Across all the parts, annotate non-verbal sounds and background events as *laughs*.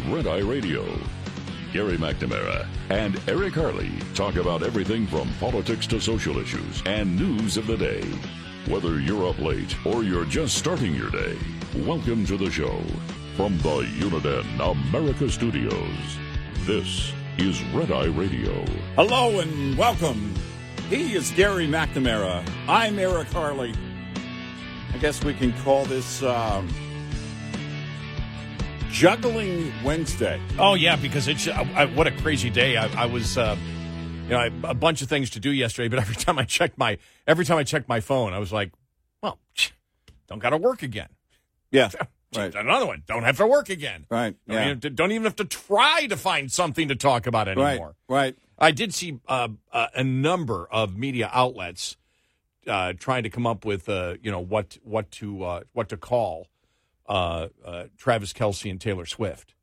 Red Eye Radio. Gary McNamara and Eric Harley talk about everything from politics to social issues and news of the day. Whether you're up late or you're just starting your day, welcome to the show. From the Uniden America Studios, this is Red Eye Radio. Hello and welcome. He is Gary McNamara. I'm Eric Harley. I guess we can call this um, Juggling Wednesday. Oh yeah, because it's I, I, what a crazy day. I, I was, uh, you know, I, a bunch of things to do yesterday, but *laughs* every time I checked my every time I checked my phone, I was like, well, don't got to work again. Yeah. *laughs* Right. Another one. Don't have to work again. Right. Don't, Yeah. even, don't even have to try to find something to talk about anymore. Right. I did see uh, uh, a number of media outlets uh, trying to come up with, uh, you know, what what to uh, what to call uh, uh, Travis Kelce and Taylor Swift,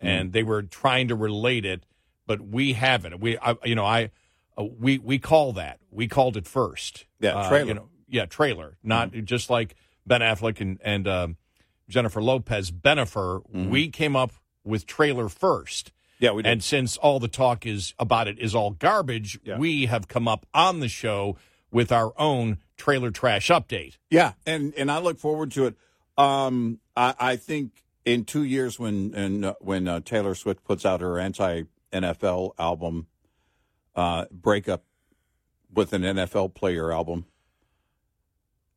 Hmm. and they were trying to relate it, but we haven't. We, I, you know, I uh, we we call that we called it first. Yeah, Uh, trailer. You know, yeah, trailer. Not just like Ben Affleck and and um, Jennifer Lopez. Bennifer. We came up with trailer first. Yeah, we did. And since all the talk is about it is all garbage, Yeah. we have come up on the show with our own trailer trash update. Yeah, and and I look forward to it. Um, I, I think in two years when and uh, when uh, Taylor Swift puts out her anti NFL album, uh, breakup with an NFL player album,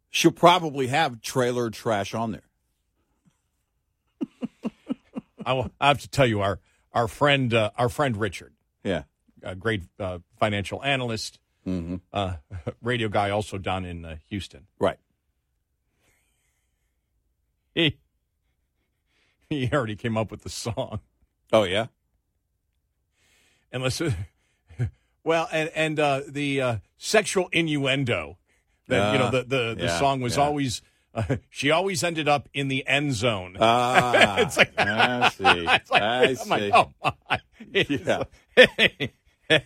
she'll probably have trailer trash on there. *laughs* I, will- I have to tell you, our our friend uh, our friend Richard, Yeah, a great uh, financial analyst, mm-hmm. uh, *laughs* radio guy, also down in uh, Houston. right. He he already came up with the song. Oh yeah, And listen, well, and and uh, the uh, sexual innuendo that you know the the, the Yeah, song was yeah. always. Uh, she always ended up in the end zone. ah, *laughs* It's like- I see. *laughs* It's like- I I'm see. like, oh my. Yeah. *laughs* like-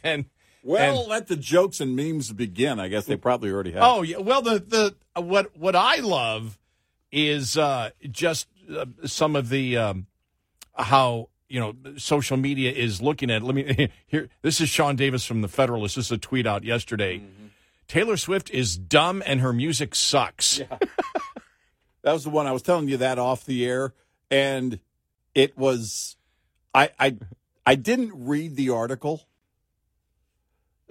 and well, and- let the jokes and memes begin. I guess they probably already have. oh yeah, well the the what what I love is uh, just uh, some of the um, how you know social media is looking at. Let me *laughs* here. This is Sean Davis from the Federalist. This is a tweet out yesterday. Taylor Swift is dumb and her music sucks. *laughs* That was the one I was telling you that off the air, and it was I I I didn't read the article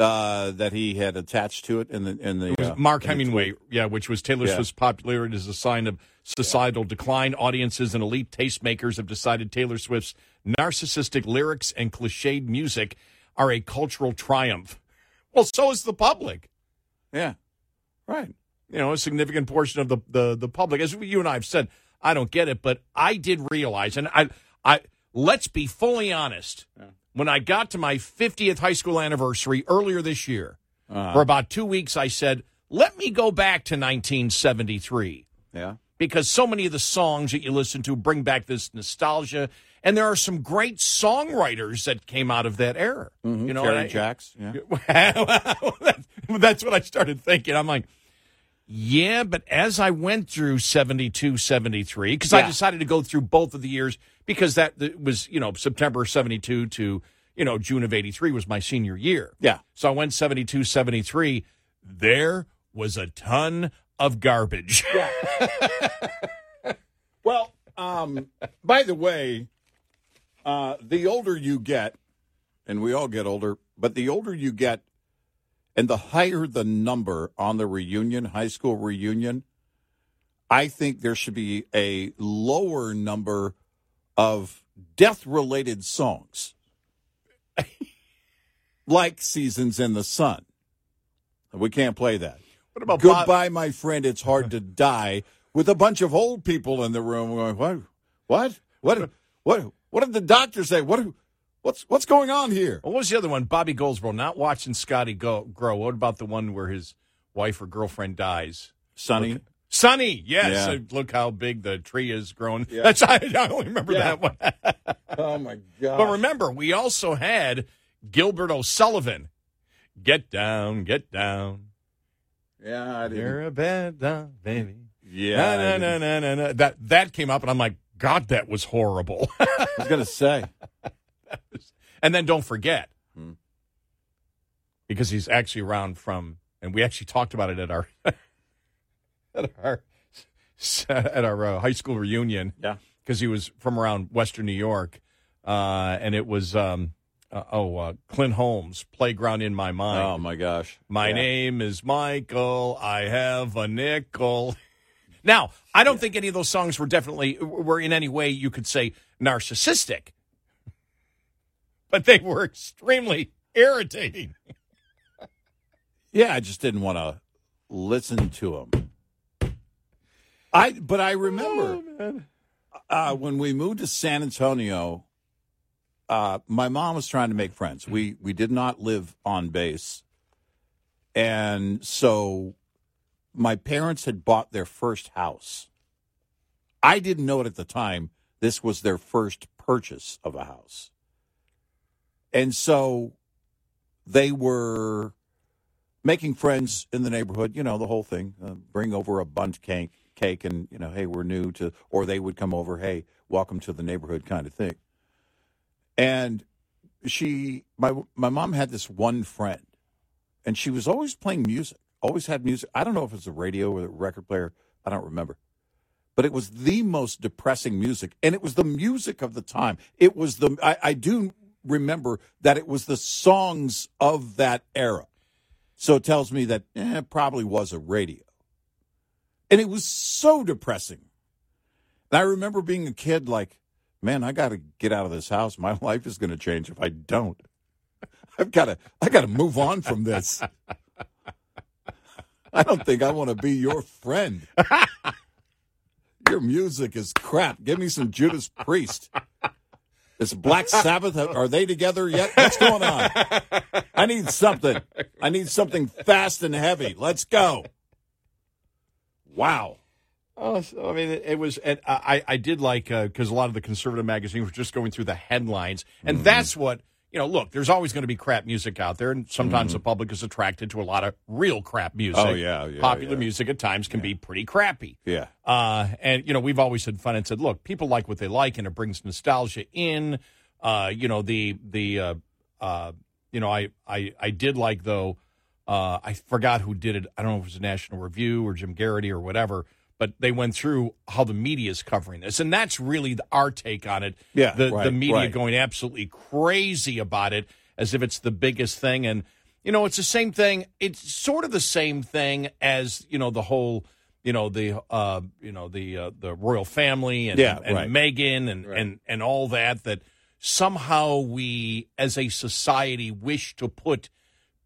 uh, that he had attached to it in the in the uh, Mark in Hemingway, yeah, which was Taylor Yeah. Swift's popularity as a sign of societal decline. Audiences and elite tastemakers have decided Taylor Swift's narcissistic lyrics and cliched music are a cultural triumph. Well, so is the public. Yeah, right. You know, a significant portion of the, the, the public. As you and I have said, I don't get it, but I did realize, and I, I let's be fully honest. When I got to my 50th high school anniversary earlier this year, Uh-huh. for about two weeks, I said, let me go back to 1973 Yeah, because so many of the songs that you listen to bring back this nostalgia. And there are some great songwriters that came out of that era. You know, I- Jacks. Yeah, *laughs* that's what I started thinking. I'm like, yeah, but as I went through 72, 73, because I decided to go through both of the years because that was, you know, September 72 to, you know, June of 83 was my senior year. yeah, So I went 72, 73. there was a ton of garbage. *laughs* Well, um, by the way, uh, the older you get, and we all get older, but the older you get, and the higher the number on the reunion, high school reunion, I think there should be a lower number of death related songs, *laughs* like Seasons in the Sun. We can't play that. What about Bob- Goodbye, my friend. It's hard to *laughs* die with a bunch of old people in the room going, what? What? What? What? What did the doctor say? What? What's What's going on here? What was the other one? Bobby Goldsboro not watching Scotty go, grow. What about the one where his wife or girlfriend dies? Sonny. Sonny, yes. Yeah. Look how big the tree is grown. That's I, I only remember Yeah. that one. *laughs* Oh my God! but remember, we also had Gilbert O'Sullivan. Get down, get down. yeah, I didn't. You're a bad dog, baby. Yeah, na, na, na, na, na. That that came up, and I'm like, God, that was horrible. *laughs* I was gonna say. and then don't forget, Hmm. because he's actually around from, and we actually talked about it at our *laughs* *laughs* at our at our uh, high school reunion. Yeah. because he was from around Western New York, uh, and it was um, uh, oh uh, Clint Holmes, "Playground in My Mind." Oh my gosh! My Yeah. name is Michael. I have a nickel. *laughs* Now, I don't think any of those songs were definitely were in any way you could say narcissistic, *laughs* but they were extremely irritating. Yeah, I just didn't want to listen to him. I but I remember uh, when we moved to San Antonio. Uh, my mom was trying to make friends. We we did not live on base, and so my parents had bought their first house. I didn't know it at the time. This was their first purchase of a house, and so they were making friends in the neighborhood, you know, the whole thing. Uh, bring over a bunch cake, cake, and you know, hey, we're new to, or they would come over, hey, welcome to the neighborhood, kind of thing. And she, my my mom had this one friend, and she was always playing music, always had music. I don't know if it's a radio or a record player, I don't remember. But it was the most depressing music, and it was the music of the time. It was the I, I do remember that it was the songs of that era. So it tells me that eh, it probably was a radio. And it was so depressing. And I remember being a kid like, man, I got to get out of this house. My *laughs* life is going to change if I don't. *laughs* I've got to I got to move on from this. *laughs* I don't think I want to be your friend. Your music is crap. Give me some Judas Priest. Is Black Sabbath are they together yet? What's going on? I need something. I need something fast and heavy. Let's go. Wow. Oh, so, I mean, it, it was, and I, I did like, because a lot of the conservative magazines were just going through the headlines. And Mm-hmm. that's what, you know, look, there's always going to be crap music out there. And sometimes Mm-hmm. the public is attracted to a lot of real crap music. Oh, yeah, yeah, Popular yeah. music at times can be pretty crappy. Yeah. Uh, and, you know, we've always had fun and said, look, people like what they like and it brings nostalgia in. Uh, you know, the, the, uh, uh, you know, I, I, I did like, though, uh, I forgot who did it. I don't know if it was a National Review or Jim Geraghty or whatever, but they went through how the media is covering this. And that's really the, our take on it. Yeah, The, the media right. going absolutely crazy about it as if it's the biggest thing. And, you know, it's the same thing. It's sort of the same thing as, you know, the whole, you know, the, uh, you know, the, uh, the royal family and, Yeah, and right. Meghan and, and, and all that, that somehow we as a society wish to put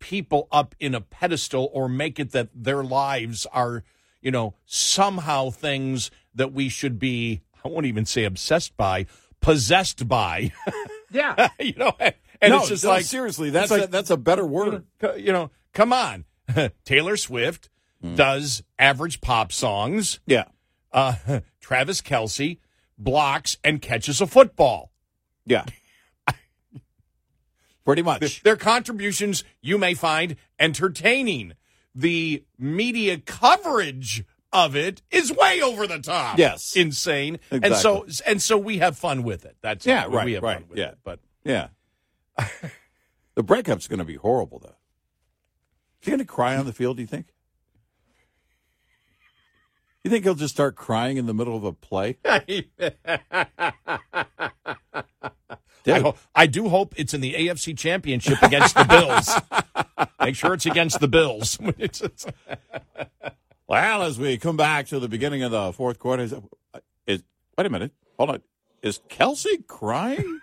people up in a pedestal or make it that their lives are, you know, somehow things that we should be, I won't even say obsessed by, possessed by. *laughs* Yeah. you know, and no, it's just no, like seriously, that's like- a, that's a better word. you know, come on. *laughs* Taylor Swift does average pop songs. Yeah. Uh, *laughs* Travis Kelce blocks and catches a football. Yeah. Pretty much. Their contributions you may find entertaining. The media coverage of it is way over the top. Yes. insane. And so and so we have fun with it. That's Yeah, all. right, We have right, fun with yeah. it. But Yeah. *laughs* the breakup's going to be horrible, though. Is he going to cry on the field? Do you think? You think he'll just start crying in the middle of a play? *laughs* I, ho- I do hope it's in the AFC Championship against the Bills. *laughs* Make sure it's against the Bills. *laughs* Well, as we come back to the beginning of the fourth quarter, is, uh, is wait a minute, hold on, is Kelce crying?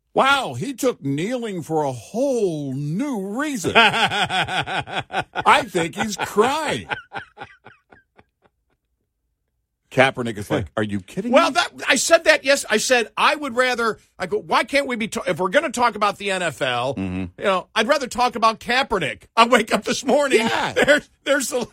*laughs* wow, he took kneeling for a whole new reason. I think he's crying. Kaepernick is like, "Are you kidding well, me?" that I said that. Yes, I said I would rather. I go. Why can't we be? ta- if we're going to talk about the NFL, you know, I'd rather talk about Kaepernick. I wake up this morning. Yeah. There's there's the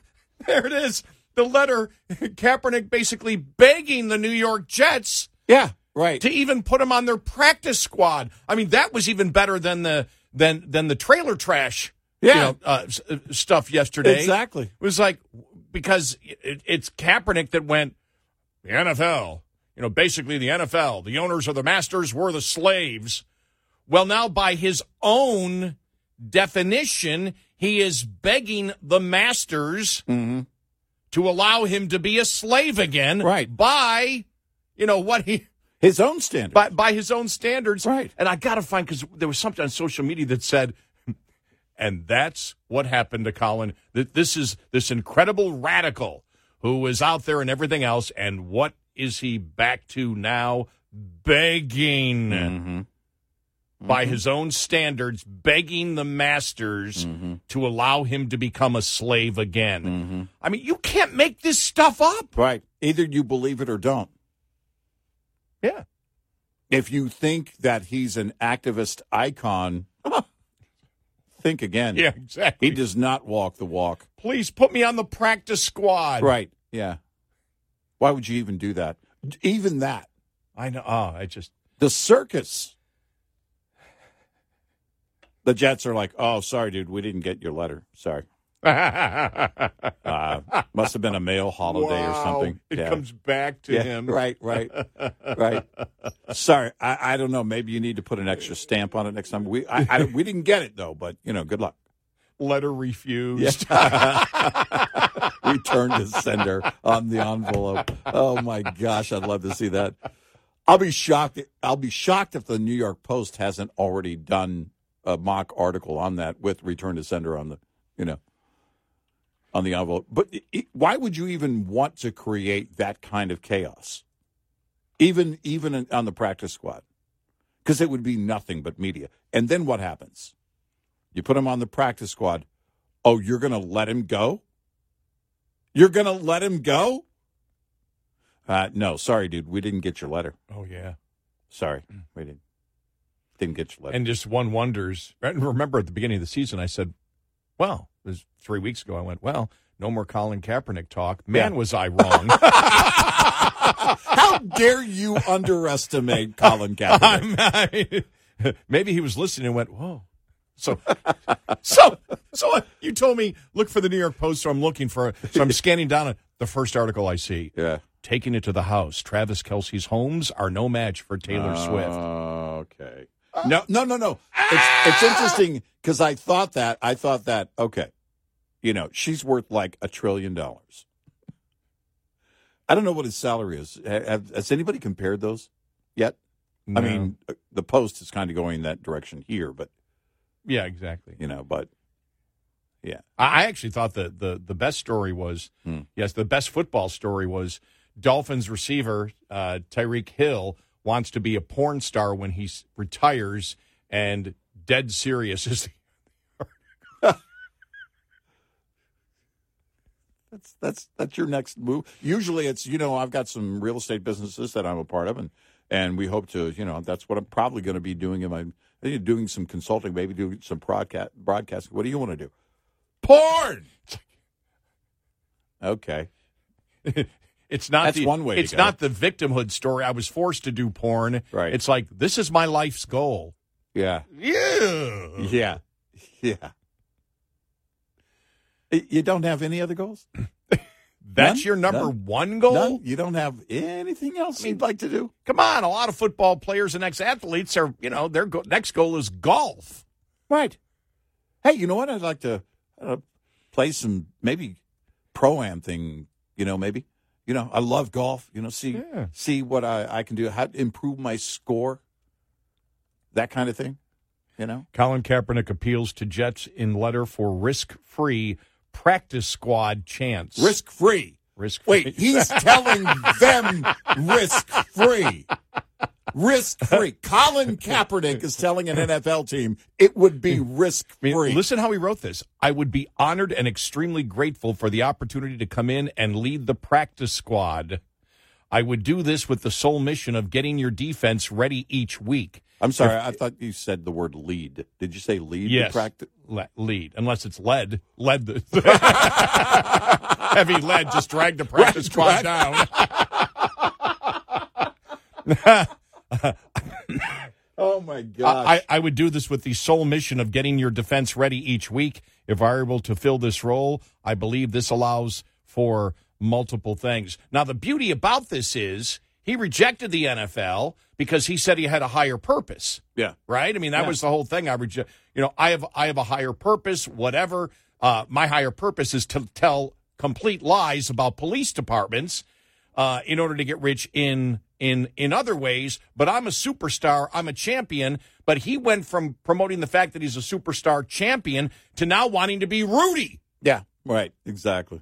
there it is. The letter Kaepernick basically begging the New York Jets yeah, right. to even put him on their practice squad. I mean, that was even better than the than than the trailer trash. you Yeah. know, uh, uh, stuff yesterday. Exactly. It was like because it, it's Kaepernick that went the NFL. You know, basically the NFL. The owners are the masters. We're the slaves. Well, now by his own definition, he is begging the masters mm-hmm. to allow him to be a slave again. Right. By, you know, what he His own standard. by by his own standards. Right. And I got to find because there was something on social media that said, *laughs* and that's what happened to Colin. That this is this incredible radical who was out there and everything else, and what is he back to now? Begging Mm-hmm. by his own standards, begging the masters Mm-hmm. to allow him to become a slave again. I mean, you can't make this stuff up. right. Either you believe it or don't. Yeah. If you think that he's an activist icon, *laughs* think again. Yeah, exactly. He does not walk the walk. Please put me on the practice squad. Right. Yeah. Why would you even do that? Even that. I know. Oh, I just. The circus. The Jets are like, oh, sorry, dude, we didn't get your letter. Sorry. Uh, must have been a mail holiday or something. It Yeah. comes back to Yeah, him. Right, right, right. Sorry, I, I don't know. Maybe you need to put an extra stamp on it next time. We I, I, we didn't get it though, but you know, good luck. Letter refused. Return *laughs* to sender on the envelope. Oh my gosh, I'd love to see that. I'll be shocked. I'll be shocked if the New York Post hasn't already done a mock article on that with return to sender on the, you know, on the envelope. But i- i- why would you even want to create that kind of chaos, even even on the practice squad? Because it would be nothing but media. And then what happens? You put him on the practice squad. Oh, you're going to let him go? You're going to let him go? Uh, no, sorry, dude. We didn't get your letter. Oh yeah. Sorry, we didn't. Didn't get your letter. And just one wonders. And remember at the beginning of the season, I said, "Well, it was three weeks ago." I went, "Well, no more Colin Kaepernick talk." Man, Yeah. was I wrong. *laughs* How dare you underestimate Colin *laughs* Kaepernick? I'm- I- *laughs* maybe he was listening and went, "Whoa." So, so, so you told me look for the New York Post, so I'm looking for it. So I'm scanning down it. The first article I see, Yeah. taking it to the house. Travis Kelce's homes are no match for Taylor Swift. Oh, okay. No, no, no, no. It's it's interesting because I thought that I thought that okay, you know, she's worth like a trillion dollars. I don't know what his salary is. Have, has anybody compared those yet? I mean, uh, the Post is kind of going that direction here, but yeah, exactly. you know, but yeah, I I actually thought the the the best story was Hmm. yes, the best football story was Dolphins receiver uh, Tyreek Hill wants to be a porn star when he retires, and dead serious *laughs* is the that's that's that's your next move. Usually, it's you know, I've got some real estate businesses that I'm a part of, and and we hope to you know that's what I'm probably going to be doing in my think doing some consulting, maybe doing some broadcast broadcasting. What do you want to do? Porn. *laughs* Okay. *laughs* It's not That's the, one way to It's go. not the victimhood story. I was forced to do porn. Right. It's like this is my life's goal. Yeah. Yeah. Yeah. Yeah. You don't have any other goals? *laughs* That's None? your number None? one goal. None? You don't have anything else you'd like to do? Come on, a lot of football players and ex athletes are you know their go- next goal is golf. Right. Hey, you know what? I'd like to uh, play some maybe pro am thing. You know, maybe. You know, I love golf. You know, see Yeah. see what I, I can do, how to improve my score, that kind of thing. You know, Colin Kaepernick appeals to Jets in letter for risk-free practice squad chance. risk free. risk. Wait, he's telling *laughs* them risk free. Risk free. *laughs* Colin Kaepernick is telling an NFL team it would be risk I mean, free. listen how he wrote this. I would be honored and extremely grateful for the opportunity to come in and lead the practice squad. I would do this with the sole mission of getting your defense ready each week. I'm sorry, I thought you said the word lead. Did you say lead? the Yes, practice? Le- lead, unless it's lead. Lead the *laughs* heavy lead just dragged the practice *laughs* squad down. *laughs* Oh my god! I, I would do this with the sole mission of getting your defense ready each week. If I were able to fill this role, I believe this allows for multiple things. Now, the beauty about this is he rejected the NFL because he said he had a higher purpose. yeah. Right? I mean, that Yeah. was the whole thing. I reject. You know, I have I have a higher purpose. Whatever. Uh, my higher purpose is to tell complete lies about police departments uh, in order to get rich in in in other ways. But I'm a superstar. I'm a champion. But he went from promoting the fact that he's a superstar champion to now wanting to be Rudy. Yeah, right. Exactly.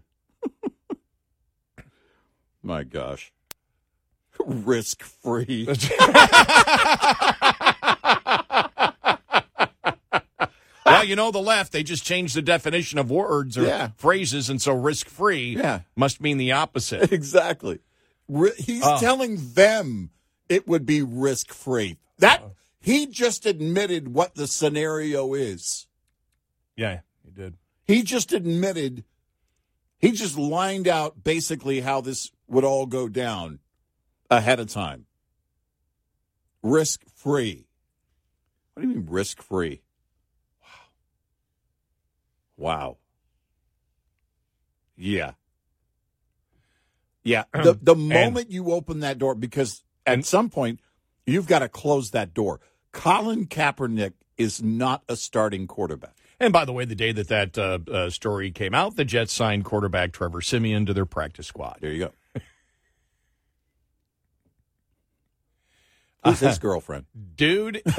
*laughs* My gosh. *laughs* Risk free. *laughs* well, you know the left. They just changed the definition of words or Yeah. phrases, and so risk free Yeah. must mean the opposite. exactly. He's Oh. telling them it would be risk free. That ah. he just admitted what the scenario is. yeah, he did. He just admitted he just lined out basically how this would all go down ahead of time. Risk free. What do you mean risk free? Wow. Wow. Yeah. Yeah. The the *clears throat* moment you open that door, because at And- some point you've got to close that door. Colin Kaepernick is not a starting quarterback. And by the way, the day that that uh, uh, story came out, the Jets signed quarterback Trevor Siemian to their practice squad. There you go. *laughs* Who's his girlfriend? Dude, *laughs*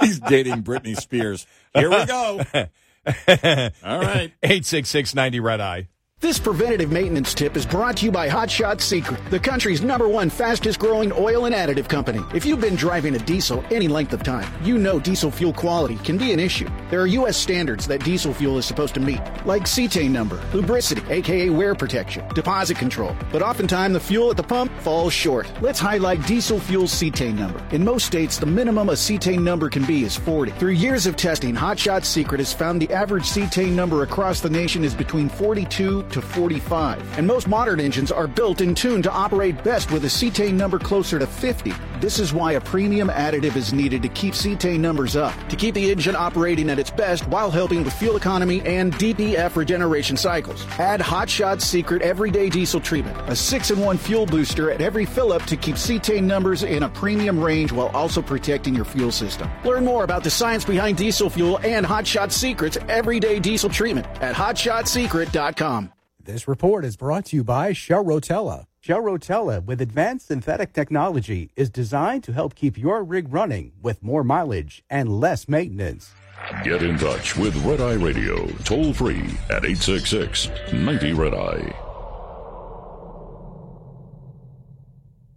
He's dating Britney Spears. Here we go. *laughs* *laughs* All right. 86690 Red Eye. This preventative maintenance tip is brought to you by Hot Shot Secret, the country's number one fastest growing oil and additive company. If you've been driving a diesel any length of time, you know diesel fuel quality can be an issue. There are U.S. standards that diesel fuel is supposed to meet, like cetane number, lubricity, aka wear protection, deposit control. But oftentimes the fuel at the pump falls short. Let's highlight diesel fuel's cetane number. In most states, the minimum a cetane number can be is 40. Through years of testing, Hot Shot Secret has found the average cetane number across the nation is between 42 to 45. And most modern engines are built and tuned to operate best with a cetane number closer to 50. This is why a premium additive is needed to keep cetane numbers up, to keep the engine operating at its best while helping with fuel economy and DPF regeneration cycles. Add Hot Shot Secret Everyday Diesel Treatment, a 6-in-1 fuel booster at every fill-up to keep cetane numbers in a premium range while also protecting your fuel system. Learn more about the science behind diesel fuel and Hot Shot Secret's Everyday Diesel Treatment at hotshotsecret.com. This report is brought to you by Shell Rotella. Shell Rotella, with advanced synthetic technology, is designed to help keep your rig running with more mileage and less maintenance. Get in touch with Red Eye Radio toll free at 866 90 Red Eye.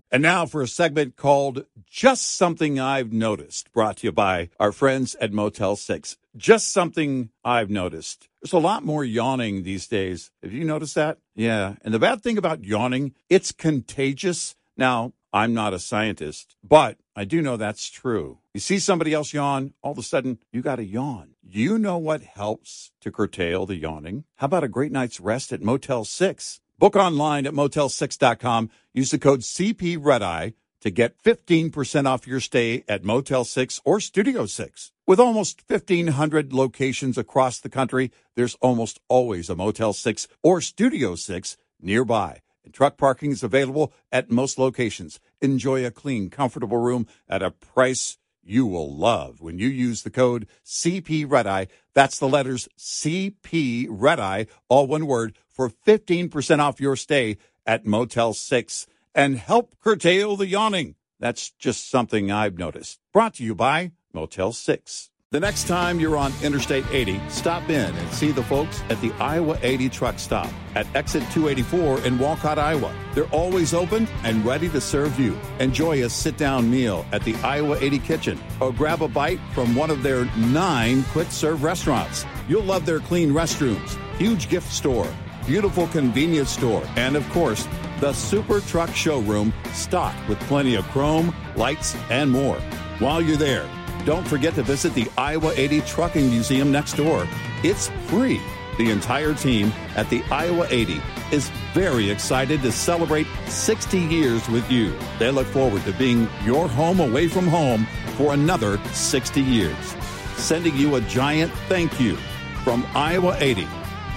And now for a segment called Just Something I've Noticed, brought to you by our friends at Motel 6. Just something I've noticed. There's a lot more yawning these days. Have you noticed that? Yeah. And the bad thing about yawning, it's contagious. Now, I'm not a scientist, but I do know that's true. You see somebody else yawn, all of a sudden you got to yawn. You know what helps to curtail the yawning? How about a great night's rest at Motel 6? Book online at motel6.com. Use the code CP Red Eye to get 15% off your stay at Motel 6 or Studio 6. With almost 1,500 locations across the country, there's almost always a Motel 6 or Studio 6 nearby. And truck parking is available at most locations. Enjoy a clean, comfortable room at a price you will love when you use the code CP Red Eye. That's the letters CP Red Eye, all one word, for 15% off your stay at Motel 6 and help curtail the yawning. That's just something I've noticed. Brought to you by Motel 6. The next time you're on Interstate 80, stop in and see the folks at the Iowa 80 truck stop at exit 284 in Walcott, Iowa. They're always open and ready to serve you. Enjoy a sit down meal at the Iowa 80 kitchen or grab a bite from one of their nine quick serve restaurants. You'll love their clean restrooms, huge gift store, beautiful convenience store, and of course, the Super Truck Showroom stocked with plenty of chrome, lights, and more. While you're there, don't forget to visit the Iowa 80 Trucking Museum next door. It's free. The entire team at the Iowa 80 is very excited to celebrate 60 years with you. They look forward to being your home away from home for another 60 years. Sending you a giant thank you from Iowa 80,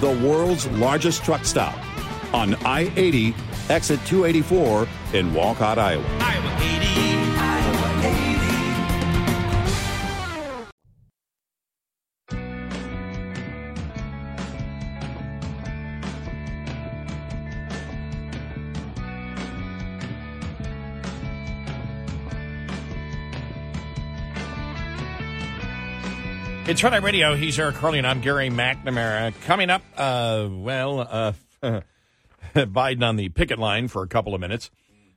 the world's largest truck stop on I 80, exit 284 in Walcott, Iowa. Iowa 80. Iowa It's Eye Radio. He's Eric Harley, and I'm Gary McNamara. Coming up, uh, well, uh, *laughs* Biden on the picket line for a couple of minutes.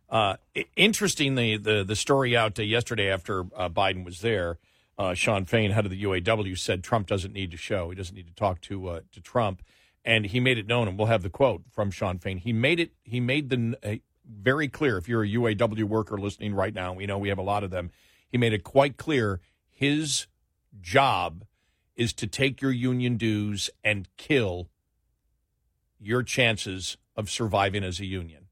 Uh, interesting, the, the, the story out uh, yesterday after uh, Biden was there. Uh, Shawn Fain, head of the UAW, said Trump doesn't need to show. He doesn't need to talk to to Trump, and he made it known. And we'll have the quote from Shawn Fain. He made it. He made the very clear. If you're a UAW worker listening right now, we know we have a lot of them. He made it quite clear his job is to take your union dues and kill your chances of surviving as a union.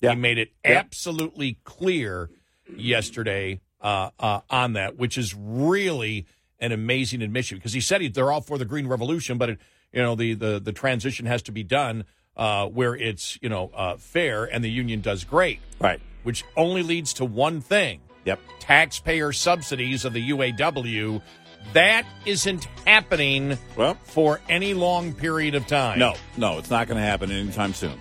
Yeah. He made it Yeah. absolutely clear yesterday uh, uh, on that, which is really an amazing admission because he said he, they're all for the green revolution, but it, you know the, the the transition has to be done uh, where it's you know uh, fair and the union does great, Right. which only leads to one thing: Yep. taxpayer subsidies of the UAW. That isn't happening Well, for any long period of time. no, no, it's not going to happen anytime soon.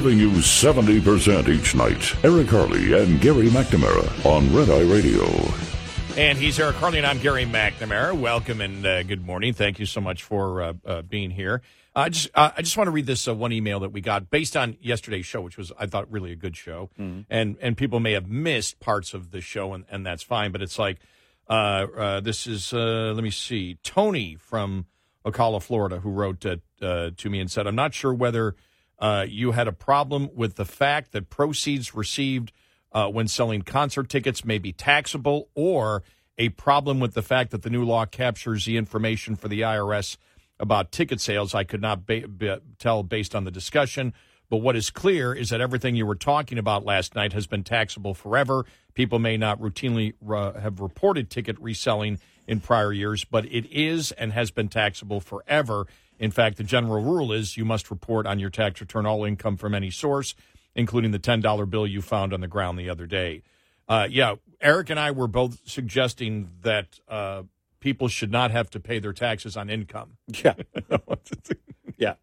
Giving you 70% each night. Eric Harley and Gary McNamara on Red Eye Radio. And he's Eric Harley, and I'm Gary McNamara. Welcome and uh, good morning. Thank you so much for uh, uh, being here. I just uh, I just want to read this uh, one email that we got based on yesterday's show, which was I thought really a good show, and and people may have missed parts of the show, and, and that's fine. But it's like uh, uh, this is uh, let me see, Tony from Ocala, Florida, who wrote uh, uh, to me and said, I'm not sure whether uh, you had a problem with the fact that proceeds received uh, when selling concert tickets may be taxable, or a problem with the fact that the new law captures the information for the IRS about ticket sales. I could not ba- tell based on the discussion. But what is clear is that everything you were talking about last night has been taxable forever. People may not routinely uh, have reported ticket reselling in prior years, but it is and has been taxable forever. In fact, the general rule is you must report on your tax return all income from any source, including the $10 bill you found on the ground the other day. Uh, yeah, Eric and I were both suggesting that uh, people should not have to pay their taxes on income. *laughs* Yeah. *laughs* yeah.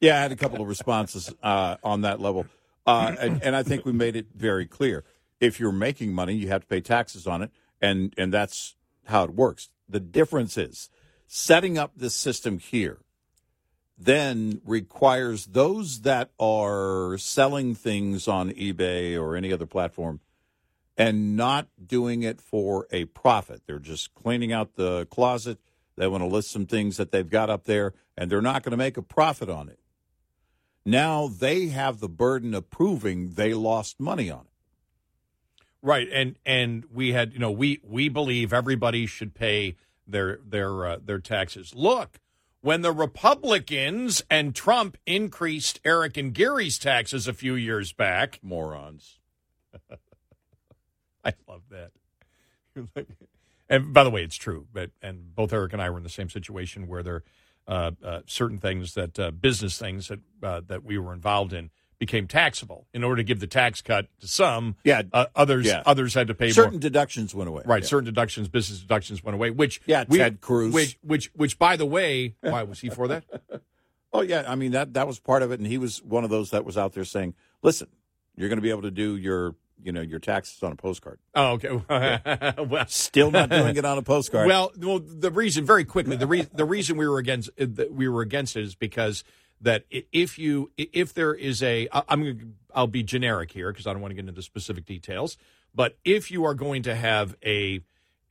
Yeah, I had a couple of responses uh, on that level. Uh, and, and I think we made it very clear. If you're making money, you have to pay taxes on it, and, and that's how it works. The difference is setting up this system here then requires those that are selling things on eBay or any other platform and not doing it for a profit. They're just cleaning out the closet. They want to list some things that they've got up there, and they're not going to make a profit on it. Now they have the burden of proving they lost money on it. Right, and and we had you know we we believe everybody should pay their their uh, their taxes. Look, when the Republicans and Trump increased Eric and Gary's taxes a few years back, Morons. *laughs* I love that. *laughs* and by the way, it's true. But and both Eric and I were in the same situation where there uh, uh, certain things that uh, business things that uh, that we were involved in became taxable. In order to give the tax cut to some, Yeah. uh, others Yeah. others had to pay Certain more. deductions went away. Right, Yeah. certain deductions, business deductions went away. Which Yeah, Ted Cruz. which which which by the way, why was he for that? *laughs* Oh yeah, I mean that that was part of it, and he was one of those that was out there saying, "Listen, you're going to be able to do your you know your taxes on a postcard. Oh, okay. *laughs* well, Still not *laughs* doing it on a postcard. Well, well, the reason very quickly the re- the reason we were against uh, that we were against it is because that if you if there is a I'm I'll be generic here because I don't want to get into specific details, but if you are going to have a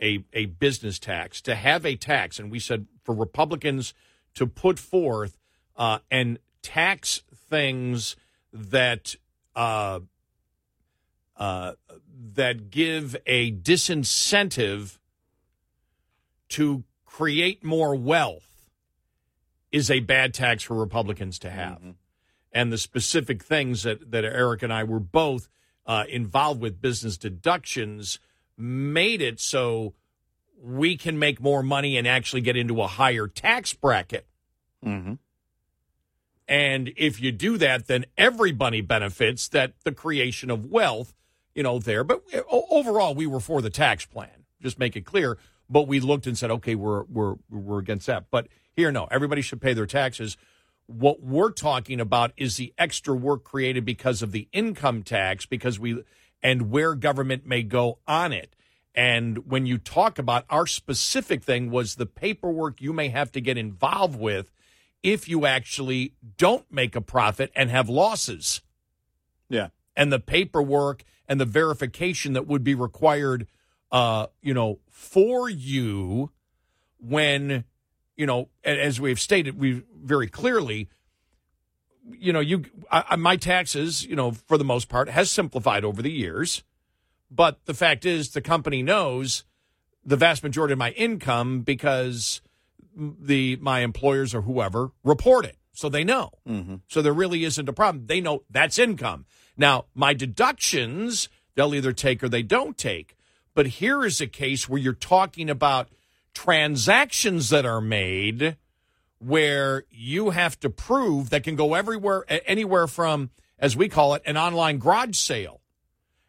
a a business tax to have a tax, and we said for Republicans to put forth uh, and tax things that. Uh, uh, that give a disincentive to create more wealth is a bad tax for Republicans to have. And the specific things that, that Eric and I were both uh, involved with, business deductions, made it so we can make more money and actually get into a higher tax bracket. hmm And if you do that, then everybody benefits that the creation of wealth, you know, there. But overall, we were for the tax plan. Just make it clear. But we looked and said, okay, we're we're we're against that. But here, no, everybody should pay their taxes. What we're talking about is the extra work created because of the income tax, because we and where government may go on it. And when you talk about our specific thing was the paperwork you may have to get involved with if you actually don't make a profit and have losses Yeah. and the paperwork and the verification that would be required uh you know for you when you know as we've stated we very clearly you know you I, my taxes you know for the most part has simplified over the years. But the fact is the company knows the vast majority of my income because the my employers or whoever report it. So they know. Mm-hmm. So there really isn't a problem. They know that's income. Now my deductions they'll either take or they don't take. But here is a case where you're talking about transactions that are made where you have to prove that can go everywhere anywhere from as we call it an online garage sale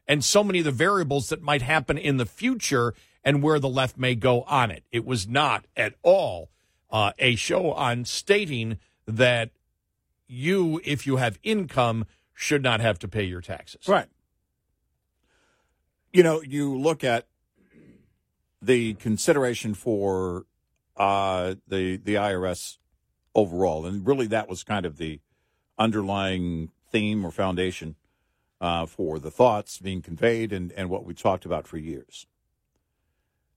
and so many of the variables that might happen in the future and where the left may go on it. It was not at all uh, a show on stating that you, if you have income, should not have to pay your taxes. Right. You know, you look at the consideration for uh, the the IRS overall, and really that was kind of the underlying theme or foundation uh, for the thoughts being conveyed and, and what we talked about for years.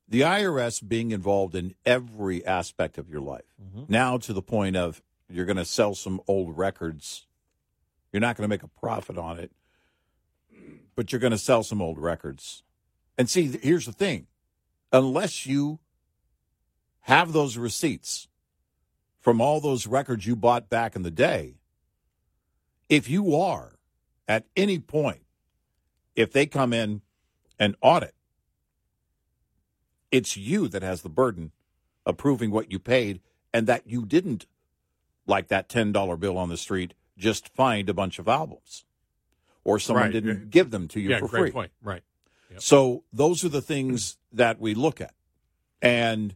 The IRS being involved in every aspect of your life, now to the point of you're going to sell some old records. You're not going to make a profit on it but you're going to sell some old records. And see, here's the thing unless you have those receipts from all those records you bought back in the day, if you are at any point, if they come in and audit, it's you that has the burden of proving what you paid and that you didn't, like that $10 bill on the street, just find a bunch of albums or someone Right. didn't give them to you yeah, for free. point. Right. So those are the things mm. That we look at, and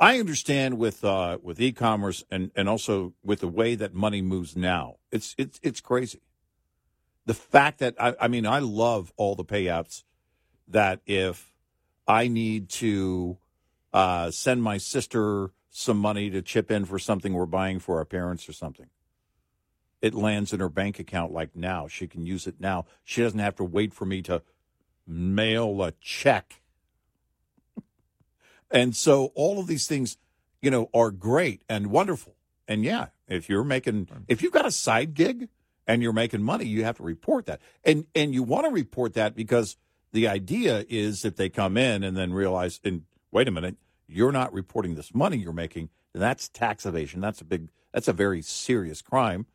I understand with uh, with e-commerce and and also with the way that money moves now. It's it's it's crazy. The fact that I, I mean I love all the payouts that if I need to uh, send my sister some money to chip in for something we're buying for our parents or something. It lands in her bank account like now. She can use it now. She doesn't have to wait for me to mail a check. And so all of these things, you know, are great and wonderful. And yeah, if you're making if you've got a side gig and you're making money, you have to report that. And and you want to report that because the idea is if they come in and then realize and wait a minute, you're not reporting this money you're making, then that's tax evasion. That's a big, that's a very serious crime.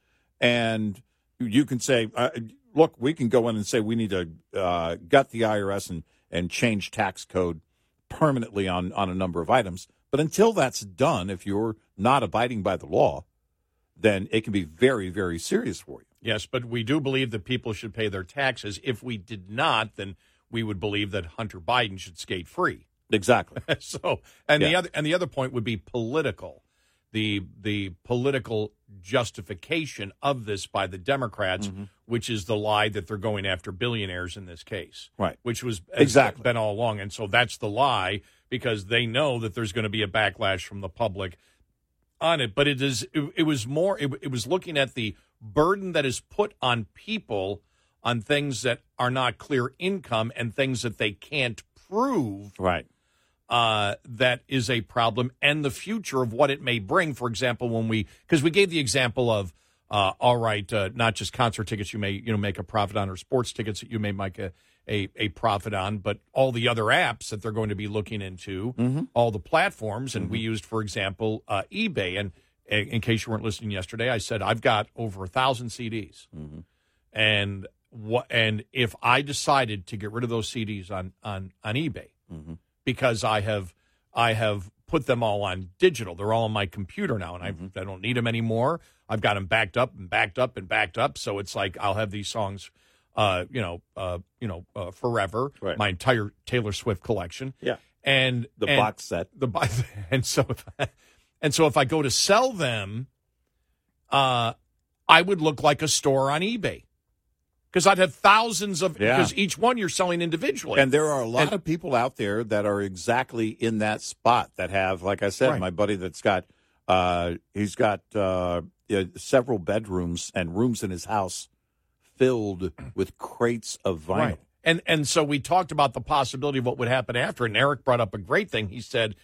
And you can say, uh, look, we can go in and say we need to uh, gut the IRS and, and change tax code permanently on, on a number of items. But until that's done, if you're not abiding by the law, then it can be very, very serious for you. Yes, but we do believe that people should pay their taxes. If we did not, then we would believe that Hunter Biden should skate free. Exactly. *laughs* so, and the other and the other point would be political. The the political justification of this by the Democrats, Mm-hmm. which is the lie that they're going after billionaires in this case. Right. Which was Exactly. been all along. And so that's the lie because they know that there's going to be a backlash from the public on it. But it is it, it was more it, it was looking at the burden that is put on people on things that are not clear income and things that they can't prove Right. Uh, that is a problem and the future of what it may bring. For example, when we because we gave the example of uh, all right, uh, not just concert tickets you may you know make a profit on or sports tickets that you may make a, a, a profit on, but all the other apps that they're going to be looking into, all the platforms, and we used for example uh, eBay. And in case you weren't listening yesterday, I said I've got over a thousand CDs, and what and if I decided to get rid of those CDs on on on eBay because I have I have put them all on digital. They're all on my computer now, and I I don't need them anymore. I've got them backed up and backed up and backed up. So it's like I'll have these songs, uh, you know, uh, you know, uh, forever. Right. My entire Taylor Swift collection. Yeah. and The and box set. the bo- *laughs* and so if I, *laughs* and so if I go to sell them, uh, I would look like a store on eBay because I'd have thousands of Yeah. because each one you're selling individually. And there are a lot And- of people out there that are exactly in that spot that have, like I said, Right. my buddy that's got, uh, he's got uh, several bedrooms and rooms in his house filled with crates of vinyl. Right. And and so we talked about the possibility of what would happen after. And Eric brought up a great thing. He said,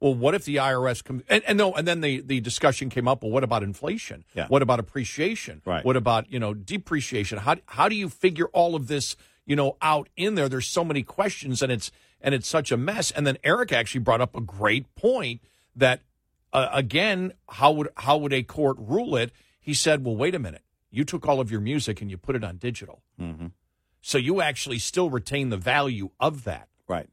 "Well, what if the IRS comes?" And, and no, and then the the discussion came up. Well, what about inflation? Yeah. What about appreciation? Right. What about you know depreciation? How how do you figure all of this you know out in there? There's so many questions, and it's and it's such a mess. And then Eric actually brought up a great point that uh, again, how would how would a court rule it? He said, "Well, wait a minute. You took all of your music and you put it on digital." Mm-hmm. So you actually still retain the value of that, Right.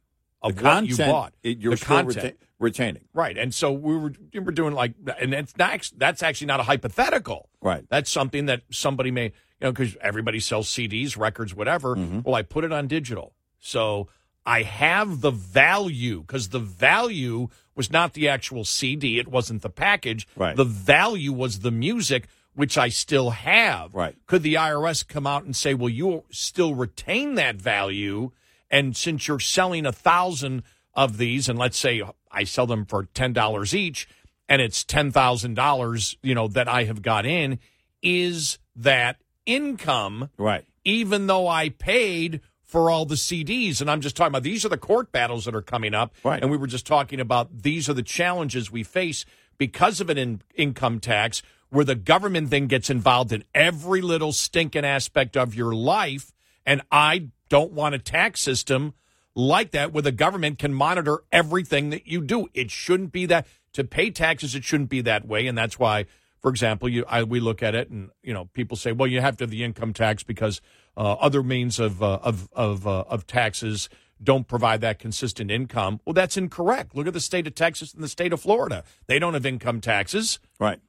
Of the what you bought. it- you're the still content. reta- retaining. Right. And so we were we were doing like and it's not that's actually not a hypothetical. Right. That's something that somebody may you know because everybody sells CDs, records, whatever. Mm-hmm. Well, I put it on digital, so I have the value because the value was not the actual CD, it wasn't the package. Right. The value was the music, which I still have. Right. Could the IRS come out and say, well, you still retain that value, and since you're selling a thousand of these, and let's say I sell them for ten dollars each, and it's ten thousand dollars, you know, that I have got in, is that income? Right. even though I paid for all the CDs. And I'm just talking about these are the court battles that are coming up. Right. And we were just talking about these are the challenges we face because of an in- income tax where the government then gets involved in every little stinking aspect of your life. And I don't want a tax system like that where the government can monitor everything that you do. It shouldn't be that to pay taxes. It shouldn't be that way. And that's why for example, you I, we look at it, and you know, people say, "Well, you have to have the income tax because uh, other means of uh, of of uh, of taxes don't provide that consistent income." Well, that's incorrect. Look at the state of Texas and the state of Florida; they don't have income taxes, Right.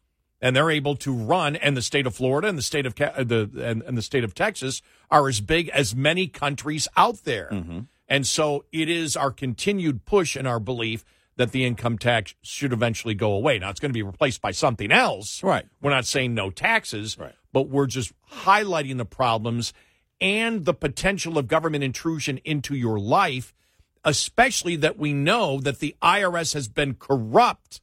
And they're able to run. And the state of Florida and the state of uh, the and, and the state of Texas are as big as many countries out there. And so it is our continued push and our belief that the income tax should eventually go away. Now it's going to be replaced by something else. Right. We're not saying no taxes, Right. but we're just highlighting the problems and the potential of government intrusion into your life, especially that we know that the IRS has been corrupt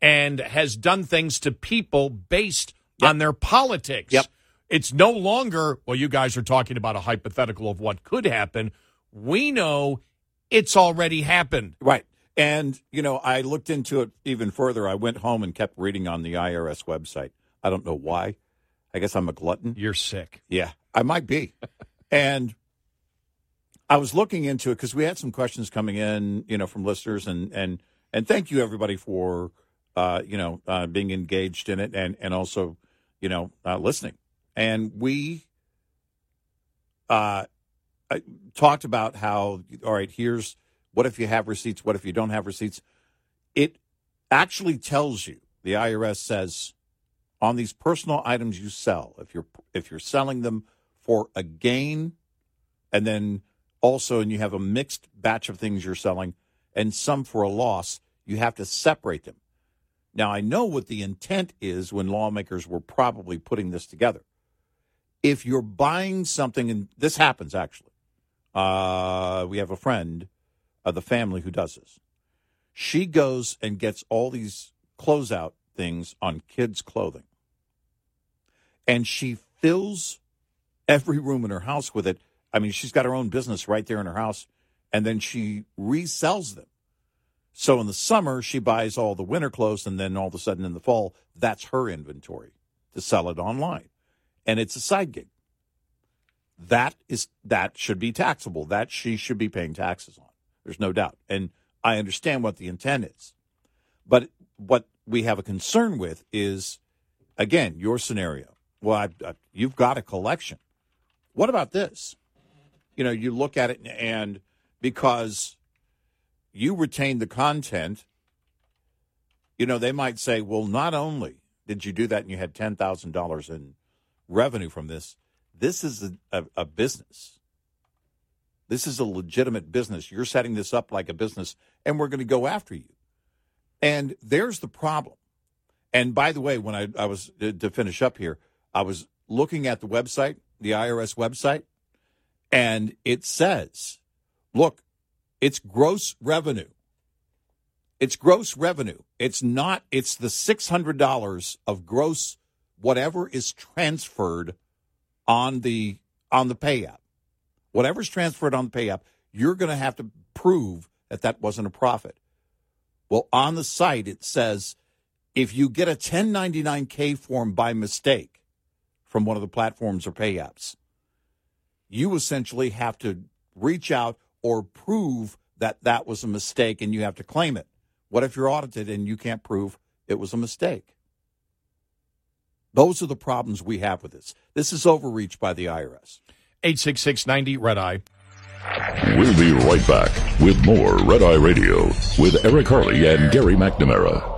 and has done things to people based on their politics. Yep. It's no longer, well, you guys are talking about a hypothetical of what could happen. We know it's already happened. Right. And, you know, I looked into it even further. I went home and kept reading on the IRS website. I don't know why. I guess I'm a glutton. You're sick. Yeah, I might be. *laughs* and I was looking into it because we had some questions coming in, you know, from listeners, and and and thank you everybody for, uh, you know, uh, being engaged in it and and also, you know, uh, listening. And we uh, I talked about how, all right, here's what if you have receipts, what if you don't have receipts. It actually tells you the IRS says on these personal items you sell, if you're if you're selling them for a gain, and then also, and you have a mixed batch of things you're selling, and some for a loss, you have to separate them. Now, I know what the intent is when lawmakers were probably putting this together. If you're buying something, and this happens actually, uh, we have a friend of the family who does this. She goes and gets all these closeout things on kids' clothing. And she fills every room in her house with it. I mean, she's got her own business right there in her house, and then she resells them. So in the summer, she buys all the winter clothes, and then all of a sudden in the fall, that's her inventory to sell it online. And it's a side gig. That is that should be taxable. That she should be paying taxes on. There's no doubt. And I understand what the intent is. But what we have a concern with is, again, your scenario. Well, I, I, you've got a collection. What about this? You know, you look at it and because you retain the content, you know, they might say, well, not only did you do that and you had $10,000 in revenue from this, this is a, a, a business. This is a legitimate business. You're setting this up like a business, and we're going to go after you. And there's the problem. And by the way, when I, I was to finish up here, I was looking at the website, the IRS website, and it says, look, it's gross revenue. It's gross revenue. It's not, it's the $600 of gross whatever is transferred on the on the pay app. Whatever's transferred on the pay app, you're going to have to prove that that wasn't a profit. Well, on the site it says if you get a 1099K form by mistake from one of the platforms or pay apps, you essentially have to reach out or prove that that was a mistake and you have to claim it. What if you're audited and you can't prove it was a mistake? Those are the problems we have with this. This is overreach by the IRS. 86690 Red Eye. We'll be right back with more Red Eye Radio with Eric Harley and Gary McNamara.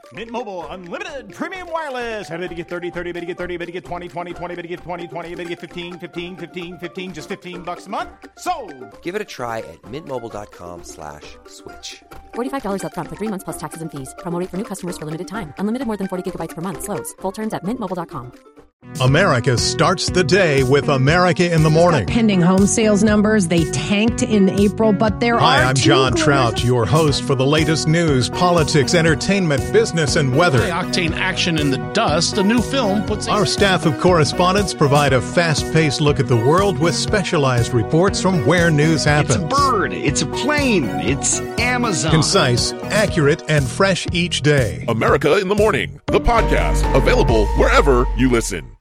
Mint Mobile unlimited premium wireless. Have to get 30, 30, bit to get 30, bit to get 20, 20, 20, bit to get 20, 20, bit to get 15, 15, 15, 15 just 15 bucks a month. So, Give it a try at mintmobile.com slash switch. $45 upfront for three months plus taxes and fees. Promote for new customers for limited time. Unlimited more than 40 gigabytes per month. Slows. Full terms at mintmobile.com. America starts the day with America in the morning. Pending home sales numbers, they tanked in April, but there Hi, are I'm John Trout, your host for the latest news, politics, entertainment, business, and weather. Octane Action in the Dust, a new film puts Our staff of correspondents provide a fast paced look at the world with specialized reports from where news happens. It's a bird. It's a plane. It's Amazon. Concise, accurate, and fresh each day. America in the Morning, the podcast, available wherever you listen.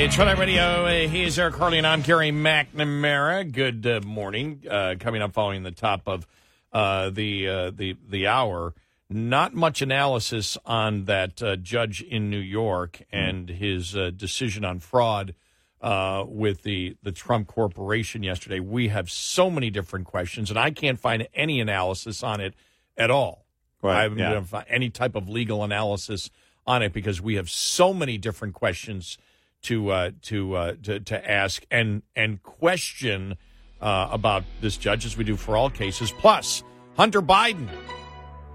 It's Red Radio. He's Eric Harley, and I'm Gary McNamara. Good uh, morning. Uh, coming up following the top of uh, the uh, the the hour. Not much analysis on that uh, judge in New York and his uh, decision on fraud uh, with the the Trump Corporation yesterday. We have so many different questions, and I can't find any analysis on it at all. Right, I haven't yeah. been able to find any type of legal analysis on it because we have so many different questions to uh, to, uh, to to ask and and question uh, about this judge as we do for all cases. Plus, Hunter Biden.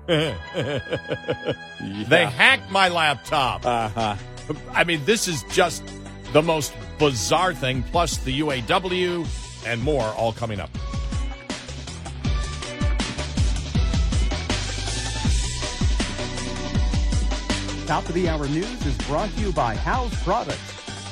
*laughs* They hacked my laptop. Uh-huh. I mean, this is just the most bizarre thing. Plus, the UAW and more all coming up. Top of the hour news is brought to you by House Products.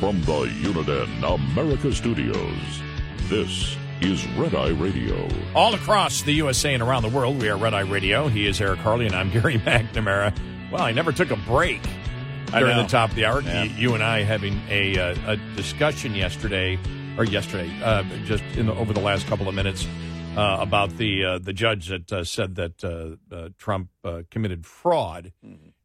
From the Uniden America Studios, this is Red Eye Radio. All across the USA and around the world, we are Red Eye Radio. He is Eric Harley, and I'm *laughs* Gary McNamara. Well, I never took a break during the top of the hour. Yeah. You, you and I having a, uh, a discussion yesterday, or yesterday, uh, just in the, over the last couple of minutes, uh, about the uh, the judge that uh, said that uh, uh, Trump uh, committed fraud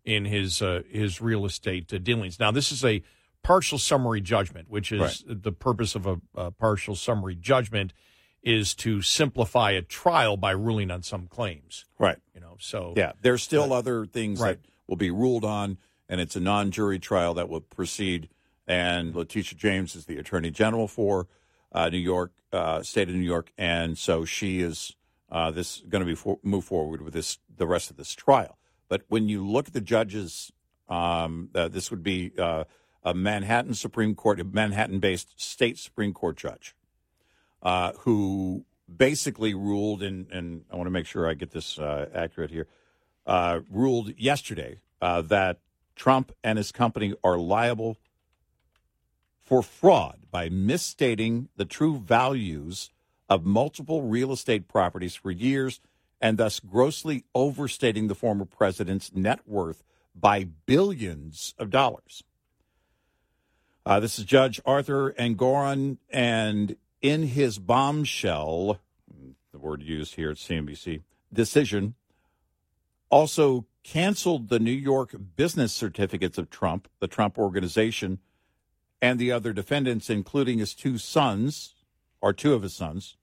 in his uh, his real estate uh, dealings. Now, this is a partial summary judgment, which is the purpose of a, a partial summary judgment is to simplify a trial by ruling on some claims. Right. You know, so Yeah, there's still other things Right. that will be ruled on, and it's a non-jury trial that will proceed. And Letitia James is the Attorney General for uh, New York, uh, state of New York, and so she is uh, this going to be for, move forward with this the rest of this trial. But when you look at the judges, um, uh, this would be uh, a Manhattan Supreme Court, a Manhattan-based state Supreme Court judge uh, who basically ruled, and, and I want to make sure I get this uh, accurate here, uh, ruled yesterday uh, that Trump and his company are liable for fraud by misstating the true values of multiple real estate properties for years and thus grossly overstating the former president's net worth by billions of dollars. Uh, this is Judge Arthur Engoron, and in his bombshell, the word used here at CNBC, decision, also canceled the New York business certificates of Trump, the Trump organization, and the other defendants, including his two sons, or two of his sons,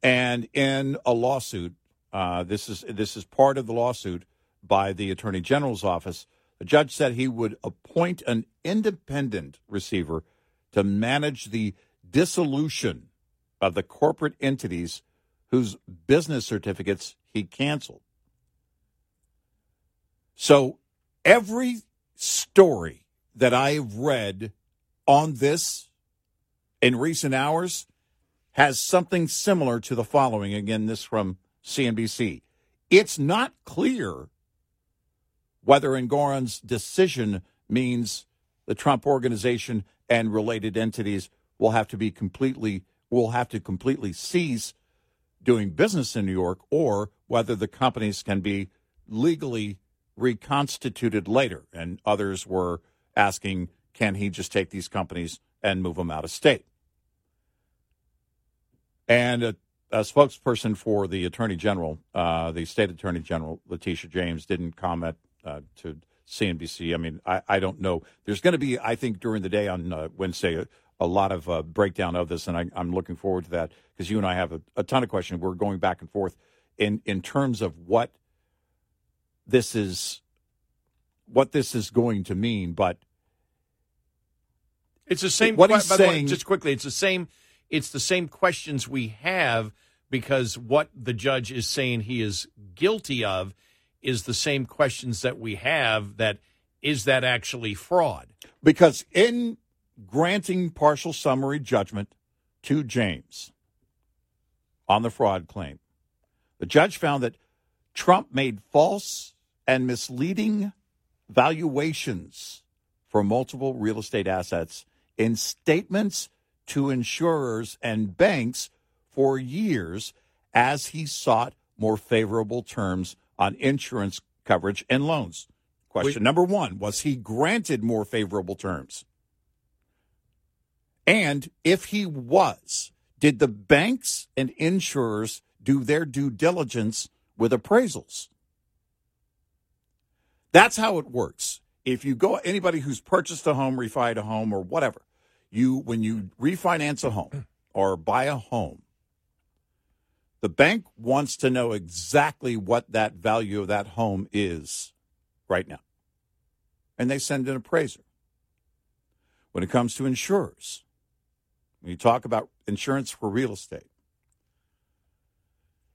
and in a lawsuit. Uh, this is this is part of the lawsuit by the Attorney General's office. The judge said he would appoint an independent receiver to manage the dissolution of the corporate entities whose business certificates he canceled. So every story that I have read on this in recent hours has something similar to the following. Again, this from CNBC. It's not clear whether Engoron's decision means the Trump organization and related entities will have to be completely will have to completely cease doing business in New York or whether the companies can be legally reconstituted later. And others were asking can he just take these companies and move them out of state? And a, a spokesperson for the attorney general uh, the state attorney general letitia james didn't comment uh, to CNBC. I mean, I, I don't know. There's going to be, I think, during the day on uh, Wednesday, a, a lot of uh, breakdown of this, and I, I'm looking forward to that because you and I have a, a ton of questions. We're going back and forth in in terms of what this is, what this is going to mean. But It's the same. What que- he's by the way, saying- just quickly, it's the same. It's the same questions we have because what the judge is saying he is guilty of is the same questions that we have. That is that actually fraud? because in granting partial summary judgment to James on the fraud claim, the judge found that Trump made false and misleading valuations for multiple real estate assets in statements to insurers and banks for years as he sought more favorable terms on insurance coverage and loans. Question number one Was he granted more favorable terms? And if he was, did the banks and insurers do their due diligence with appraisals? That's how it works. If you go, anybody who's purchased a home, refied a home, or whatever, you when you refinance a home mm. or buy a home, The bank wants to know exactly what that value of that home is right now. And they send an appraiser. When it comes to insurers, when you talk about insurance for real estate,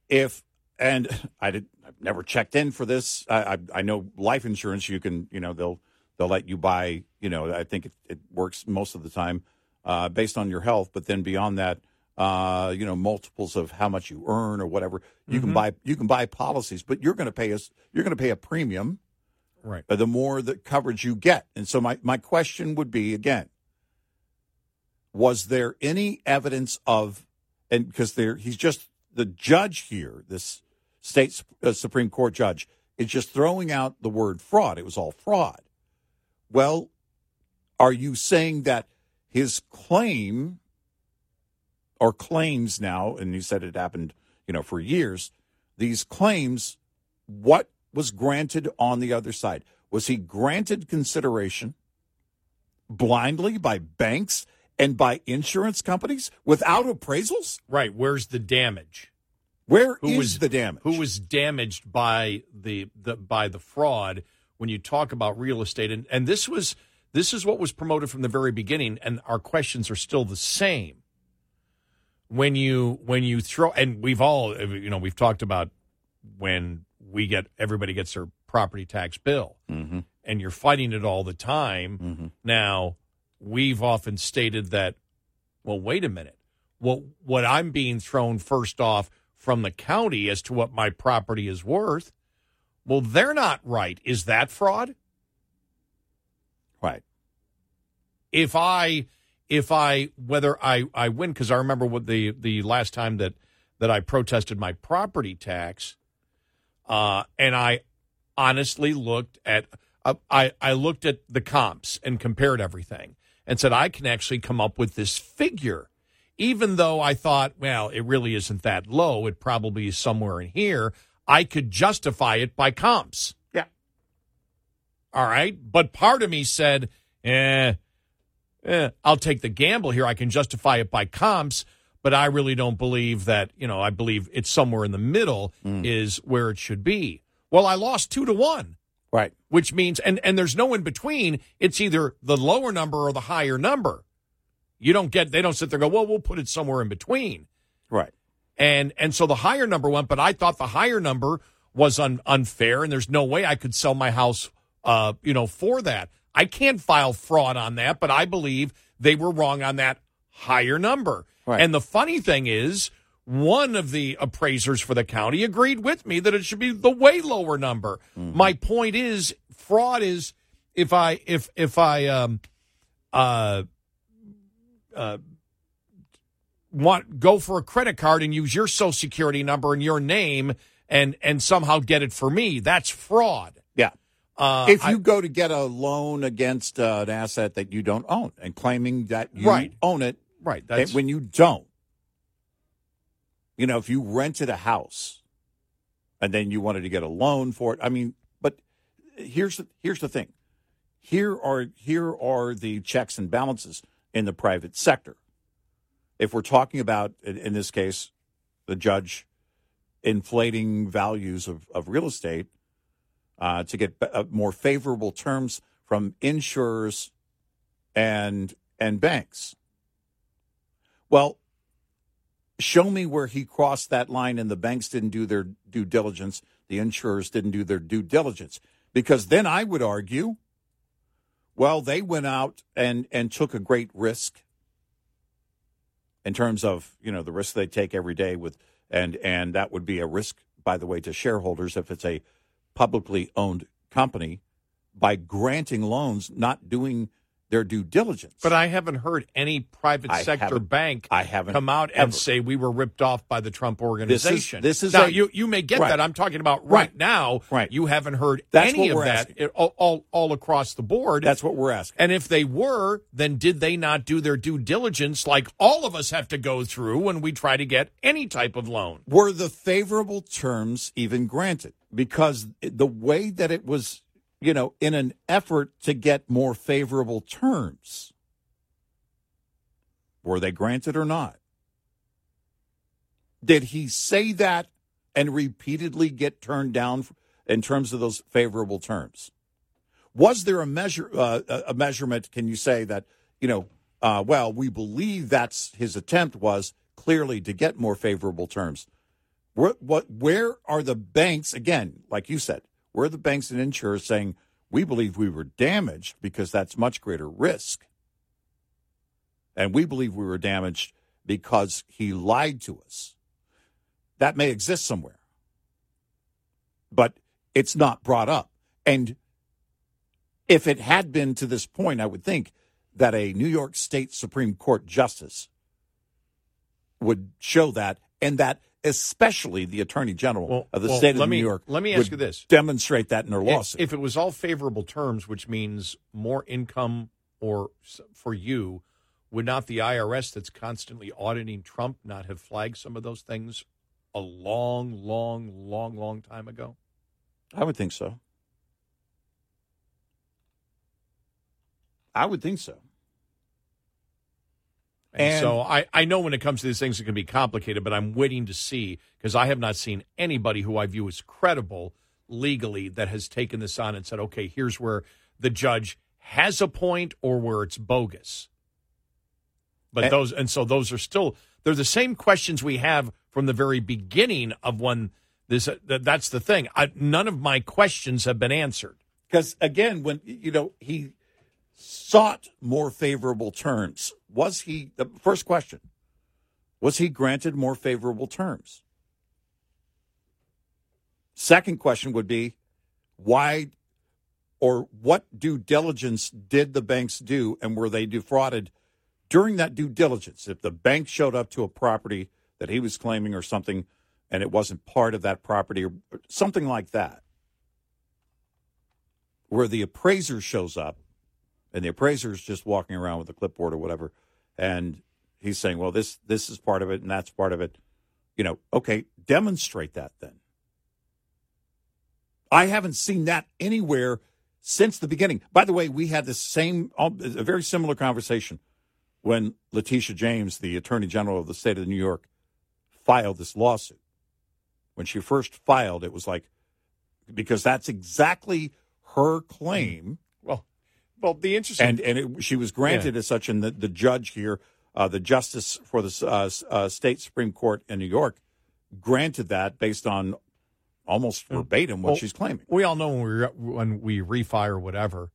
if and I did I've never checked in for this. I, I, I know life insurance you can you know they'll they'll let you buy you know I think it, it works most of the time uh, based on your health, but then beyond that, uh, you know multiples of how much you earn or whatever you Mhm. can buy you can buy policies, but you're going to pay us you're going to pay a premium Right. uh, the more the coverage you get. And so my, my question would be again, was there any evidence of, and because there, he's just the judge here, this state uh, Supreme Court judge, is just throwing out the word fraud. It was all fraud. Well, are you saying that his claim or claims now, and you said it happened, you know, for years, these claims, what was granted on the other side? Was he granted consideration blindly by banks and by insurance companies without appraisals? Right. Where's the damage? Where Who is was the damage? Who was damaged by the, the by the fraud when you talk about real estate? And and this was this is what was promoted from the very beginning, and our questions are still the same. When you when you throw and we've all you know we've talked about when we get everybody gets their property tax bill Mm-hmm. and you're fighting it all the time. Now, we've often stated that, well, wait a minute. what what I'm being thrown first off from the county as to what my property is worth, well, they're not right. Is that fraud? Right. If I, if I, whether I, I win, because I remember what the, the last time that, that I protested my property tax, uh, and I honestly looked at uh, I I looked at the comps and compared everything and said I can actually come up with this figure. Even though I thought well it really isn't that low. It probably is somewhere in here. I could justify it by comps. Yeah. All right? But part of me said eh, eh I'll take the gamble here. I can justify it by comps but I really don't believe that you know I believe it's somewhere in the middle is where it should be. Well I lost 2 to 1 Right. which means and and there's no in between. It's either the lower number or the higher number. You don't get they don't sit there and go well we'll put it somewhere in between. Right. and and so the higher number went but i thought the higher number was un, unfair and there's no way i could sell my house uh you know for that i can't file fraud on that but i believe they were wrong on that higher number Right. and the funny thing is one of the appraisers for the county agreed with me that it should be the way lower number. My point is fraud is if I if if I um uh uh want go for a credit card and use your social security number and your name and and somehow get it for me, that's fraud. Uh, if I- you go to get a loan against uh, an asset that you don't own and claiming that you Right. own it, right, that's when you don't, you know, if you rented a house and then you wanted to get a loan for it, I mean, but here's the, here's the thing. Here are here are the checks and balances in the private sector. If we're talking about, in, in this case, the judge inflating values of, of real estate uh, to get uh, more favorable terms from insurers and and banks. Well, show me where he crossed that line and the banks didn't do their due diligence, the insurers didn't do their due diligence. Because then I would argue, well, they went out and, and took a great risk in terms of, you know, the risk they take every day with and and that would be a risk, by the way, to shareholders if it's a publicly owned company by granting loans, not doing their due diligence. But I haven't heard any private I sector bank I haven't come out ever. and say we were ripped off by the Trump organization. this is now a- you you may get Right. that. I'm talking about right, Right. now. Right. You haven't heard That's any of that it- all, all all across the board. That's what we're asking. and if they were, then did they not do their due diligence like all of us have to go through when we try to get any type of loan? Were the favorable terms even granted? Because the way that it was, you know, in an effort to get more favorable terms, were they granted or not? Did he say that and repeatedly get turned down in terms of those favorable terms? Was there a measure uh, a measurement? Can you say that you know? Uh, well, we believe that's his attempt was clearly to get more favorable terms. Where, what? Where are the banks again? Like you said, where are the banks and insurers saying we believe we were damaged because that's much greater risk, and we believe we were damaged because he lied to us. That may exist somewhere, but it's not brought up. And if it had been to this point, I would think that a New York State Supreme Court justice would show that, and that especially the Attorney General Well- of the well, state of New York. let me ask you this. demonstrate that in their lawsuit. If it was all favorable terms, which means more income or for you, would not the IRS that's constantly auditing Trump not have flagged some of those things a long, long, long, long time ago? I would think so. I would think so. And, And- so I, I know when it comes to these things, it can be complicated, but I'm waiting to see because I have not seen anybody who I view as credible legally that has taken this on and said, okay, here's where the judge has a point or where it's bogus. But And- those, and so those are still, they're the same questions we have from the very beginning of when this, uh, that, that's the thing. I, none of my questions have been answered. Because again, when you know he sought more favorable terms, was he the first question? Was he granted more favorable terms? Second question would be why or what due diligence did the banks do and were they defrauded during that due diligence? If the bank showed up to a property that he was claiming or something and it wasn't part of that property or something like that, where the appraiser shows up and the appraiser is just walking around with a clipboard or whatever and he's saying well this this is part of it and that's part of it. You know okay demonstrate that then. I haven't seen that anywhere since the beginning. By the way we had the same a very similar conversation when letitia james the attorney general of the state of new york filed this lawsuit. When she first filed it was like because that's exactly her claim. Well, well, the interesting and and it, she was granted as such, and the, the judge here, uh, the justice for the uh, uh, state supreme court in New York, granted that based on almost verbatim what Well, she's claiming. We all know when we re- when we refi or whatever,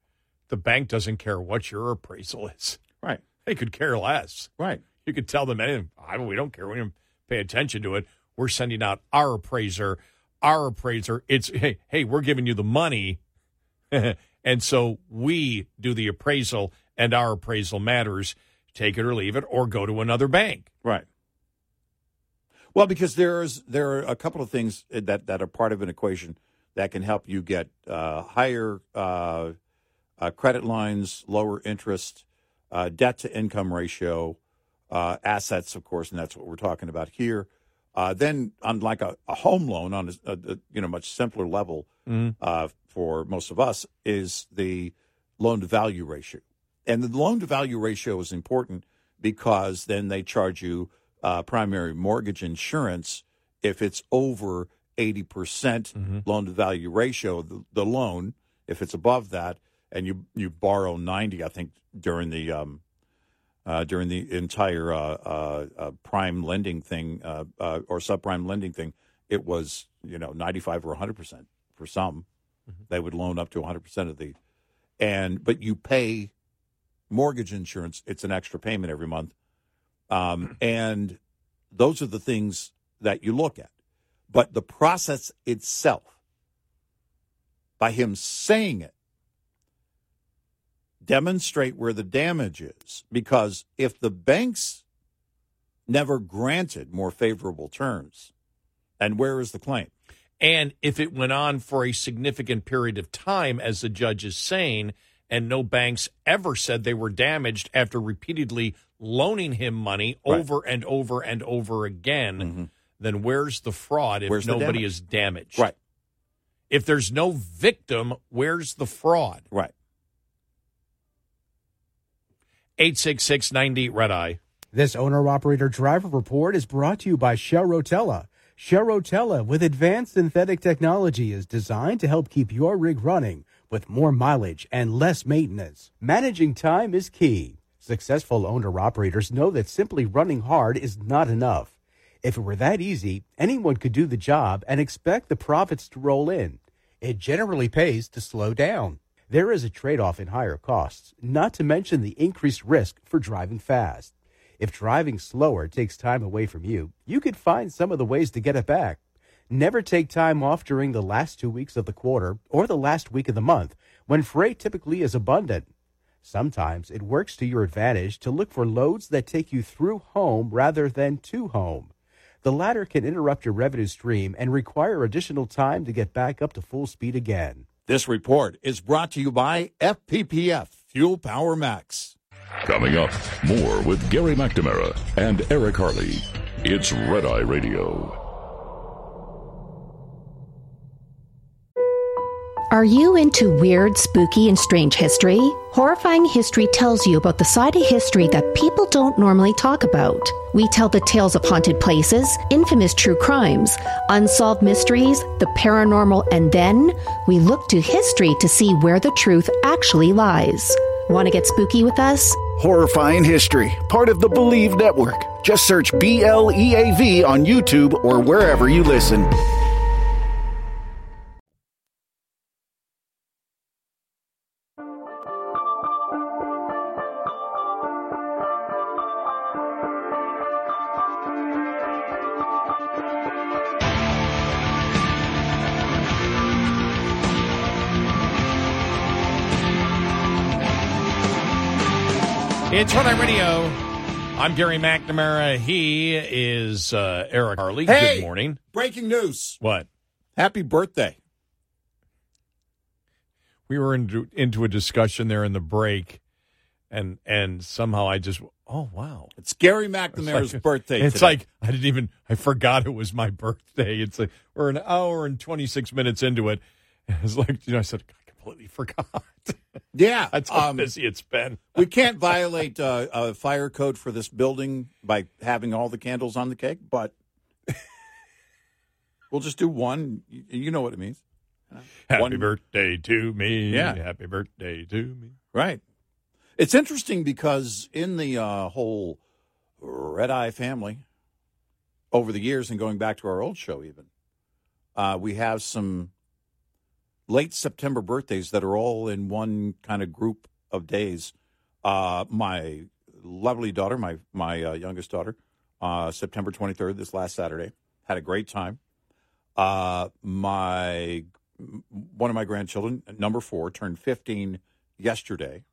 the bank doesn't care what your appraisal is. Right. They could care less. Right. You could tell them anything. I don't, we don't care. We don't pay attention to it. We're sending out our appraiser. Our appraiser. It's hey, hey, we're giving you the money, *laughs* and so we do the appraisal, and our appraisal matters. Take it or leave it, or go to another bank. Right. Well, because there's there are a couple of things that that are part of an equation that can help you get uh, higher uh, uh, credit lines, lower interest, uh, debt to income ratio, uh, assets, of course, and that's what we're talking about here. Uh, then, unlike a, a home loan on a, a you know much simpler level uh, for most of us is the loan to value ratio, and the loan to value ratio is important because then they charge you uh, primary mortgage insurance if it's over 80% loan to value ratio the, the loan if it's above that and you you borrow 90 i think during the um, uh, during the entire uh, uh, uh, prime lending thing uh, uh, or subprime lending thing it was you know 95 or 100% for some they would loan up to 100% of the and but you pay mortgage insurance it's an extra payment every month. Um, *clears throat* and those are the things that you look at. But the process itself by him saying it demonstrate where the damage is. Because if the banks never granted more favorable terms and where is the claim And if it went on for a significant period of time, as the judge is saying, and no banks ever said they were damaged after repeatedly loaning him money Right. over and over and over again, mm-hmm. then where's the fraud if Where's nobody damage? is damaged? right If there's no victim, where's the fraud? right 866 90 Red Eye This owner operator driver report is brought to you by Shell Rotella. Shell Rotella with advanced synthetic technology is designed to help keep your rig running with more mileage and less maintenance. Managing time is key. Successful owner operators know that simply running hard is not enough. If it were that easy, anyone could do the job and expect the profits to roll in. It generally pays to slow down. There is a trade off in higher costs, not to mention the increased risk for driving fast. If driving slower takes time away from you, you could find some of the ways to get it back. Never take time off during the last two weeks of the quarter or the last week of the month when freight typically is abundant. Sometimes it works to your advantage to look for loads that take you through home rather than to home. The latter can interrupt your revenue stream and require additional time to get back up to full speed again. This report is brought to you by FPPF Fuel Power Max. Coming up, more with Gary McNamara and Eric Harley. It's Red Eye Radio. Are you into weird, spooky, and strange history? Horrifying History tells you about the side of history that people don't normally talk about. We tell the tales of haunted places, infamous true crimes, unsolved mysteries, the paranormal, and then we look to history to see where the truth actually lies. Want to get spooky with us? Horrifying History, part of the Believe Network. Just search B L E A V on YouTube or wherever you listen. It's Red Eye Radio. I'm Gary McNamara. He is uh, Eric Harley. Hey! Good morning. Breaking news. What? Happy birthday. We were into, into a discussion there in the break, and and somehow I just oh wow, It's Gary McNamara's like- *laughs* birthday It's today. like I didn't even I forgot it was my *laughs* birthday. It's like we're an hour and twenty six minutes into it. *laughs* It's like you know I said completely *laughs* forgot. yeah, *laughs* That's how um, busy it's been. we can't violate uh, a fire code for this building by having all the candles on the cake, but *laughs* we'll just do one. You, you know what it means. Happy One- birthday to me. Yeah. Happy birthday to me. Right. It's interesting because in the uh, whole Red Eye family, over the years and going back to our old show, even, uh, we have some late September birthdays that are all in one kind of group of days. Uh, my lovely daughter, my my uh, youngest daughter, uh, September 23rd, this last Saturday, had a great time. Uh, my one of my grandchildren, number four, turned 15 yesterday.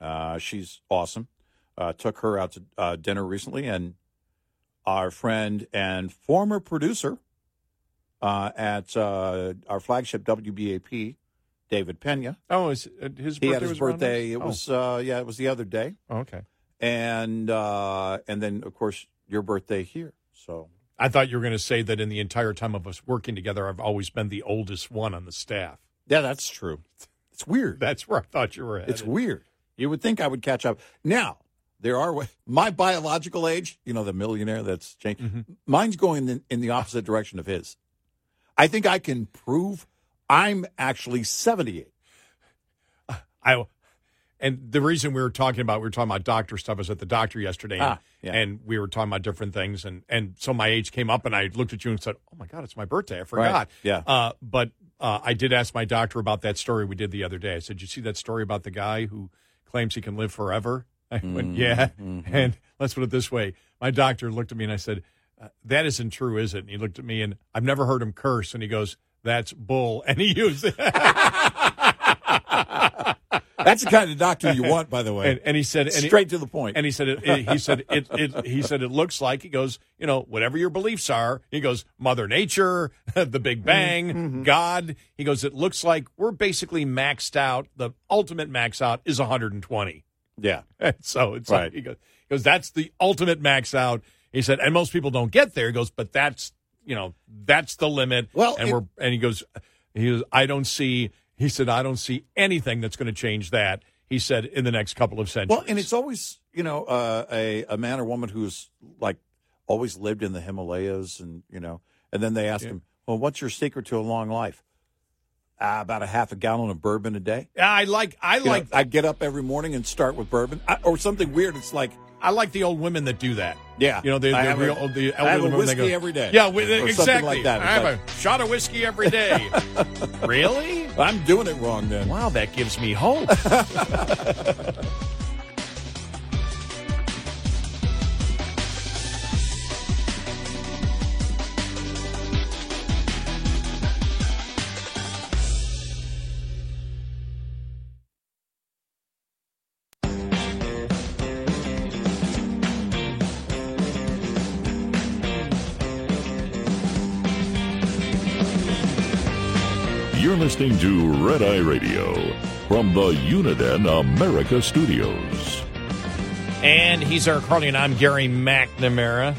Uh, she's awesome. Uh, took her out to dinner recently, and our friend and former producer uh, at uh, our flagship WBAP, David Pena. Oh, is uh, his birthday He had his birthday. It Oh. was uh, yeah, it was the other day, Oh, okay. and uh, and then of course your birthday here. So I thought you were going to say that in the entire time of us working together, I've always been the oldest one on the staff. yeah, that's true. It's weird. That's where I thought you were at. It's weird. You would think I would catch up. Now, there are my biological age, you know, the millionaire that's changed. Mm-hmm. Mine's going in, in the opposite direction of his. I think I can prove I'm actually 78. I and the reason we were talking about we were talking about doctor stuff I was at the doctor yesterday and, Ah, yeah. and we were talking about different things and and so my age came up and I looked at you and said oh my god it's my birthday. I forgot. Yeah. uh, but uh, I did ask my doctor about that story we did the other day. I said you see that story about the guy who claims he can live forever? *laughs* I went yeah. *laughs* And let's put it this way. My doctor looked at me and I said uh, that isn't true is it and he looked at me and I've never heard him curse and he goes that's bull *laughs* and he used it *laughs* That's the kind of doctor you want, by the way. And, and he said, and he- Straight to the point. And he said, it, it- he said, it, it, he said, it looks like he goes, you know, whatever your beliefs are. He goes, Mother Nature, *laughs* the Big Bang, Mm-hmm. God. He goes, it looks like we're basically maxed out. The ultimate max out is 120. yeah. And so it's Right. like he goes, he goes, that's the ultimate max out. He said, and most people don't get there. He goes, but that's you know that's the limit. Well, and it- we're and he goes, he goes, I don't see. He said, I don't see anything that's going to change that. he said, in the next couple of centuries. Well, and it's always you know uh, a a man or woman who's like always lived in the Himalayas, and you know, and then they ask him, "Well, what's your secret to a long life?" Uh, about a half a gallon of bourbon a day. I like. I You know, like. I get up every morning and start with bourbon, I, or something weird. It's like I like the old women that do that. Yeah. you know the, the real a- the I have elderly a women that whiskey go, every day. Yeah, exactly. like that. I have like- a shot of whiskey every day. *laughs* really? I'm doing it wrong then. Wow, that gives me hope. *laughs* listening to Red Eye Radio from the Uniden America Studios. And he's Eric Harley, and I'm Gary McNamara.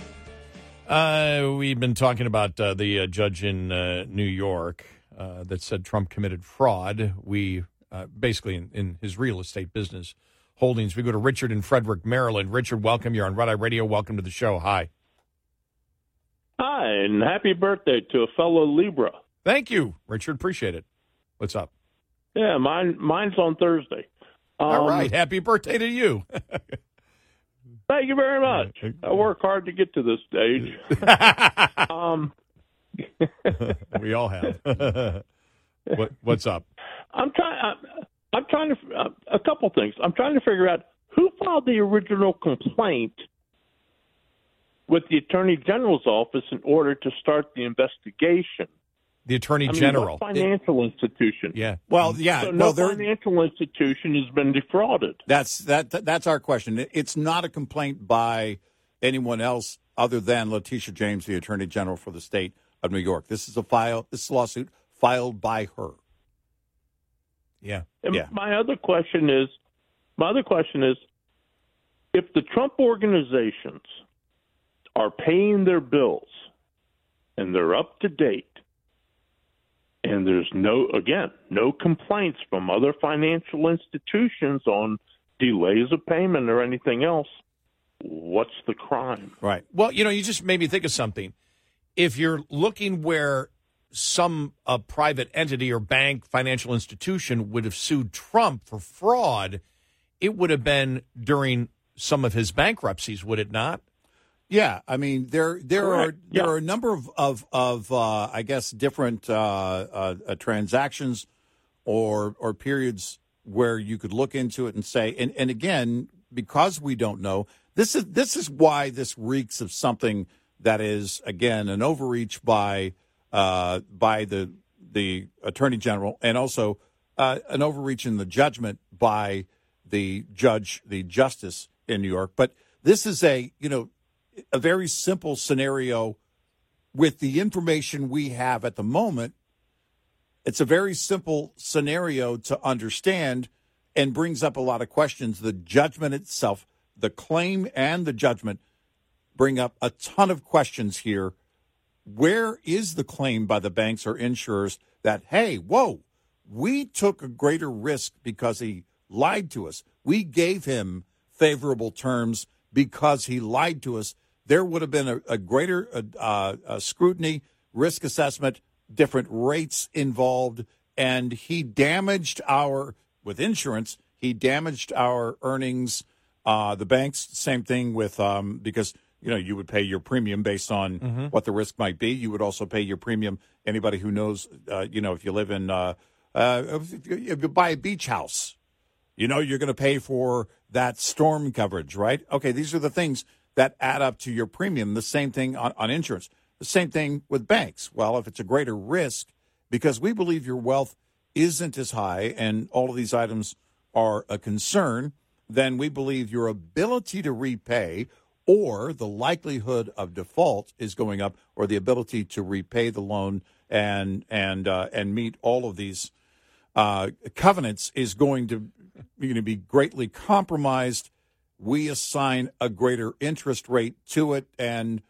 Uh, we've been talking about uh, the uh, judge in uh, New York uh, that said Trump committed fraud. We uh, basically in, in his real estate business holdings. We go to Richard in Frederick, Maryland. Richard, welcome. You're on Red Eye Radio. Welcome to the show. Hi. Hi, and happy birthday to a fellow Libra. Thank you, Richard. Appreciate it. What's up? Yeah, mine mine's on Thursday. All Um, right. Happy birthday to you. *laughs* Thank you very much. I work hard to get to this stage. *laughs* um, *laughs* we all have. what, what's up? I'm trying. I'm, I'm trying to uh, a couple things. I'm trying to figure out who filed the original complaint with the Attorney General's office in order to start the investigation. The Attorney I mean, General. what financial institution. Yeah. Well, yeah. So no they're- financial institution has been defrauded. That's that. That's our question. It's not a complaint by anyone else other than Letitia James, the Attorney General for the state of New York. This is a file. This lawsuit filed by her. Yeah. And Yeah. my other question is, my other question is, if the Trump organizations are paying their bills and they're up to date, and there's no, again, no complaints from other financial institutions on delays of payment or anything else, what's the crime? Right. Well, you know, you just made me think of something. If you're looking where some uh, private entity or bank financial institution would have sued Trump for fraud, it would have been during some of his bankruptcies, would it not? Yeah, I mean there there Correct. are there Yeah. are a number of of, of uh, I guess different uh, uh, uh, transactions or or periods where you could look into it and say and, and again because we don't know this is this is why this reeks of something that is again an overreach by uh, by the the attorney general and also uh, an overreach in the judgment by the judge the justice in New York but this is a you know a very simple scenario with the information we have at the moment. It's a very simple scenario to understand and brings up a lot of questions. The judgment itself, the claim and the judgment bring up a ton of questions here. Where is the claim by the banks or insurers that, hey, whoa, we took a greater risk because he lied to us? We gave him favorable terms because he lied to us. There would have been a, a greater uh, uh, scrutiny, risk assessment, different rates involved, and he damaged our, with insurance, he damaged our earnings. Uh, the banks, same thing with, um, because you know, you would pay your premium based on Mhm. what the risk might be. You would also pay your premium. Anybody who knows, uh, you know, if you live in, uh, uh, if you buy a beach house, you know, you're going to pay for that storm coverage, right? Okay, these are the things that add up to your premium. The same thing on, on insurance. The same thing with banks. Well, if it's a greater risk, because we believe your wealth isn't as high and all of these items are a concern, then we believe your ability to repay or the likelihood of default is going up or the ability to repay the loan and and uh, and meet all of these uh, covenants is going to going to be greatly compromised. We assign a greater interest rate to it, and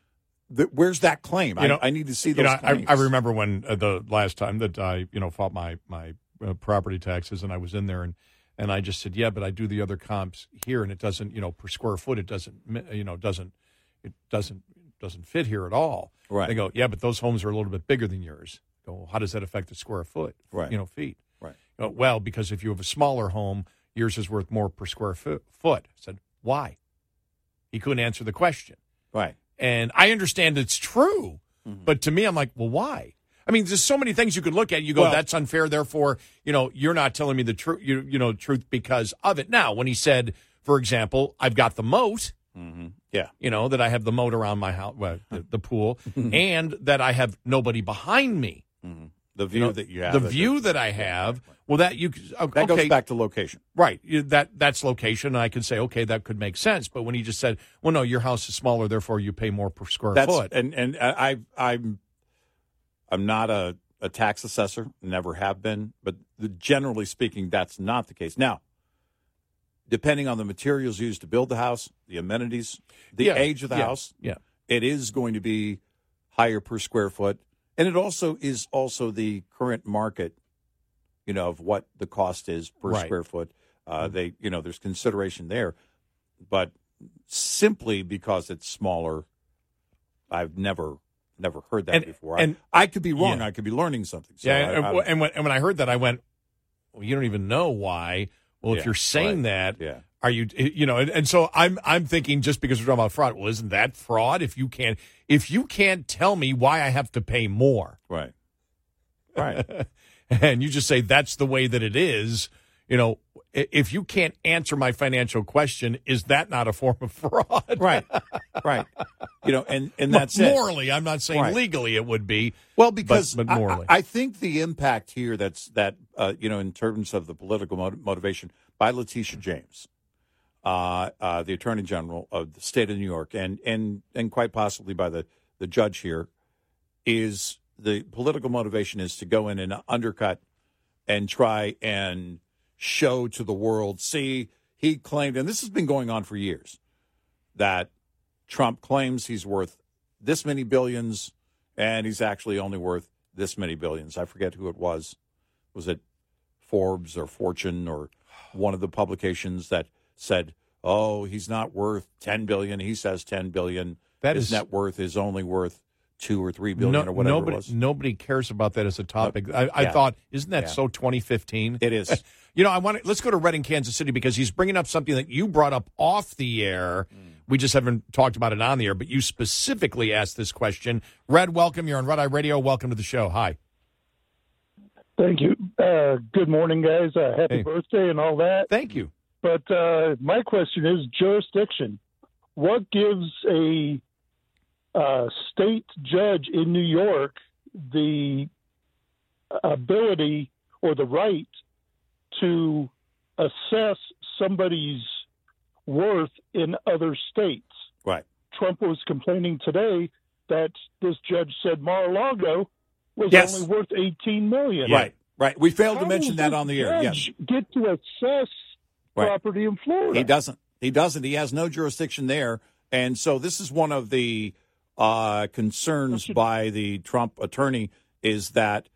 th- where's that claim? You know, I, I need to see you those know, I, claims. I remember when uh, the last time that I, you know, filed my my uh, property taxes, and I was in there, and And I just said, yeah, but I do the other comps here, and it doesn't, you know, per square foot, it doesn't, you know, doesn't, it doesn't, doesn't fit here at all. Right. They go, yeah, but those homes are a little bit bigger than yours. I go, well, how does that affect the square foot? Right. You know, feet. Right. You go, well, because if you have a smaller home, yours is worth more per square foot. foot. I said, why? He couldn't answer the question. Right. And I understand it's true, but to me, I'm like, well, why? I mean, there's so many things you could look at. You go, Well- that's unfair. Therefore, you know, you're not telling me the truth. You, you know, truth because of it. Now, when he said, for example, I've got the moat. Mm-hmm. Yeah. You know that I have the moat around my house, well, the, the pool, *laughs* and that I have nobody behind me. The view know, that you have. the view that I have. Well, that you okay, That goes back to location. Right. That that's location. And I can say, okay, that could make sense. But when he just said, well, no, your house is smaller, therefore you pay more per square That's foot. and and uh, I I'm I'm not a, a tax assessor, never have been, but the, generally speaking, that's not the case. Now, depending on the materials used to build the house, the amenities, the Yeah, age of the yeah, house, yeah. it is going to be higher per square foot, and it also is also the current market, you know, of what the cost is per Right. square foot. Uh, They, you know, there's consideration there, but simply because it's smaller, I've never never heard that And- before. and- I, I could be wrong. Yeah. I could be learning something. So yeah, I- and, I- and when and when I heard that, I went, well, you don't even know why. Well, Yeah, if you're saying right. that, Yeah. Are you you know? And, and so I'm I'm thinking just because we're talking about fraud, well, isn't that fraud? If you can't if you can't tell me why I have to pay more, right, *laughs* right, and you just say that's the way that it is, you know. If you can't answer my financial question, is that not a form of *laughs* fraud? right, right. You know, and and that's it. morally. I'm not saying Right. legally it would be. Well, because but, but morally, I, I think the impact here that's that uh, you know in terms of the political mot- motivation by Letitia James, uh, uh, the Attorney General of the state of New York, and and and quite possibly by the the judge here, is the political motivation is to go in and undercut and try and show to the world. See, he claimed, and this has been going on for years, that Trump claims he's worth this many billions, and he's actually only worth this many billions. I forget who it was. Was it Forbes or Fortune or one of the publications that said, "Oh, he's not worth ten billion. He says ten billion. That His is- net worth is only worth two or three billion No- or whatever nobody, it was." Nobody cares about that as a topic. I, I yeah. thought, isn't that Yeah. so 2015? It is. *laughs* You know, I want to let's go to Reading, Kansas City, because he's bringing up something that you brought up off the air. Mm. We just haven't talked about it on the air, but you specifically asked this question. Red, welcome. You're on Red Eye Radio. Welcome to the show. Hi. Thank you. Uh, good morning, guys. Uh, happy Hey. birthday and all that. Thank you. But uh, my question is jurisdiction. What gives a uh, state judge in New York the ability or the right to assess somebody's worth in other states? Right. Trump was complaining today that this judge said Mar-a-Lago was Yes. only worth 18 million. Right, right. We failed to mention that on the air. Yes. Get to assess Right. property in Florida. He doesn't. He doesn't. He has no jurisdiction there. And so this is one of the uh, concerns by the Trump attorney is that,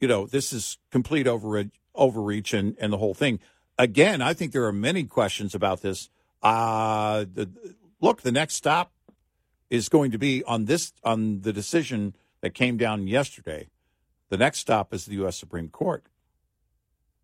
you know, this is complete over, overreach and, and the whole thing. Again, I think there are many questions about this. Uh, the, look, the next stop is going to be on this on the decision that came down yesterday. The next stop is the U.S. Supreme Court,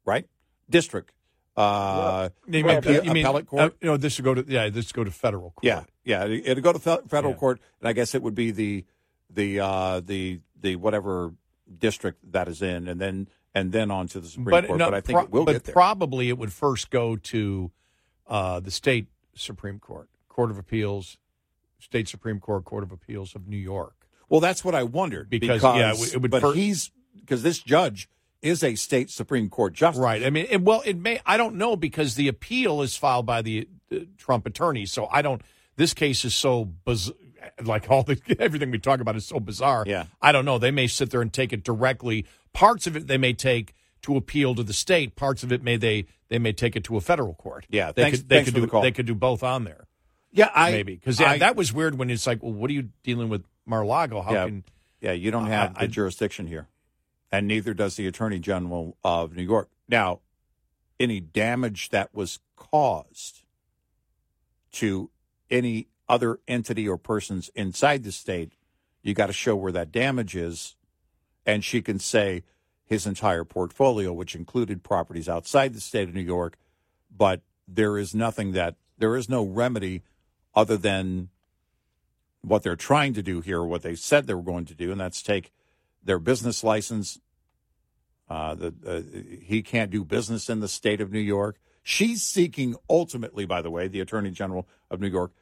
right? District. Uh, You mean, appeal- you mean- appellate court. uh, you know, this should go to yeah, this should go to federal court. Yeah, yeah. it- It'd go to federal Yeah. court, and I guess it would be the the uh, the the whatever district that is in, and then and then on to the Supreme Court. no, but I think pro- it will but get there. probably it would first go to uh, the state Supreme Court, Court of Appeals, State Supreme Court, Court of Appeals of New York. well, that's what I wondered Because, yeah, it would- but fir- he's because this judge is a state Supreme Court justice, Right. I mean, it, well, it may. I don't know because the appeal is filed by the uh, Trump attorney. So I don't. This case is so biz- like all the *laughs* everything we talk about is so bizarre. Yeah. I don't know. They may sit there and take it directly. Parts of it they may take to appeal to the state. Parts of it may they they may take it to a federal court. Yeah, They thanks- could they could do the call. they could do both on there. Yeah, I maybe because yeah, that was weird when it's like, well, what are you dealing with Mar-a-Lago? How yeah, can yeah, you don't have I- the jurisdiction here, and neither does the Attorney General of New York. Now, any damage that was caused to any other entity or persons inside the state, you got to show where that damage is. And she can say his entire portfolio, which included properties outside the state of New York, but there is nothing that, there is no remedy other than what they're trying to do here, what they said they were going to do, and that's take their business license. Uh, the, uh, he can't do business in the state of New York. She's seeking ultimately, by the way, the Attorney General of New York,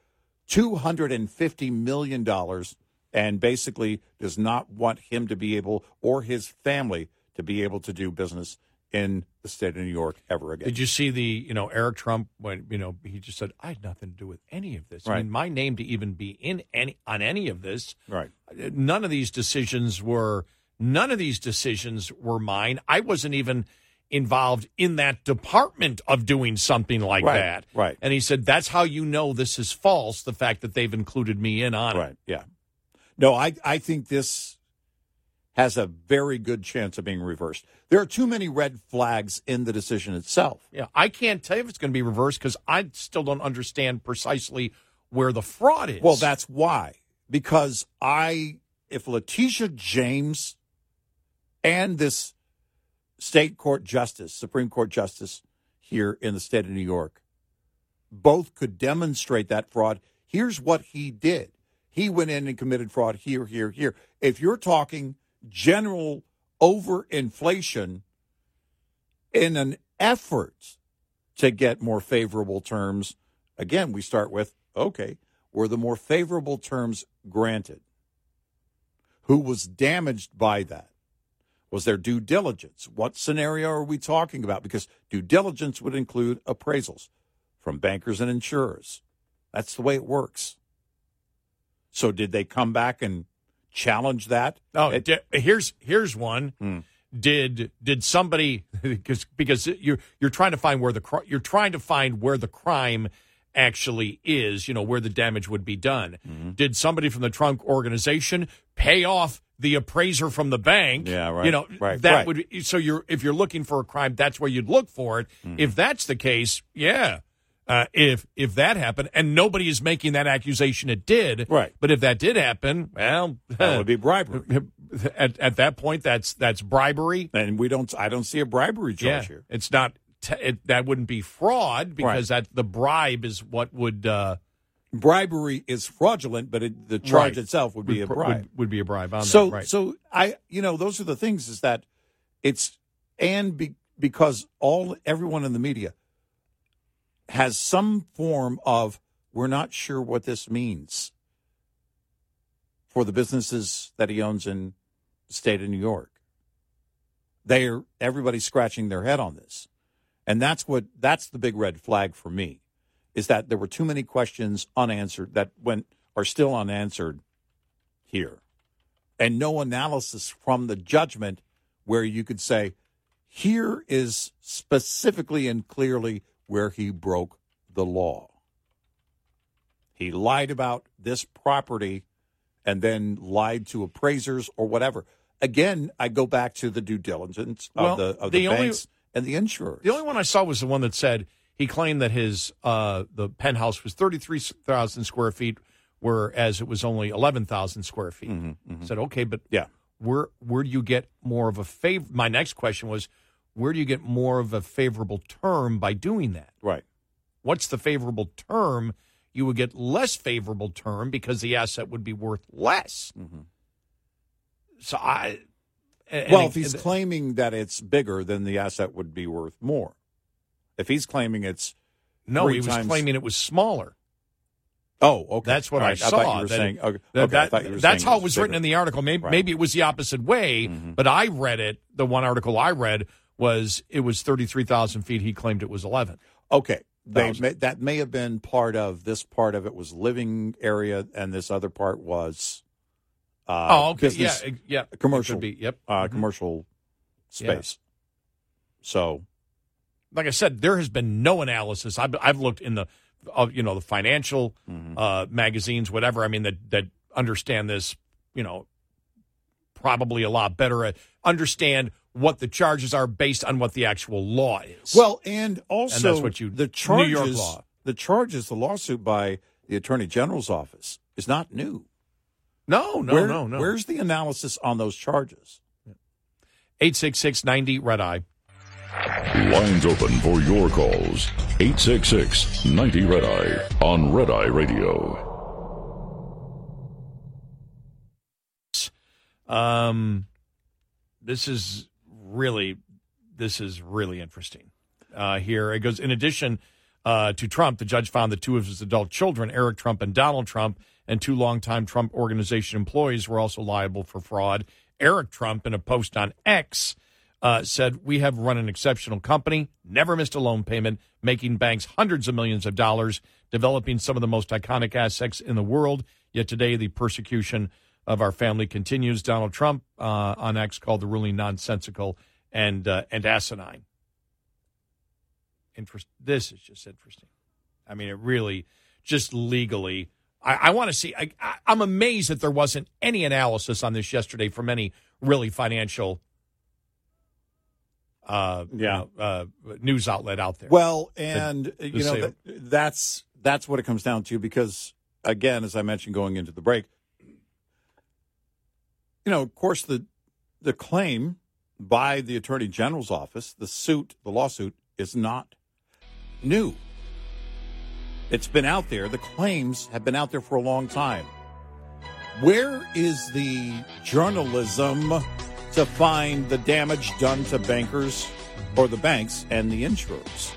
$250 million and basically does not want him to be able or his family to be able to do business in the state of New York ever again. Did you see the, you know, Eric Trump when, you know, he just said, I had nothing to do with any of this. I mean, my name to even be in any on any of this. Right. None of these decisions were none of these decisions were mine. I wasn't even involved in that department of doing something like Right, that. right. And he said, That's how you know this is false, the fact that they've included me in on it. Right. Yeah. No, I, I think this has a very good chance of being reversed. There are too many red flags in the decision itself. Yeah, I can't tell you if it's going to be reversed because I still don't understand precisely where the fraud is. Well, that's why. Because I, if Letitia James and this state court justice, Supreme Court justice here in the state of New York, both could demonstrate that fraud, here's what he did. He went in and committed fraud here, here, here. If you're talking general overinflation in an effort to get more favorable terms, again, we start with okay, were the more favorable terms granted? Who was damaged by that? Was there due diligence? What scenario are we talking about? Because due diligence would include appraisals from bankers and insurers. That's the way it works. So, did they come back and challenge that? Oh, It- here's here's one. Hmm. Did did somebody *laughs* because because you're you're trying to find where the you're trying to find where the crime actually is, you know, where the damage would be done. Mm-hmm. Did somebody from the Trump organization pay off the appraiser from the bank? Yeah, right, You know, right, that right. would so you're if you're looking for a crime, that's where you'd look for it. Mm-hmm. If that's the case, yeah. Uh, if if that happened, and nobody is making that accusation, it did. Right. But if that did happen, well, That would be bribery. *laughs* at, at that point that's that's bribery and we don't i don't see a bribery charge yeah here it's not t- it, that wouldn't be fraud because that the bribe is what would uh bribery is fraudulent but it, the charge Right. itself would be a bribe would, would be a bribe on so that right so i you know those are the things is that it's and be, because all everyone in the media has some form of we're not sure what this means for the businesses that he owns in the state of New York. They're everybody's scratching their head on this. And that's what that's the big red flag for me is that there were too many questions unanswered that went are still unanswered here. And no analysis from the judgment where you could say here is specifically and clearly where he broke the law. He lied about this property and then lied to appraisers or whatever. Again, I go back to the due diligence of Well, the of the, the only- banks and the insurers. the only one i saw was the one that said he claimed that his uh the penthouse was 33000 square feet whereas it was only 11000 square feet said okay but Mm-hmm, yeah where where do you get more of a favor my next question was where do you get more of a favorable term by doing that Right. what's the favorable term you would get less favorable term because the asset would be worth less mm-hmm. so i well, if he's claiming that it's bigger, then the asset would be worth more. If he's claiming it's no he was times- claiming it was smaller Oh, okay. That's what All I right. saw. thought you were that- saying. Okay. that- okay, that- were that's saying how it was written in the article. Maybe, Right. maybe it was the opposite way, mm-hmm. but I read it. The one article I read was it was thirty three thousand feet. He claimed it was eleven. Okay. They may, that may have been part of this part of it was living area, and this other part was. Uh, oh, okay, business- yeah, yeah, commercial. be, yep, uh, Mhm. commercial Yeah. space. So Like I said, there has been no analysis. I've I've looked in the, of you know, the financial Mm-hmm. uh, magazines, whatever. I mean that that understand this, you know, probably a lot better. uh, Understand what the charges are based on what the actual law is. Well, and also and that's what you the charges, New York law. the charges, the lawsuit by the Attorney General's office is not new. No, no, Where- no, no. Where's the analysis on those charges? 866 90 Red Eye. Lines open for your calls. 866 90 Red Eye on Red Eye Radio. Um, this is really, this is really interesting. Uh, here it goes. In addition uh, to Trump, the judge found that two of his adult children, Eric Trump and Donald Trump, and two longtime Trump organization employees were also liable for fraud. Eric Trump, in a post on X, uh, said, We have run an exceptional company, never missed a loan payment, making banks hundreds of millions of dollars, developing some of the most iconic assets in the world. Yet today, the persecution of our family continues. Donald Trump uh, on X called the ruling nonsensical and uh, and asinine. Interest. This is just interesting. I mean, it really just legally. I, I want to see. I, I, I'm amazed that there wasn't any analysis on this yesterday from any really financial. Uh, Yeah. you know, uh, news outlet out there. Well, and to you know that, that's that's what it comes down to because again, as I mentioned going into the break, you know, of course the the claim by the Attorney General's office, the suit, the lawsuit is not new. It's been out there. The claims have been out there for a long time. Where is the journalism to find the damage done to bankers or the banks and the insurers?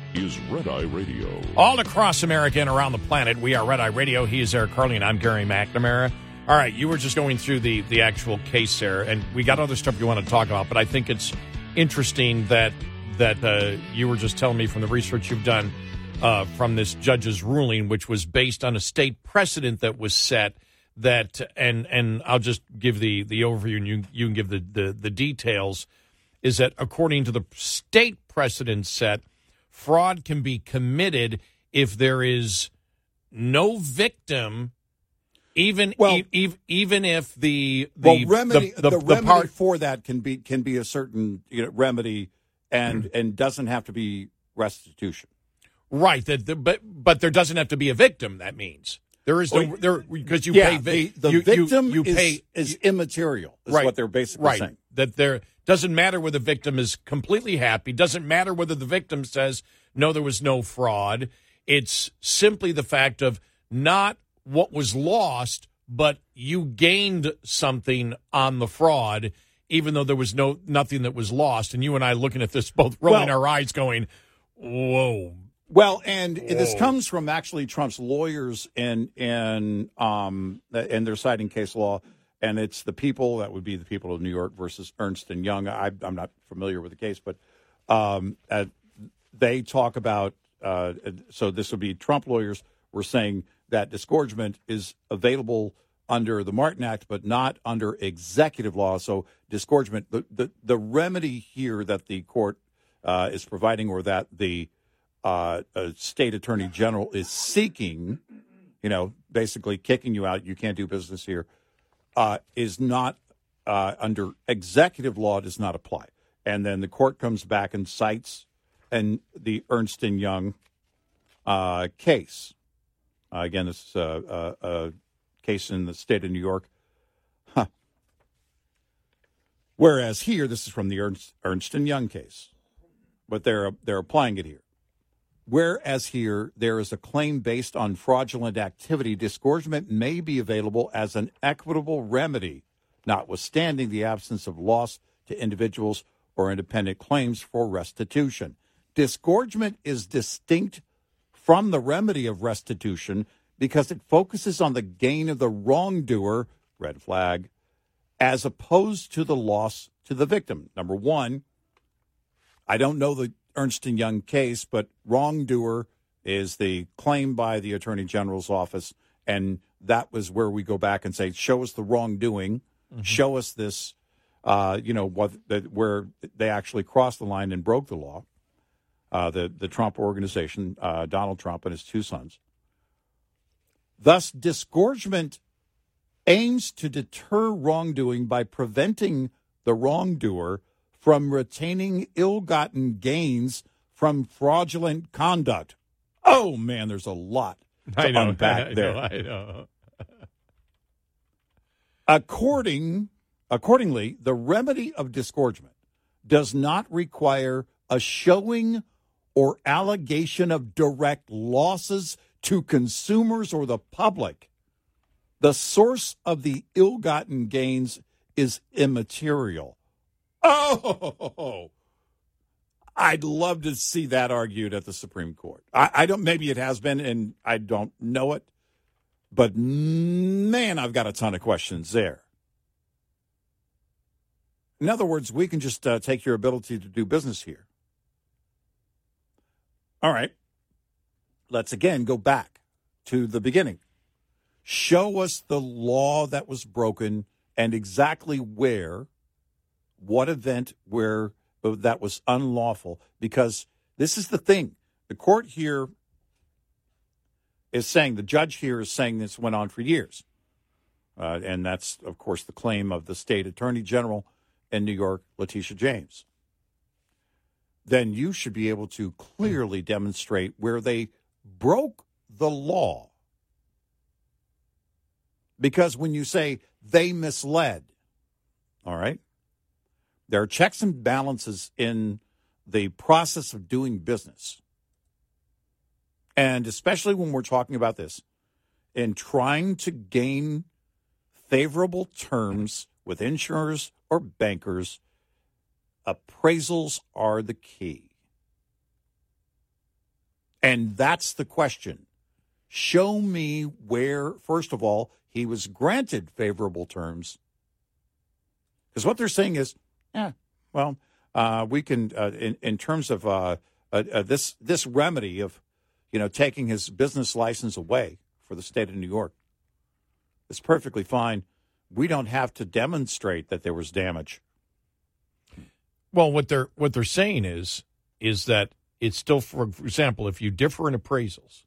is Red Eye Radio. All across America and around the planet, we are Red Eye Radio. He is Eric Harley, and I'm Gary McNamara. All right, you were just going through the the actual case there, and we got other stuff you want to talk about, but I think it's interesting that that uh, you were just telling me from the research you've done uh, from this judge's ruling, which was based on a state precedent that was set. That and and I'll just give the the overview, and you you can give the the, the details. Is that according to the state precedent set, fraud can be committed if there is no victim, even e- e- even if the the well, remedy the, the, the, the remedy part for that can be can be a certain you know, remedy, and Mm. and doesn't have to be restitution. right that the, but but there doesn't have to be a victim. That means there is no Well, there because you yeah, pay the, the you, you- victim you, is, pay is immaterial. Is right what they're basically right saying. that there doesn't matter whether the victim is completely happy. Doesn't matter whether the victim says no there was no fraud. It's simply the fact of not what was lost but you gained something on the fraud even though there was no nothing that was lost. And you and I looking at this both rolling Well- our eyes going whoa. Well, and this comes from actually Trump's lawyers in in um and they're citing case law, and it's the people that would be the people of New York versus Ernst and Young. I, I'm not familiar with the case, but um, uh, they talk about uh, so this would be Trump lawyers were saying that disgorgement is available under the Martin Act, but not under executive law. So disgorgement, the the, the remedy here that the court uh, is providing, or that the uh, uh, state attorney general is seeking, you know, basically kicking you out, you can't do business here, uh, is not uh, under executive law does not apply. And then the court comes back and cites and the Ernst and Young uh, case. Uh, again, this is a, a, a case in the state of New York. Huh. Whereas here, this is from the Ernst, Ernst and Young case, but they're they're applying it here. Whereas here, there is a claim based on fraudulent activity, disgorgement may be available as an equitable remedy, notwithstanding the absence of loss to individuals or independent claims for restitution. Disgorgement is distinct from the remedy of restitution because it focuses on the gain of the wrongdoer, red flag, as opposed to the loss to the victim. Number one, I don't know the Ernst and Young case, but wrongdoer is the claim by the Attorney General's office, and that was where we go back and say, show us the wrongdoing, show us this, uh, you know, what that where they actually crossed the line and broke the law. Uh, the the Trump organization, uh, Donald Trump and his two sons. Thus, disgorgement aims to deter wrongdoing by preventing the wrongdoer from retaining ill-gotten gains from fraudulent conduct. Oh man, there's a lot *laughs* to I know, unpack I there. know, I know. According, accordingly, the remedy of disgorgement does not require a showing or allegation of direct losses to consumers or the public. The source of the ill gotten gains is immaterial. *laughs* Oh, I'd love to see that argued at the Supreme Court. I, I don't, maybe it has been, and I don't know it, but man, I've got a ton of questions there. In other words, we can just uh, take your ability to do business here. All right. Let's again go back to the beginning. Show us the law that was broken and exactly where, what event where uh, that was unlawful. Because this is the thing. The court here is saying, the judge here is saying this went on for years. Uh, and that's, of course, the claim of the state attorney general in New York, Letitia James. Then you should be able to clearly demonstrate where they broke the law. Because when you say they misled, all right, there are checks and balances in the process of doing business. And especially when we're talking about this, in trying to gain favorable terms with insurers or bankers, appraisals are the key. And that's the question. Show me where, first of all, he was granted favorable terms. Because what they're saying is, yeah, well, uh, we can, uh, in, in terms of uh, uh, uh, this this remedy of, you know, taking his business license away for the state of New York, it's perfectly fine. We don't have to demonstrate that there was damage. Well, what they're what they're saying is is that it's still, for example, if you differ in appraisals,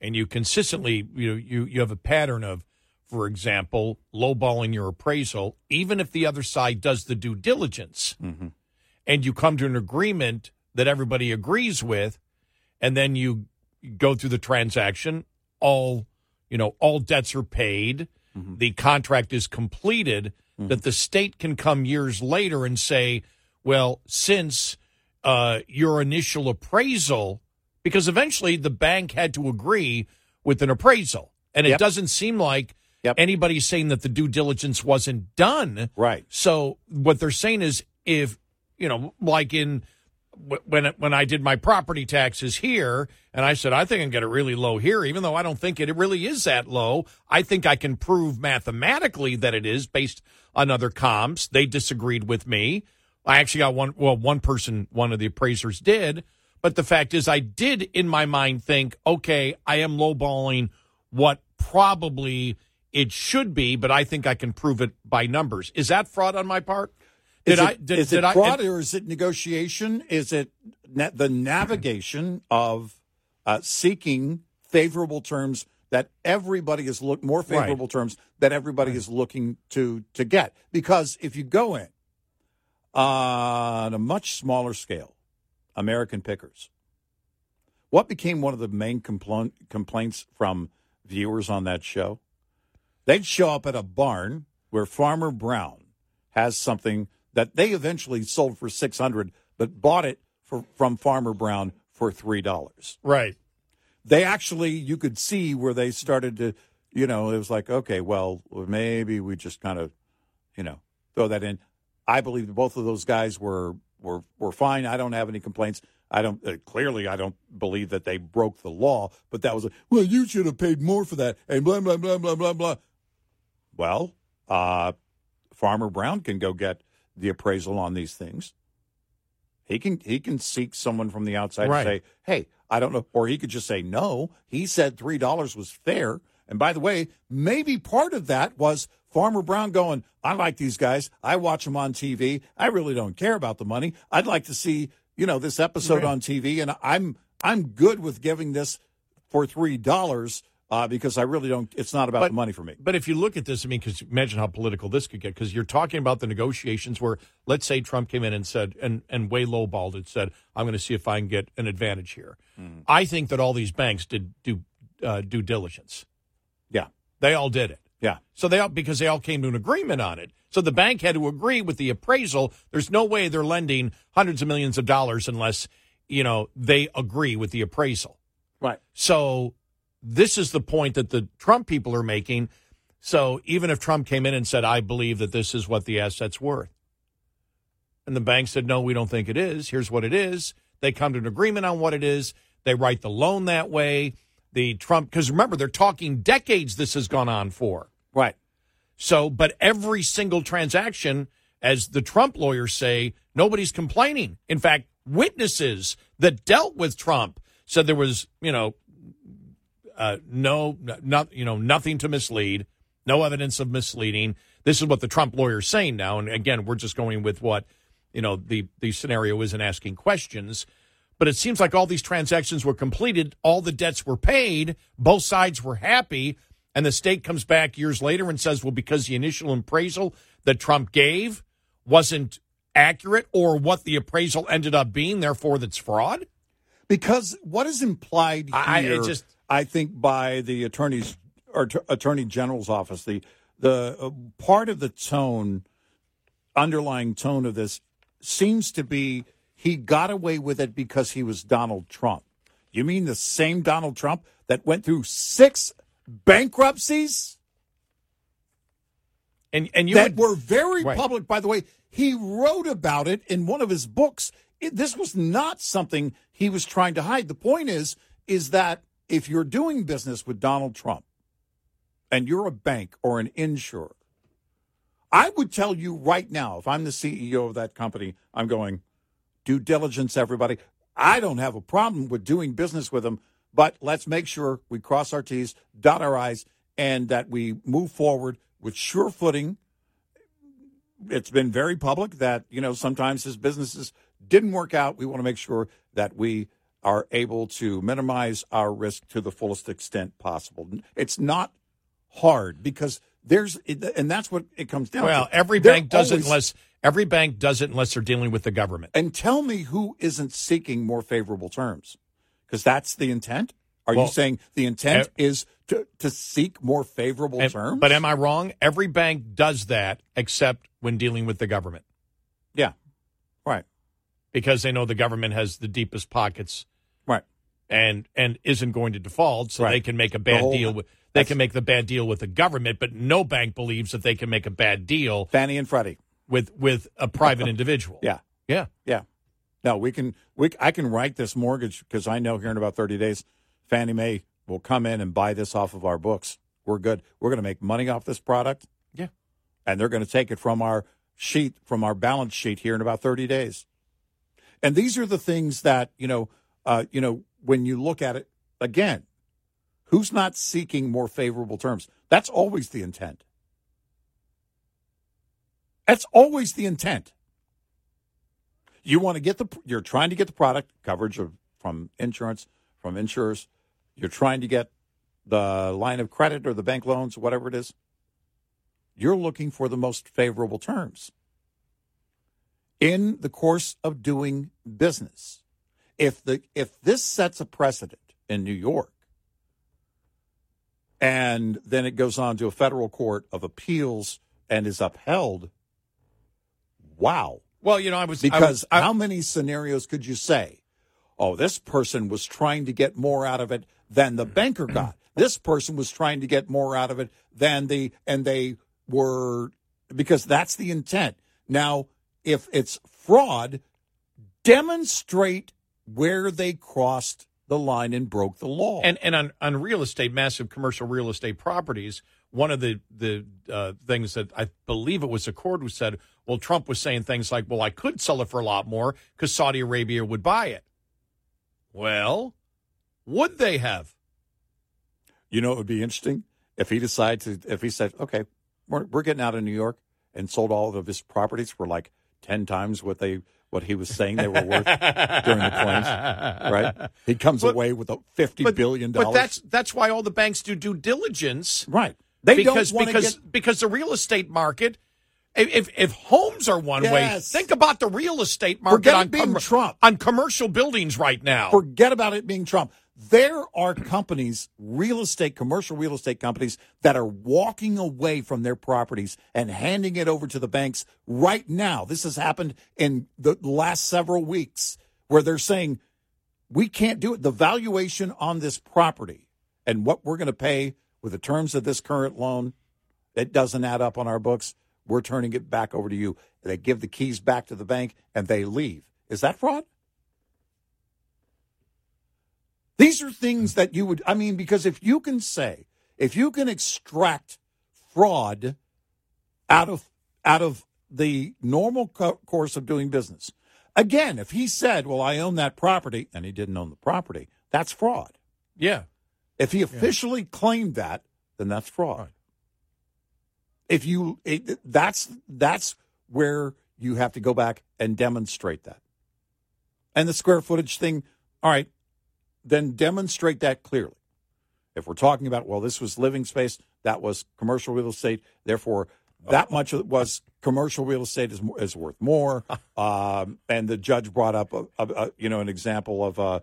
and you consistently you know you you have a pattern of, for example, lowballing your appraisal, even if the other side does the due diligence, mm-hmm. and you come to an agreement that everybody agrees with, and then you go through the transaction, all you know, all debts are paid, mm-hmm. the contract is completed, mm-hmm. that the state can come years later and say, well, since uh, your initial appraisal, because eventually the bank had to agree with an appraisal, and it Yep. doesn't seem like anybody's saying that the due diligence wasn't done. Right. So what they're saying is, if you know, like in when when I did my property taxes here, and I said I think I can get it really low here, even though I don't think it really is that low. I think I can prove mathematically that it is based on other comps. They disagreed with me. I actually got one. Well, one person, one of the appraisers did, but the fact is, I did in my mind think, okay, I am lowballing what probably it should be, but I think I can prove it by numbers. Is that fraud on my part? Did is I? it, Did, is did it I? fraud or is it negotiation? Is it na- the navigation of uh, seeking favorable terms that everybody is look more Right. favorable terms that everybody is looking to to get? Because if you go in on a much smaller scale, American Pickers, what became one of the main compl- complaints from viewers on that show? They'd show up at a barn where Farmer Brown has something that they eventually sold for 600 but bought it for, from Farmer Brown for $3. Right. They actually you could see where they started to you know, it was like, okay, well, maybe we just kind of, you know, throw that in. I believe both of those guys were were were fine. I don't have any complaints. I don't uh, clearly I don't believe that they broke the law, but that was a, well, you should have paid more for that and blah blah blah blah blah blah. Well, uh, Farmer Brown can go get the appraisal on these things. He can he can seek someone from the outside Right. and say, "Hey, I don't know," or he could just say, "No, he said three dollars was fair." And by the way, maybe part of that was Farmer Brown going, "I like these guys. I watch them on TV. I really don't care about the money. I'd like to see you know this episode Right. on TV, and I'm I'm good with giving this for three dollars uh, because I really don't. It's not about the money for me." But if you look at this, I mean, because imagine how political this could get. Because you're talking about the negotiations where, let's say, Trump came in and said, and and way lowballed it, said, "I'm going to see if I can get an advantage here." Mm-hmm. I think that all these banks did do uh, due diligence. Yeah, they all did it. Yeah. So they all because they all came to an agreement on it. So the bank had to agree with the appraisal. There's no way they're lending hundreds of millions of dollars unless you know they agree with the appraisal. Right. So this is the point that the Trump people are making. So even if Trump came in and said, I believe that this is what the asset's worth, and the bank said, no, we don't think it is, here's what it is, they come to an agreement on what it is, they write the loan that way. The Trump, because remember, they're talking decades this has gone on for. Right. So, but every single transaction, as the Trump lawyers say, nobody's complaining. In fact, witnesses that dealt with Trump said there was, you know, uh, no, not, you know, nothing to mislead, no evidence of misleading. This is what the Trump lawyers saying now. And again, we're just going with what, you know, the, the scenario is and asking questions. But it seems like all these transactions were completed, all the debts were paid, both sides were happy, and the state comes back years later and says, well, because the initial appraisal that Trump gave wasn't accurate or what the appraisal ended up being, therefore that's fraud? Because what is implied here, I- I- just- I think, by the attorney's or t- attorney general's office, the the uh, part of the tone, underlying tone of this, seems to be he got away with it because he was Donald Trump. You mean the same Donald Trump that went through six bankruptcies? And and you that would- were very Right. public. By the way, he wrote about it in one of his books. It, this was not something he was trying to hide. The point is, is that if you're doing business with Donald Trump, and you're a bank or an insurer, I would tell you right now, if I'm the CEO of that company, I'm going due diligence. Everybody, I don't have a problem with doing business with them, but let's make sure we cross our T's, dot our I's, and that we move forward with sure footing. It's been very public that, you know, sometimes his businesses didn't work out. We want to make sure that we are able to minimize our risk to the fullest extent possible. It's not hard because there's, and that's what it comes down Well, to. every They're bank does it unless every bank does it unless they're dealing with the government. And tell me who isn't seeking more favorable terms? Because that's the intent. Are Well, you saying the intent ev- is to, to seek more favorable And- terms? But am I wrong? Every bank does that except when dealing with the government. Yeah. Right. Because they know the government has the deepest pockets. Right. And and isn't going to default, so Right. they can make a bad whole- deal with they can make the bad deal with the government, but no bank believes that they can make a bad deal Fannie and Freddie with with a private *laughs* individual. Yeah. Yeah. Yeah. No, we can. We I can write this mortgage because I know here in about thirty days, Fannie Mae will come in and buy this off of our books. We're good. We're going to make money off this product. Yeah. and they're going to take it from our sheet from our balance sheet here in about 30 days and these are the things that you know uh, you know when you look at it again who's not seeking more favorable terms? That's always the intent. That's always the intent. You want to get the you're trying to get the product coverage of from insurance from insurers. You're trying to get the line of credit or the bank loans whatever it is. You're looking for the most favorable terms in the course of doing business. If the if this sets a precedent in New York and then it goes on to a federal court of appeals and is upheld wow. Well, you know, I was because I, was- I- how many scenarios could you say oh this person was trying to get more out of it than the banker got. *clears throat* This person was trying to get more out of it than the and they were because that's the intent. Now if it's fraud, demonstrate where they crossed the line and broke the law. And and on, on real estate, massive commercial real estate properties, one of the the uh, things that I believe it was Accord who said, well, Trump was saying things like, well, I could sell it for a lot more because Saudi Arabia would buy it. Well, would they have? You know, it would be interesting if he decided to, if he said, okay, we're, we're getting out of New York and sold all of his properties for like 10 times what they, what he was saying they were worth during the claims, right? He comes But- away with a fifty billion But dollars. that's that's why all the banks do due diligence, right? They because don't because get- because the real estate market. If, if homes are one way, think about the real estate market Forget it on being commer- Trump. on commercial buildings right now. Forget about it being Trump. There are companies, real estate, commercial real estate companies, that are walking away from their properties and handing it over to the banks right now. This has happened in the last several weeks where they're saying, we can't do it. The valuation on this property and what we're going to pay with the terms of this current loan, it doesn't add up on our books. We're turning it back over to you. They give the keys back to the bank and they leave. Is that fraud? These are things that you would, I mean, because if you can say, if you can extract fraud out of out of the normal co- course of doing business, again, if he said, "Well, I own that property," and he didn't own the property, that's fraud. yeah, If he officially claimed that, then that's fraud. If you, it, that's that's where you have to go back and demonstrate that. And the square footage thing, all right, then demonstrate that clearly. If we're talking about, well, this was living space, that was commercial real estate, therefore that much was commercial real estate is, is worth more. *laughs* Um, and the judge brought up, a, a, a, you know, an example of uh,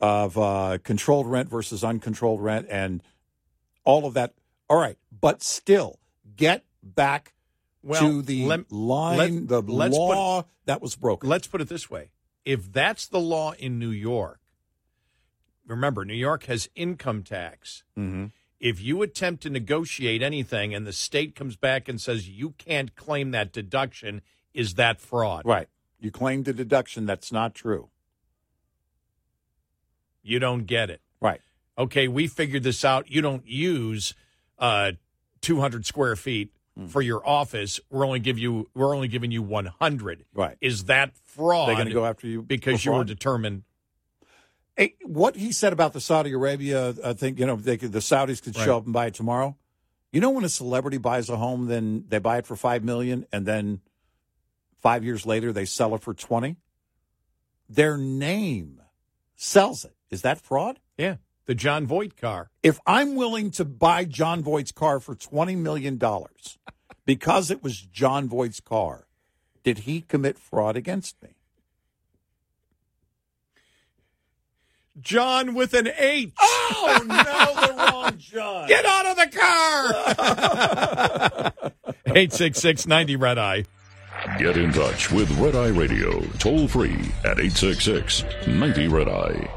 of uh, controlled rent versus uncontrolled rent, and all of that. All right, but still, get back Well, to the lem- line, let- the let's put- law that was broken. Let's put it this way: if that's the law in New York, remember New York has income tax. Mm-hmm. If you attempt to negotiate anything and the state comes back and says you can't claim that deduction, is that fraud? Right. You claimed a deduction that's not true. You don't get it. Right. Okay, we figured this out. You don't use uh, 200 square feet Hmm. for your office. We're only give you we're only giving you 100. Right. Is that fraud? They're going to go after you because you were determined. Hey, what he said about the Saudi Arabia, I think you know they could, the Saudis could Right. show up and buy it tomorrow. You know, when a celebrity buys a home, then they buy it for five million, and then five years later they sell it for twenty. Their name sells it. Is that fraud? Yeah, the John Voight car. If I'm willing to buy John Voight's car for twenty million dollars because it was John Voight's car, did he commit fraud against me? John with an H. Oh no, the wrong John. Get out of the car. *laughs* 866 90 Red Eye. Get in touch with Red Eye Radio, toll free at 866 90 Red Eye.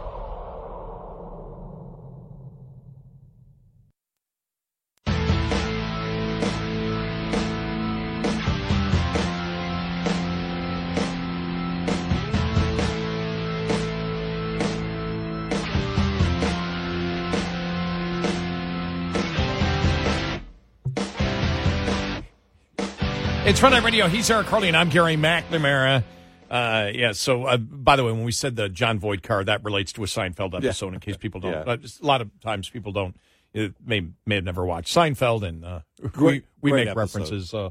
It's Eye Radio. He's Eric Harley, and I'm Gary McNamara. Uh, yeah. So, uh, by the way, when we said the John Voight car, that relates to a Seinfeld episode. In case people don't, Yeah. uh, a lot of times people don't uh, may may have never watched Seinfeld, and uh, Great- we we make episode. references uh,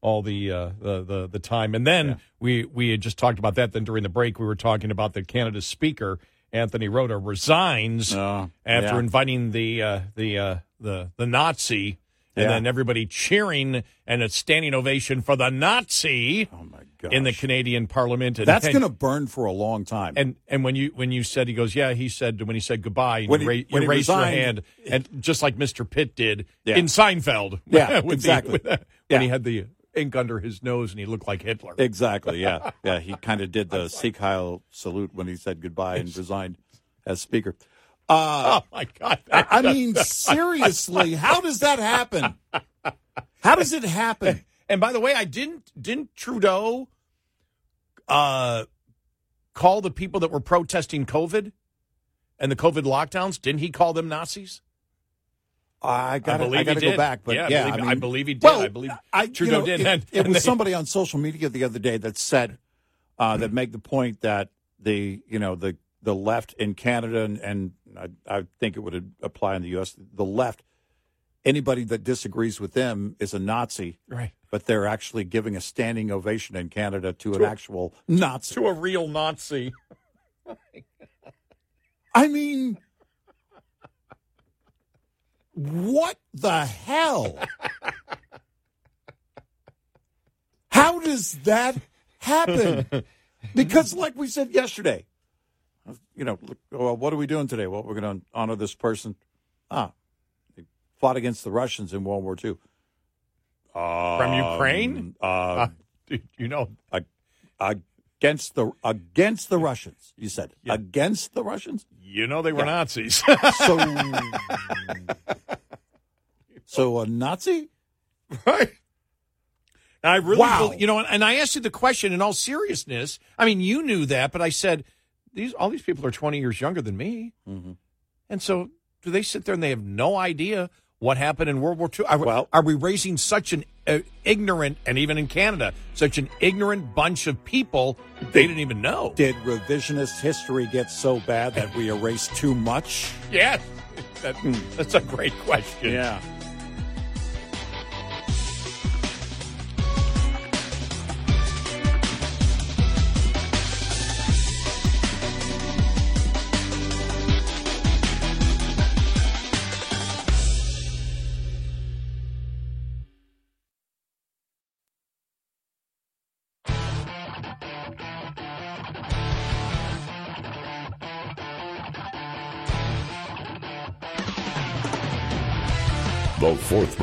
all the, uh, the the the time. And then we we had just talked about that. Then during the break, we were talking about the Canada Speaker Anthony Rota resigns Oh, after yeah. inviting the uh, the uh, the the Nazi. And Yeah. then everybody cheering and a standing ovation for the Nazi Oh my in the. Canadian Parliament. And, That's going to burn for a long time. and and when you when you said he goes yeah he said when he said goodbye and When you, he- ra- when you raised your hand and just like Mr. Pitt did Yeah. in Seinfeld *laughs* Yeah, the- exactly. the- Yeah. when he had the ink under his nose and he looked like Hitler Exactly. Yeah. *laughs* Yeah. He kind of did the Sieg Heil salute when he said goodbye and resigned as speaker. Uh, oh my god I I mean, seriously, how does that happen? How does it happen? and by the way I didn't didn't Trudeau uh, call the people that were protesting COVID and the COVID lockdowns? Didn't he call them Nazis? I got I got to go back, but Yeah, I yeah, believe- mean- I believe he did. Well, I believe I, Trudeau you know, did. It, And- it and was they- somebody on social media the other day that said uh, that made the point that the you know the the left in Canada and, and I, I think it would apply in the U.S. The left, anybody that disagrees with them is a Nazi, Right. But they're actually giving a standing ovation in Canada to an a- actual Nazi. To a real Nazi. *laughs* I mean, what the hell? How does that happen? *laughs* Because, like we said yesterday, you know, well, what are we doing today? Well, we're going to honor this person. Ah, they fought against the Russians in World War II. From Ukraine? Um, Uh, you know, against the against the Russians. You said against the Russians. You know they were Yeah. Nazis. So, *laughs* so a Nazi? Right. And I really, Wow. bel- you know, and, and I asked you the question in all seriousness. I mean, you knew that, but I said these all these people are twenty years younger than me, Mm-hmm. and so do they sit there and they have no idea what happened in World War II? Are, well, are we raising such an uh, ignorant, and even in Canada, such an ignorant bunch of people they didn't even know? Did revisionist history get so bad that we erased too much? *laughs* Yes, that, that's a great question. Yeah.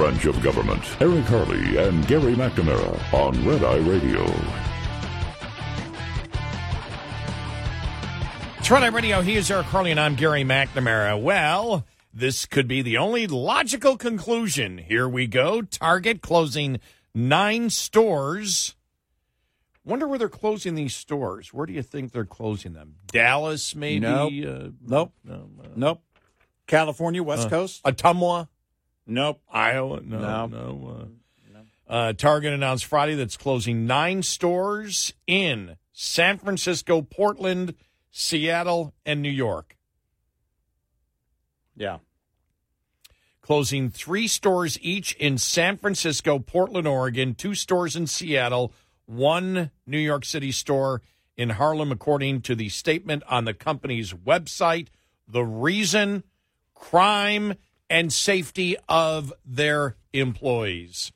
Branch of government. Eric Harley and Gary McNamara on Red Eye Radio. It's Red Eye Radio. He is Eric Harley, and I'm Gary McNamara. Well, this could be the only logical conclusion. Here we go. Target closing nine stores. Wonder where they're closing these stores. Where do you think they're closing them? Dallas, maybe? Nope. Uh, Nope. no, uh, Nope. California, West uh, Coast? Ottumwa? Nope. Iowa? No. No. No. uh, uh, Target announced Friday that's closing nine stores in San Francisco, Portland, Seattle, and New York. Yeah. closing three stores each in San Francisco, Portland, Oregon, two stores in Seattle, one New York City store in Harlem, according to the statement on the company's website. The reason crime and safety of their employees.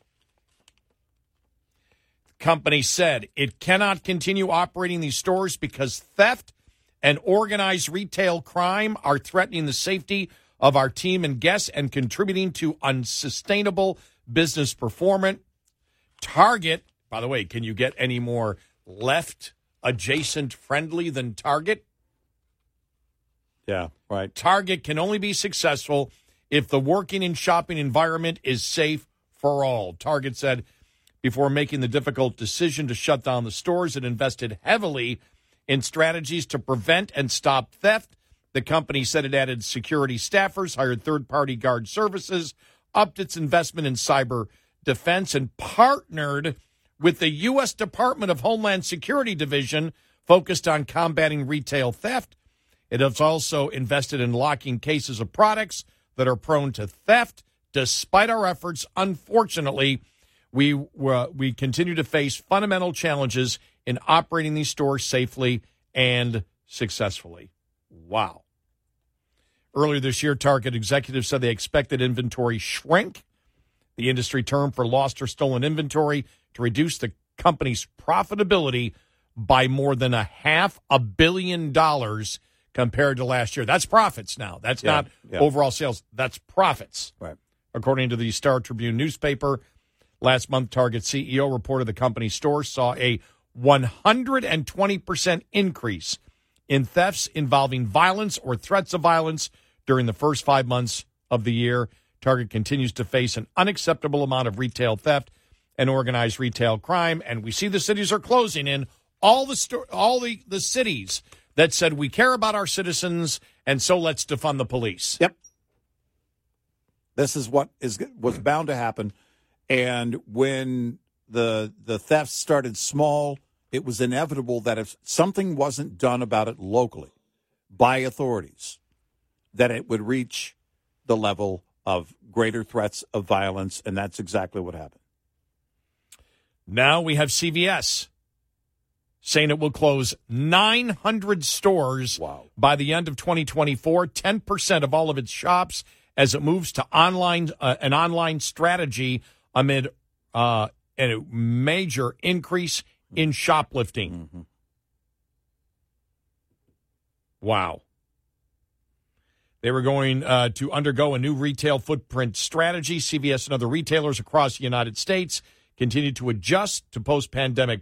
The company said it cannot continue operating these stores because theft and organized retail crime are threatening the safety of our team and guests and contributing to unsustainable business performance. Target, by the way, can you get any more left adjacent friendly than Target? Yeah, right. Target can only be successful if the working and shopping environment is safe for all. Target said before making the difficult decision to shut down the stores, it invested heavily in strategies to prevent and stop theft. The company said it added security staffers, hired third party guard services, upped its investment in cyber defense, and partnered with the U.S. Department of Homeland Security Division focused on combating retail theft. It has also invested in locking cases of products that are prone to theft. Despite our efforts, unfortunately, we uh, we continue to face fundamental challenges in operating these stores safely and successfully. Wow. Earlier this year, Target executives said they expected inventory shrink, the industry term for lost or stolen inventory, to reduce the company's profitability by more than a half a billion dollars compared to last year. That's profits now. That's Yeah, not yeah. overall sales. That's profits. Right. According to the Star Tribune newspaper, last month Target CEO reported the company's stores saw a 120% increase in thefts involving violence or threats of violence during the first five months of the year. Target continues to face an unacceptable amount of retail theft and organized retail crime, and we see the cities are closing in All the sto- all the the cities that said we care about our citizens and so let's defund the police. Yep. This is what is was bound to happen, and when the the theft started small, it was inevitable that if something wasn't done about it locally by authorities, that it would reach the level of greater threats of violence, and that's exactly what happened. Now we have CVS saying it will close 900 stores by the end of 2024, 10% of all of its shops as it moves to online uh, an online strategy amid uh, a major increase in shoplifting. Wow. They were going uh, to undergo a new retail footprint strategy. CVS and other retailers across the United States continue to adjust to post pandemic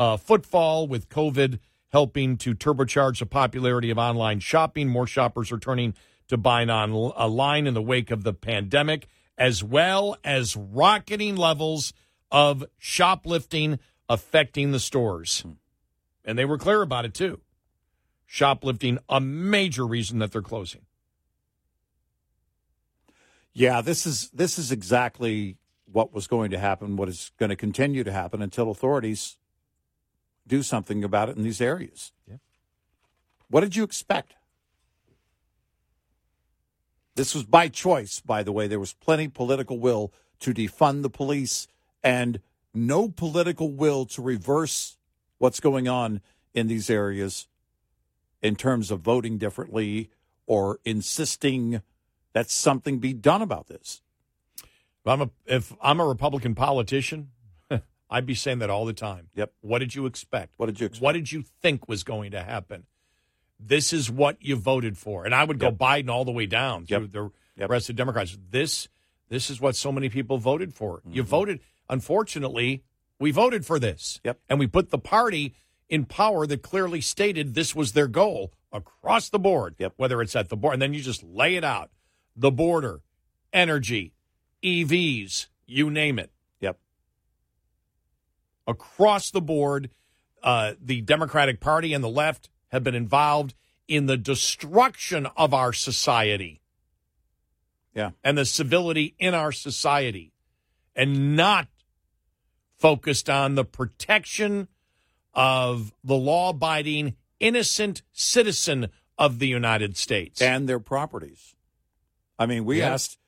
uh, footfall, with COVID helping to turbocharge the popularity of online shopping. More shoppers are turning to buying online in the wake of the pandemic, as well as rocketing levels of shoplifting affecting the stores. And they were clear about it too. Shoplifting, a major reason that they're closing. Yeah, this is this is exactly what was going to happen, what is going to continue to happen until authorities do something about it in these areas. Yeah. What did you expect? This was by choice, by the way. There was plenty political will to defund the police and no political will to reverse what's going on in these areas in terms of voting differently or insisting that something be done about this. If I'm a, if I'm a Republican politician, I'd be saying that all the time. Yep. What did you expect? What did you expect? What did you think was going to happen? This is what you voted for. And I would go Yep. Biden all the way down through Yep. the Yep. rest of Democrats. This this is what so many people voted for. You voted unfortunately, we voted for this. Mm-hmm. Yep. And we put the party in power that clearly stated this was their goal across the board. Yep. Whether it's at the board and then you just lay it out. The border, energy, EVs, you name it. Across the board, uh, the Democratic Party and the left have been involved in the destruction of our society Yeah. and the civility in our society, and not focused on the protection of the law abiding, innocent citizen of the United States. And their properties. I mean, we Yeah. asked,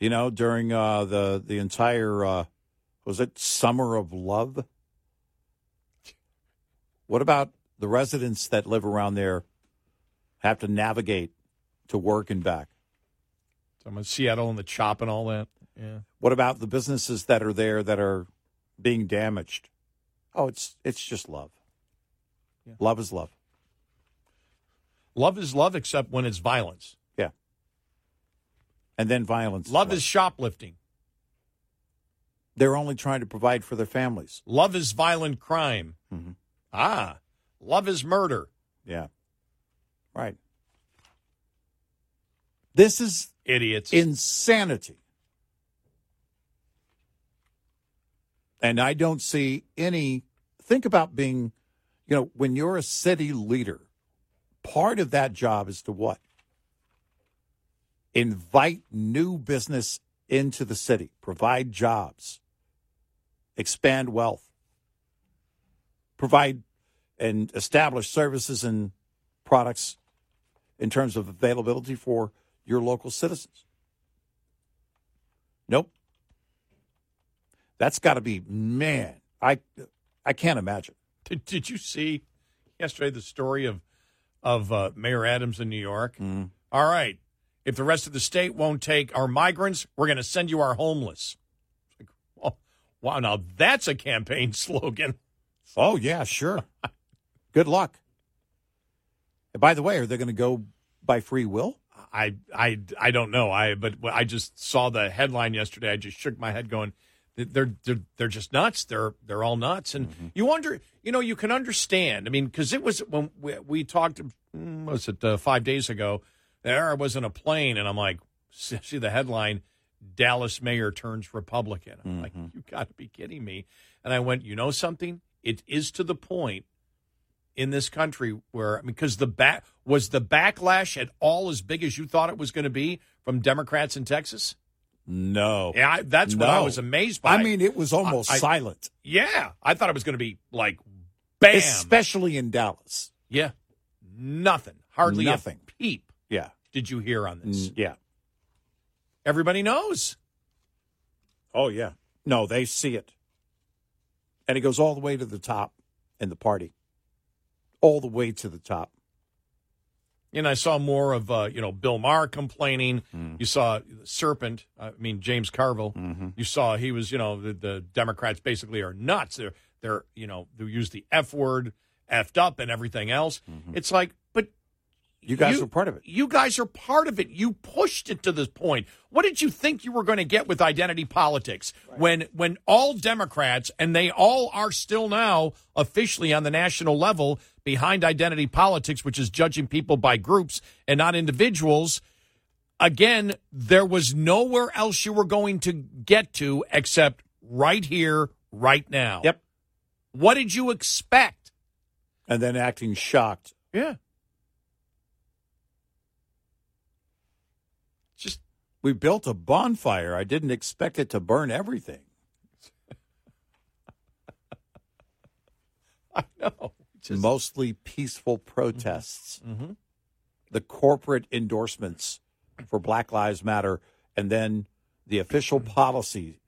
you know, during uh, the the entire uh, was it Summer of Love? What about the residents that live around there have to navigate to work and back? So I'm in Seattle and the chop and all that. Yeah. What about the businesses that are there that are being damaged? Oh, it's it's just love. Love is love. Love is love, except when it's violence. Yeah. And then violence. Love is shoplifting. They're only trying to provide for their families. Love is violent crime. Mm-hmm. Ah, love is murder. Yeah. Right. This is Idiots. insanity. And I don't see any. Think about being, you know, when you're a city leader, part of that job is to what? Invite new business into the city, provide jobs, expand wealth, provide and establish services and products in terms of availability for your local citizens. Nope. That's got to be man. I I can't imagine. Did, did you see yesterday the story of of uh, Mayor Adams in New York? All right, if the rest of the state won't take our migrants, we're going to send you our homeless. Like, oh, wow, now that's a campaign *laughs* slogan. Oh yeah, sure. Good luck. And by the way, are they going to go by free will? I I I don't know. I but I just saw the headline yesterday. I just shook my head, going, "They're they're they're just nuts. They're they're all nuts." And you wonder, you know, you can understand. I mean, because it was when we, we talked. mm, Was it uh, five days ago? There, I was in a plane, and I'm like, see the headline: Dallas mayor turns Republican. I'm like, you got to be kidding me. And I went, you know something? It is to the point in this country where I mean, because the back was the backlash at all as big as you thought it was going to be from Democrats in Texas? No. Yeah, I, that's what I was amazed by. I mean, it was almost I- I- silent, Yeah, I thought it was going to be like bam. especially in Dallas. yeah, nothing, hardly Nothing. a peep. Yeah. Did you hear on this? Mm, yeah. Everybody knows. Oh, yeah. No, they see it. And it goes all the way to the top in the party. All the way to the top. And I saw more of uh, you know Bill Maher complaining. Mm-hmm. You saw Serpent. I mean James Carville. Mm-hmm. You saw he was you know the, the Democrats basically are nuts. They're they're you know they use the F word, effed up, and everything else. Mm-hmm. It's like, You guys were part of it. You guys are part of it. You pushed it to this point. What did you think you were going to get with identity politics when when all Democrats and they all are still now officially on the national level behind identity politics, which is judging people by groups and not individuals? Again, there was nowhere else you were going to get to except right here, right now. Yep. What did you expect? And then acting shocked. Yeah. We built a bonfire. I didn't expect it to burn everything. *laughs* I know. Just, Mostly peaceful protests. Mhm. The corporate endorsements for Black Lives Matter, and then the official policy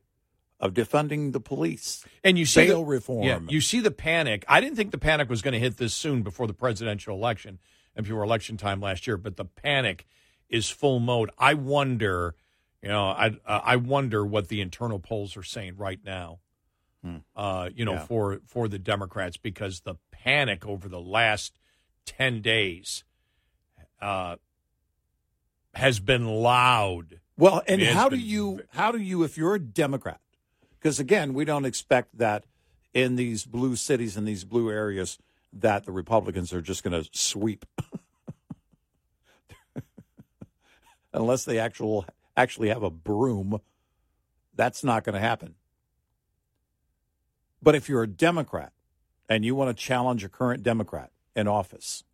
of defunding the police. And you see bail the, reform. Yeah, you see the panic. I didn't think the panic was going to hit this soon before the presidential election and before election time last year, but the panic is full mode. I wonder, you know, I uh, I wonder what the internal polls are saying right now. Uh, you know, Yeah. for for the Democrats because the panic over the last 10 days uh has been loud. Well, and how do been you how do you if you're a Democrat? Because again, we don't expect that in these blue cities and these blue areas that the Republicans are just going to sweep, *laughs* unless they actual actually have a broom. That's not going to happen. But if you're a Democrat and you want to challenge a current Democrat in office,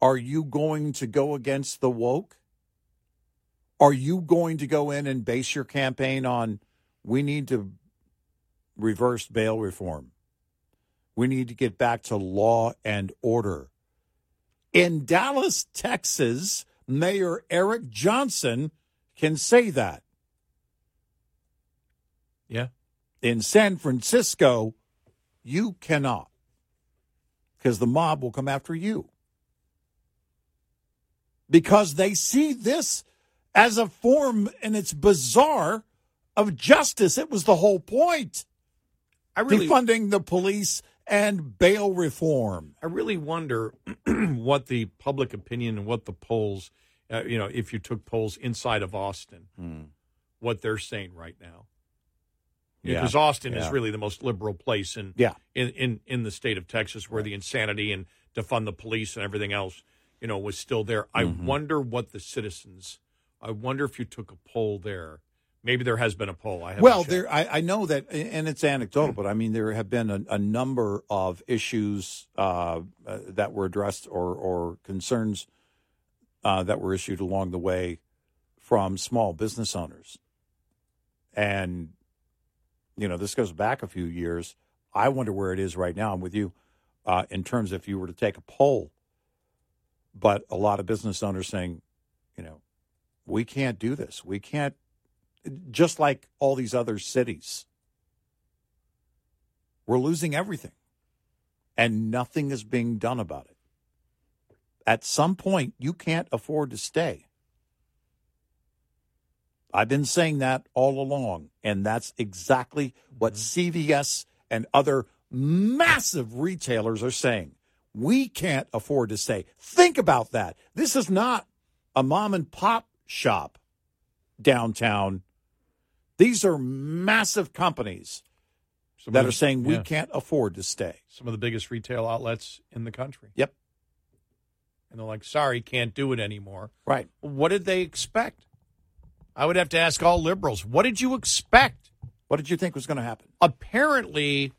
are you going to go against the woke? Are you going to go in and base your campaign on we need to reverse bail reform? We need to get back to law and order. In Dallas, Texas, Mayor Eric Johnson can say that. Yeah. In San Francisco, you cannot because the mob will come after you. Because they see this as a form, and it's bizarre, of justice. It was the whole point. I really Defunding the police and bail reform. I really wonder *clears throat* what the public opinion and what the polls, uh, you know, if you took polls inside of Austin, what they're saying right now. Yeah. Because Austin Yeah. is really the most liberal place in, Yeah. in, in, in the state of Texas where the insanity and defund the police and everything else, you know, was still there. I Mm-hmm. wonder what the citizens, I wonder if you took a poll there. Maybe there has been a poll. I haven't Well, checked. there I, I know that, and it's anecdotal, but I mean there have been a, a number of issues uh, uh, that were addressed or or concerns uh, that were issued along the way from small business owners, and you know this goes back a few years. I wonder where it is right now. I'm with you uh, in terms if you were to take a poll, but a lot of business owners saying, you know, we can't do this. We can't just like all these other cities. We're losing everything, and nothing is being done about it. At some point, you can't afford to stay. I've been saying that all along, and that's exactly what mm-hmm. CVS and other massive retailers are saying. We can't afford to stay. Think about that. This is not a mom and pop shop downtown. These are massive companies Some that of are saying we yeah. can't afford to stay. some of the biggest retail outlets in the country. Yep. And they're like, sorry, can't do it anymore. Right. What did they expect? I would have to ask all liberals, what did you expect? What did you think was going to happen? Apparently,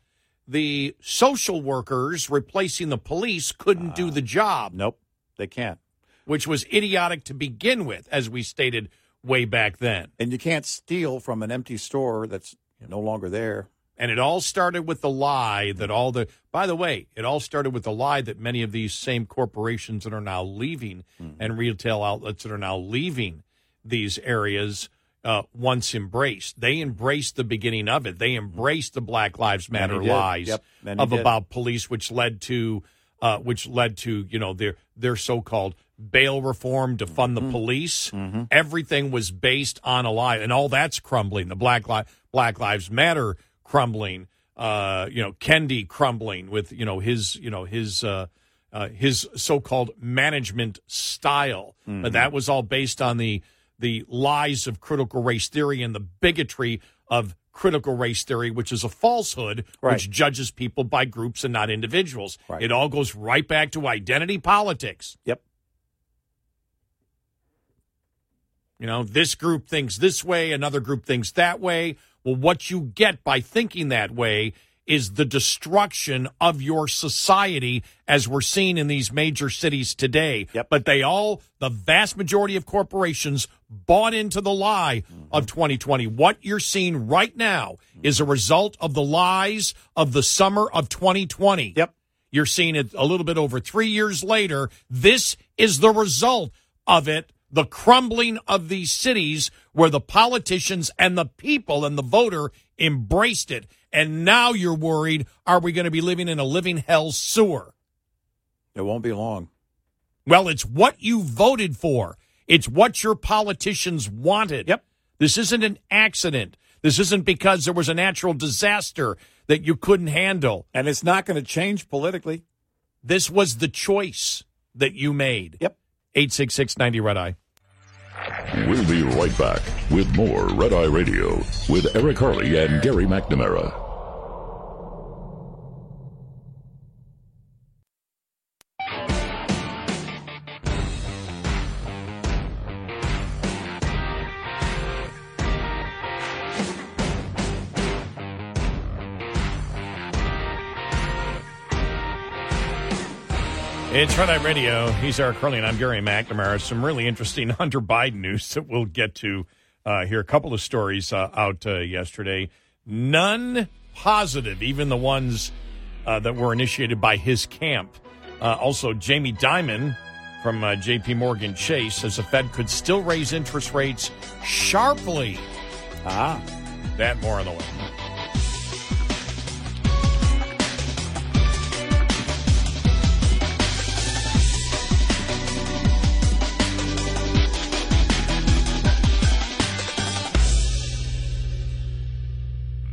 the social workers replacing the police couldn't do ah. the job. Nope, they can't. Which was idiotic to begin with, as we stated way back then. And you can't steal from an empty store that's no longer there. And it all started with the lie that all the, by the way, it all started with the lie that many of these same corporations that are now leaving and retail outlets that are now leaving these areas uh, once embraced. They embraced the beginning of it. They embraced the Black Lives Matter lies Yep, of did. about police, which led to, uh, which led to you know their their so called bail reform to fund Mm-hmm. the police. Everything was based on a lie, and all that's crumbling. The Black Li- Black Lives Matter crumbling. Uh, you know, Kendi crumbling with you know his you know his. Uh, uh, his so-called management style, but that was all based on the the lies of critical race theory and the bigotry of critical race theory, which is a falsehood, Right. which judges people by groups and not individuals. Right. It all goes right back to identity politics. Yep. You know, this group thinks this way, another group thinks that way. Well, what you get by thinking that way is the destruction of your society as we're seeing in these major cities today. Yep. But they all, the vast majority of corporations bought into the lie of mm-hmm. 2020. What you're seeing right now is a result of the lies of the summer of 2020. Yep. You're seeing it a little bit over three years later. This is the result of it the crumbling of these cities where the politicians and the people and the voter embraced it. And now you're worried are we going to be living in a living hell sewer? It won't be long. Well, it's what you voted for. It's what your politicians wanted. Yep. This isn't an accident. This isn't because there was a natural disaster that you couldn't handle. And it's not going to change politically. This was the choice that you made. Yep. 86690 Red Eye. We'll be right back with more Red Eye Radio with Eric Harley and Gary McNamara. It's Red Eye Radio. He's Eric Harley, and I'm Gary McNamara. Some really interesting *laughs* Hunter Biden news that we'll get to uh, here. A couple of stories uh, out uh, yesterday. None positive, even the ones uh, that were initiated by his camp. Uh, also, Jamie Dimon from uh, JP Morgan Chase says the Fed could still raise interest rates sharply. Ah. That more on the way.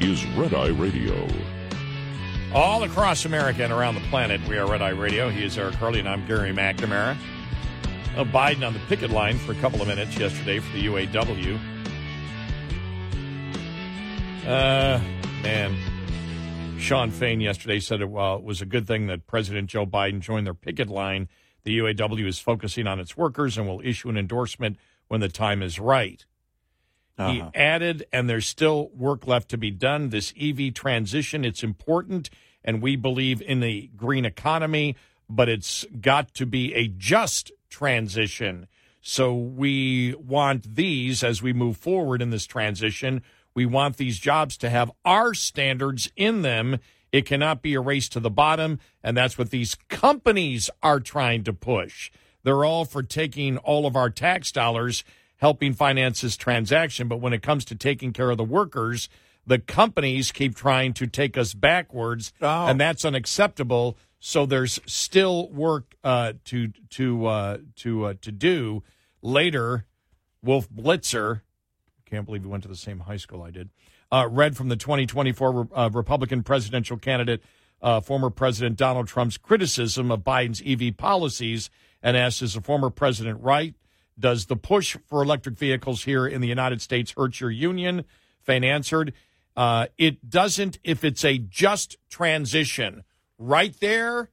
is Red Eye Radio. All across America and around the planet, we are Red Eye Radio. He is Eric Harley, and I'm Gary McNamara. Uh, Biden on the picket line for a couple of minutes yesterday for the UAW. Uh, man, Shawn Fain yesterday said it, well, it was a good thing that President Joe Biden joined their picket line. The UAW is focusing on its workers and will issue an endorsement when the time is right. He Uh-huh. added, and there's still work left to be done. This EV transition, it's important, and we believe in the green economy, but it's got to be a just transition. So we want these as we move forward in this transition. We want these jobs to have our standards in them. It cannot be a race to the bottom, and that's what these companies are trying to push. They're all for taking all of our tax dollars, helping finance this transaction. But when it comes to taking care of the workers, the companies keep trying to take us backwards, and that's unacceptable. So there's still work uh, to to uh, to uh, to do. Later, Wolf Blitzer, can't believe he went to the same high school I did. Uh, read from the 2024 uh, Republican presidential candidate uh, former President Donald Trump's criticism of Biden's EV policies and asked, Is the former president right? Does the push for electric vehicles here in the United States hurt your union? Fain answered, uh, It doesn't if it's a just transition. Right there,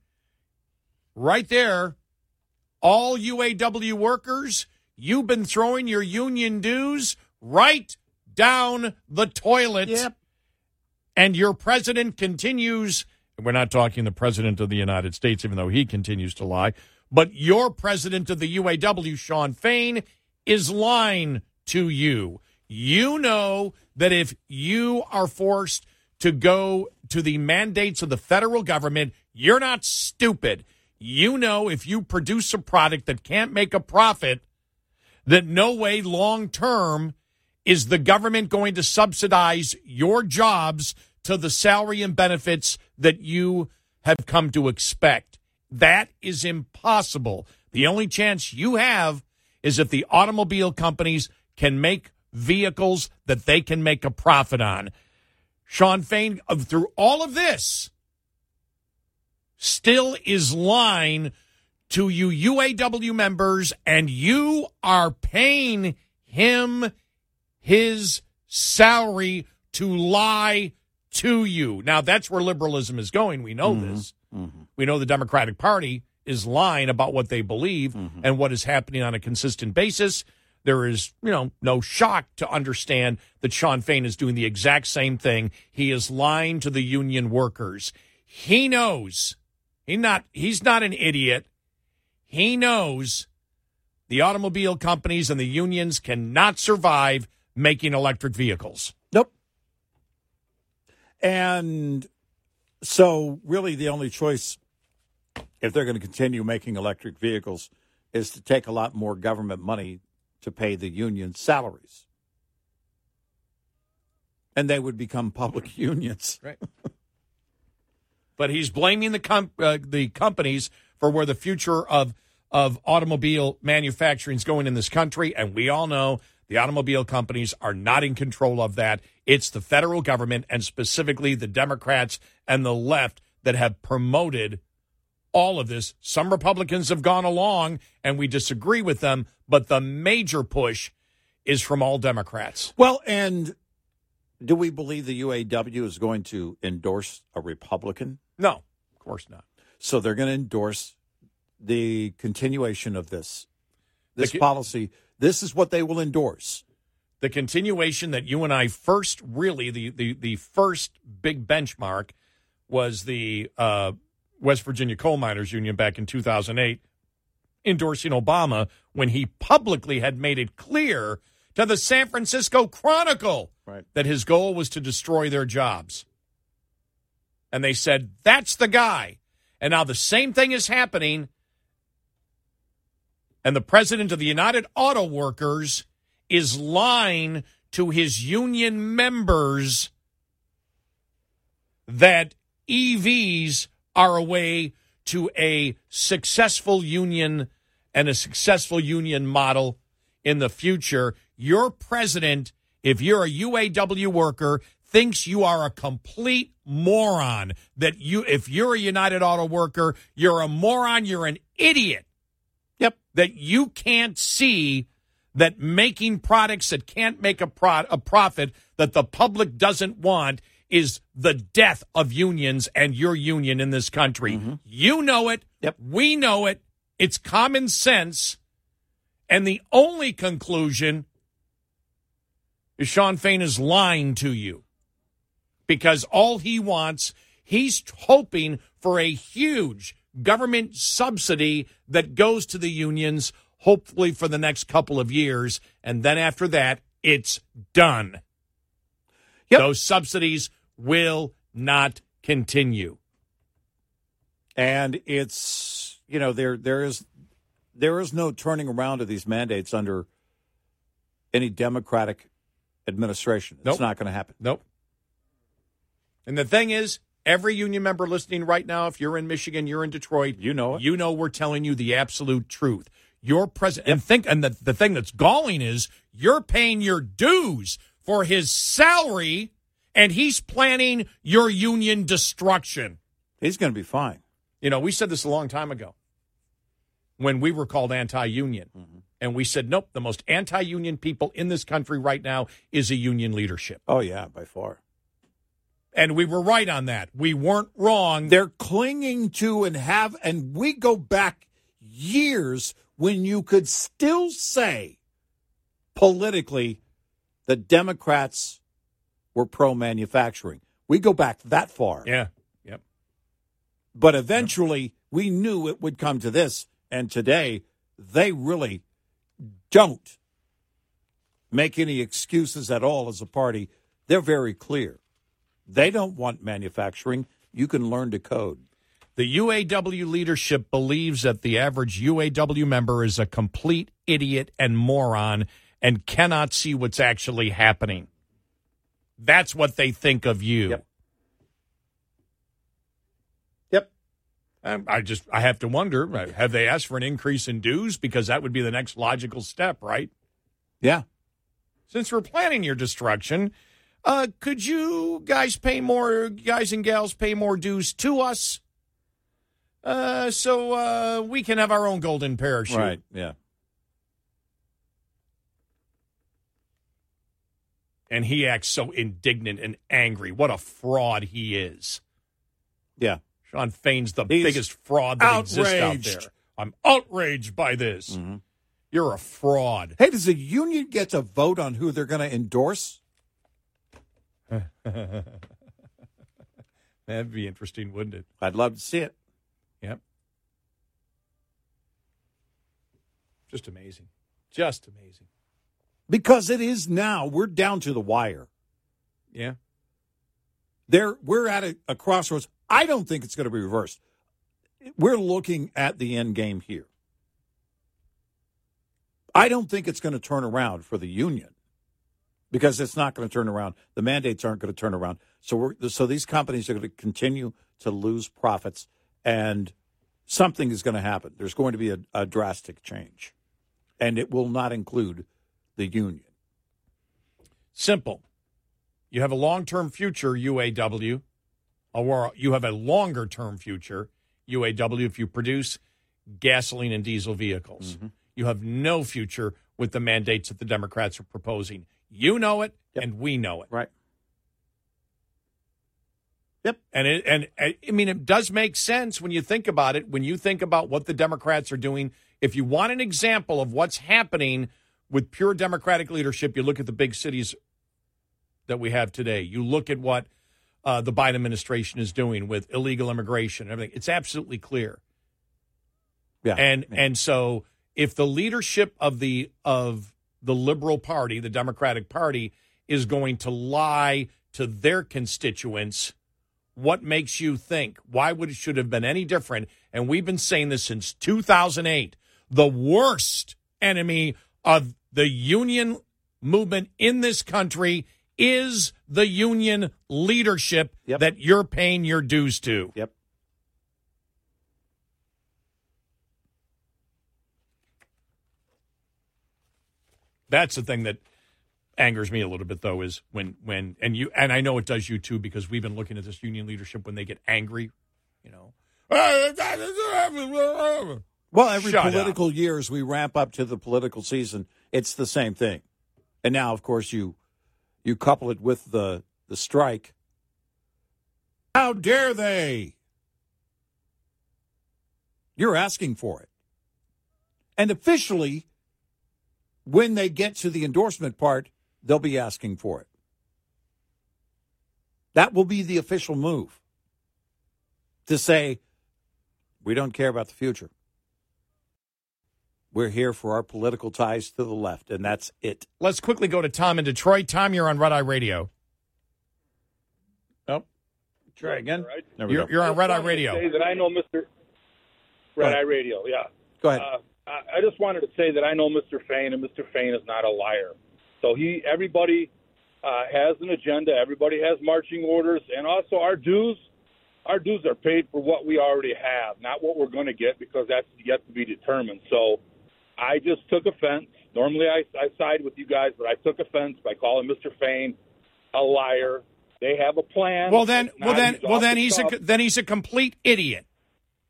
right there, all UAW workers, you've been throwing your union dues right down the toilet. Yep. And your president continues. We're not talking the president of the United States, even though he continues to lie. But your president of the UAW, Shawn Fain, is lying to you. You know that if you are forced to go to the mandates of the federal government, you're not stupid. You know if you produce a product that can't make a profit, that no way long term is the government going to subsidize your jobs to the salary and benefits that you have come to expect. That is impossible. The only chance you have is if the automobile companies can make vehicles that they can make a profit on. Shawn Fain, through all of this, still is lying to you UAW members, and you are paying him his salary to lie to you. Now, that's where liberalism is going. We know Mm-hmm. this. We know the Democratic Party is lying about what they believe Mm-hmm. and what is happening on a consistent basis. There is, you know, no shock to understand that Shawn Fain is doing the exact same thing. He is lying to the union workers. He knows. He not he's not an idiot. He knows the automobile companies and the unions cannot survive making electric vehicles. Nope. And so, really, the only choice, if they're going to continue making electric vehicles, is to take a lot more government money to pay the union salaries. And they would become public *laughs* unions. Right. but he's blaming the com- uh, the companies for where the future of of automobile manufacturing is going in this country, and we all know the automobile companies are not in control of that. It's the federal government and specifically the Democrats and the left that have promoted all of this. Some Republicans have gone along, and we disagree with them, but the major push is from all Democrats. Well, and do we believe the UAW is going to endorse a Republican? No, of course not. So they're going to endorse the continuation of this this The- policy. This is what they will endorse. the continuation that you and I first really the the the first big benchmark was the uh, West Virginia Coal Miners Union back in 2008 endorsing Obama when he publicly had made it clear to the San Francisco Chronicle Right. that his goal was to destroy their jobs. And they said, that's the guy. And now the same thing is happening. And the president of the United Auto Workers is lying to his union members that EVs are a way to a successful union and a successful union model in the future. Your president, if you're a UAW worker, thinks you are a complete moron. That you, if you're a United Auto worker, you're a moron, you're an idiot. Yep. That you can't see that making products that can't make a, pro- a profit that the public doesn't want is the death of unions and your union in this country. Mm-hmm. You know it. Yep. We know it. It's common sense. And the only conclusion is Shawn Fain is lying to you because all he wants, he's hoping for a huge government subsidy that goes to the unions, hopefully for the next couple of years. And then after that, it's done. Those subsidies will not continue. And it's you know there there is there is no turning around of these mandates under any Democratic administration. It's Nope. not going to happen. Nope. And the thing is, every union member listening right now, if you're in Michigan, you're in Detroit, you know it. You know we're telling you the absolute truth. Your president and think and the, the thing that's galling is you're paying your dues for his salary and he's planning your union destruction. He's going to be fine. You know, we said this a long time ago when we were called anti union. Mm-hmm. And we said, nope, the most anti union people in this country right now is a union leadership. Oh, yeah, by far. And we were right on that. We weren't wrong. They're clinging to and have, and we go back years when you could still say politically the Democrats were pro manufacturing. We go back that far. Yeah. Yep. But eventually we knew it would come to this. And today they really don't make any excuses at all as a party. They're very clear. They don't want manufacturing. You can learn to code. The UAW leadership believes that the average UAW member is a complete idiot and moron and cannot see what's actually happening. That's what they think of you. Yep. Yep. Um, I just I have to wonder uh, have they asked for an increase in dues because that would be the next logical step, right? Yeah. Since we're planning your destruction, uh, could you guys pay more, guys and gals pay more dues to us, uh, so uh, we can have our own golden parachute? Right. Yeah. And he acts so indignant and angry. What a fraud he is. Yeah. Shawn Fain's the He's biggest fraud that exists out there. I'm outraged by this. Mm-hmm. You're a fraud. Hey, does the union get to vote on who they're going to endorse? *laughs* That'd be interesting, wouldn't it? I'd love to see it. Yep. Just amazing. Just amazing. Because it is now. We're down to the wire. Yeah. There, we're at a, a crossroads. I don't think it's going to be reversed. We're looking at the end game here. I don't think it's going to turn around for the union because it's not going to turn around. The mandates aren't going to turn around. So we're so these companies are going to continue to lose profits, and something is going to happen. There's going to be a, a drastic change, and it will not include the union. Simple. You have a long term future, UAW, or you have a longer term future, UAW, if you produce gasoline and diesel vehicles. Mm-hmm. You have no future with the mandates that the Democrats are proposing. You know it, and we know it. Right. Yep. And it and I mean it does make sense when you think about it. When you think about what the Democrats are doing, if you want an example of what's happening with pure Democratic leadership, you look at the big cities that we have today. You look at what uh, the Biden administration is doing with illegal immigration and everything. It's absolutely clear. Yeah. And and so if the leadership of the of the liberal party, the Democratic Party, is going to lie to their constituents, what makes you think? Why would it should have been any different? And we've been saying this since 2008. The worst enemy of the union movement in this country is the union leadership that you're paying your dues to. Yep. That's the thing that angers me a little bit though is when when and you and I know it does you too because we've been looking at this union leadership when they get angry, you know. Well, every Shut up. political year as we ramp up to the political season, it's the same thing. And now, of course, you you couple it with the the strike. How dare they? You're asking for it. And officially, when they get to the endorsement part, they'll be asking for it. That will be the official move to say, we don't care about the future. We're here for our political ties to the left, and that's it. Let's quickly go to Tom in Detroit. Tom, you're on Red Eye Radio. Oh, try again. There we You're, you're on Red Eye Radio. That I know Mr. Red Eye Radio. Yeah. Go ahead. Uh, I I just wanted to say that I know Mr. Fain, and Mr. Fain is not a liar. So he, everybody uh, has an agenda. Everybody has marching orders, and also our dues. Our dues are paid for what we already have, not what we're going to get, because that's yet to be determined. So I just took offense. Normally I, I side with you guys, but I took offense by calling Mr. Fain a liar They have a plan. Well then, well then, he's well then the he's a then he's a complete idiot.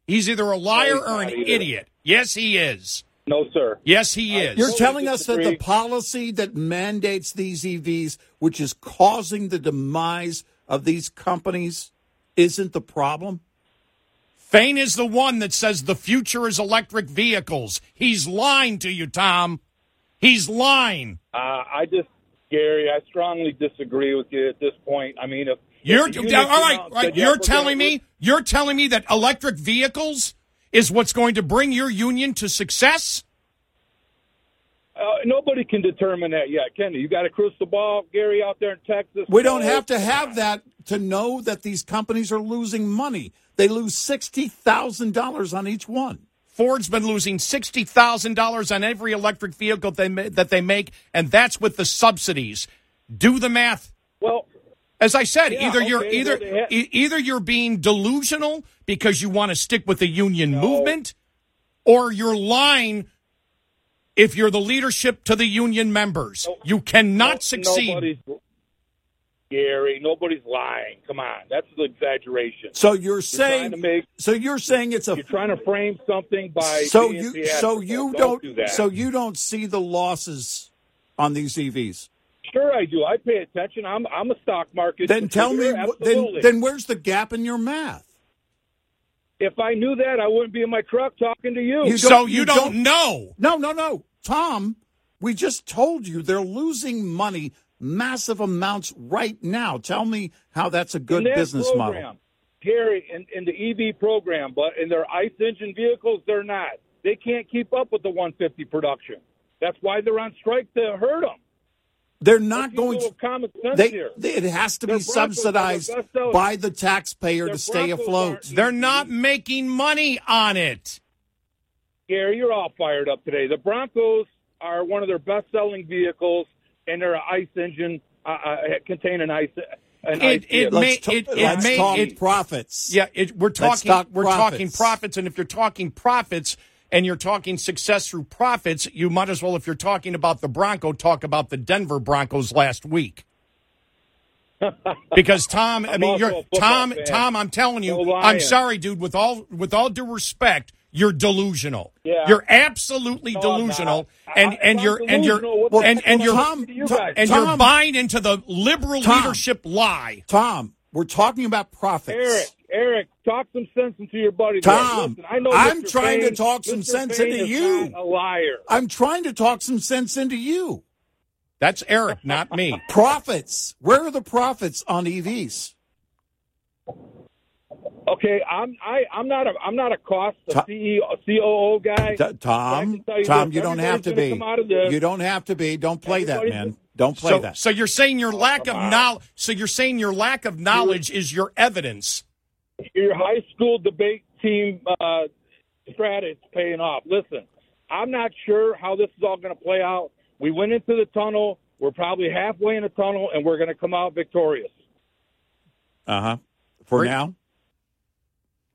He's either a liar he's or an either. idiot. Yes, he is. No, sir. Yes, he is. You're totally telling us that the policy that mandates these EVs, which is causing the demise of these companies, isn't the problem? Fain is the one that says the future is electric vehicles. He's lying to you, Tom. He's lying. Uh, I just, Gary, I strongly disagree with you at this point. I mean, if You're if union all right. out right. You're telling me you're telling me that electric vehicles is what's going to bring your union to success? Uh, nobody can determine that yet, can you? You got a crystal ball, Gary, out there in Texas. We don't have to have that to know that these companies are losing money. They lose $60,000 on each one. Ford's been losing sixty thousand dollars on every electric vehicle they that they make, and that's with the subsidies. Do the math. Well, as I said, Yeah, either you're either well, they e- either you're being delusional because you want to stick with the union movement, or you're lying. If you're the leadership to the union members, you cannot succeed. Nobody's, Gary, nobody's lying. Come on, that's the exaggeration. So you're saying to make- so you're saying it's a You're trying to frame something by so you theatrical. so you don't, don't, do that. so you don't see the losses on these EVs. Sure, I do. I pay attention. I'm I'm a stock market. Then tell me then then where's the gap in your math? If I knew that, I wouldn't be in my truck talking to you. You so don't- you, you don't, don't- know. No, no, no. Tom, we just told you they're losing money, massive amounts right now. Tell me how that's a good in that business program, model. Gary, in, in the EV program, but in their ICE engine vehicles, they're not. They can't keep up with the 150 production. That's why they're on strike to hurt them. They're not Let's use a going to. common sense They, here. they- it has to Their be Broncos subsidized best by the taxpayer Their to stay Broncos afloat. They're not making money on it. Gary, you're all fired up today. The Broncos are one of their best-selling vehicles, and they're an ICE engine, uh, uh, contain an ICE. An ICE It it may Let's ta- it, it let's may talk it, profits. Yeah, it, we're talking talk we're profits. talking profits, and if you're talking profits and you're talking success through profits, you might as well, if you're talking about the Bronco, talk about the Denver Broncos last week. Because Tom, I mean, you're Tom. fan. Tom, I'm telling you, Go I'm sorry, dude. With all with all due respect, you're delusional. Yeah. You're absolutely No, delusional, and I- and you're I'm and you're delusional, and and you're talking to you guys? and you're buying into the liberal Tom. leadership lie. Tom, we're talking about profits. Eric, Eric, talk some sense into your buddy. Tom, Listen, I know I'm Mr. trying to Fain- talk some Mr. sense Fain into is you. not A liar. I'm trying to talk some sense into you. That's Eric, not me. *laughs* Profits. Where are the profits on EVs? Okay, I'm I, I'm not a I'm not a cost a Tom- CEO, COO guy. T- I Tom, can you Tom, this, you don't have to be. gonna come out of this. You don't have to be. Don't play that, Everybody's man. Don't play so, that. so you're saying your oh, lack of knowledge. So you're saying your lack of knowledge is your evidence. Your high school debate team uh, strat is paying off. Listen, I'm not sure how this is all going to play out. We went into the tunnel. We're probably halfway in the tunnel, and we're going to come out victorious. Uh huh. For Great. now,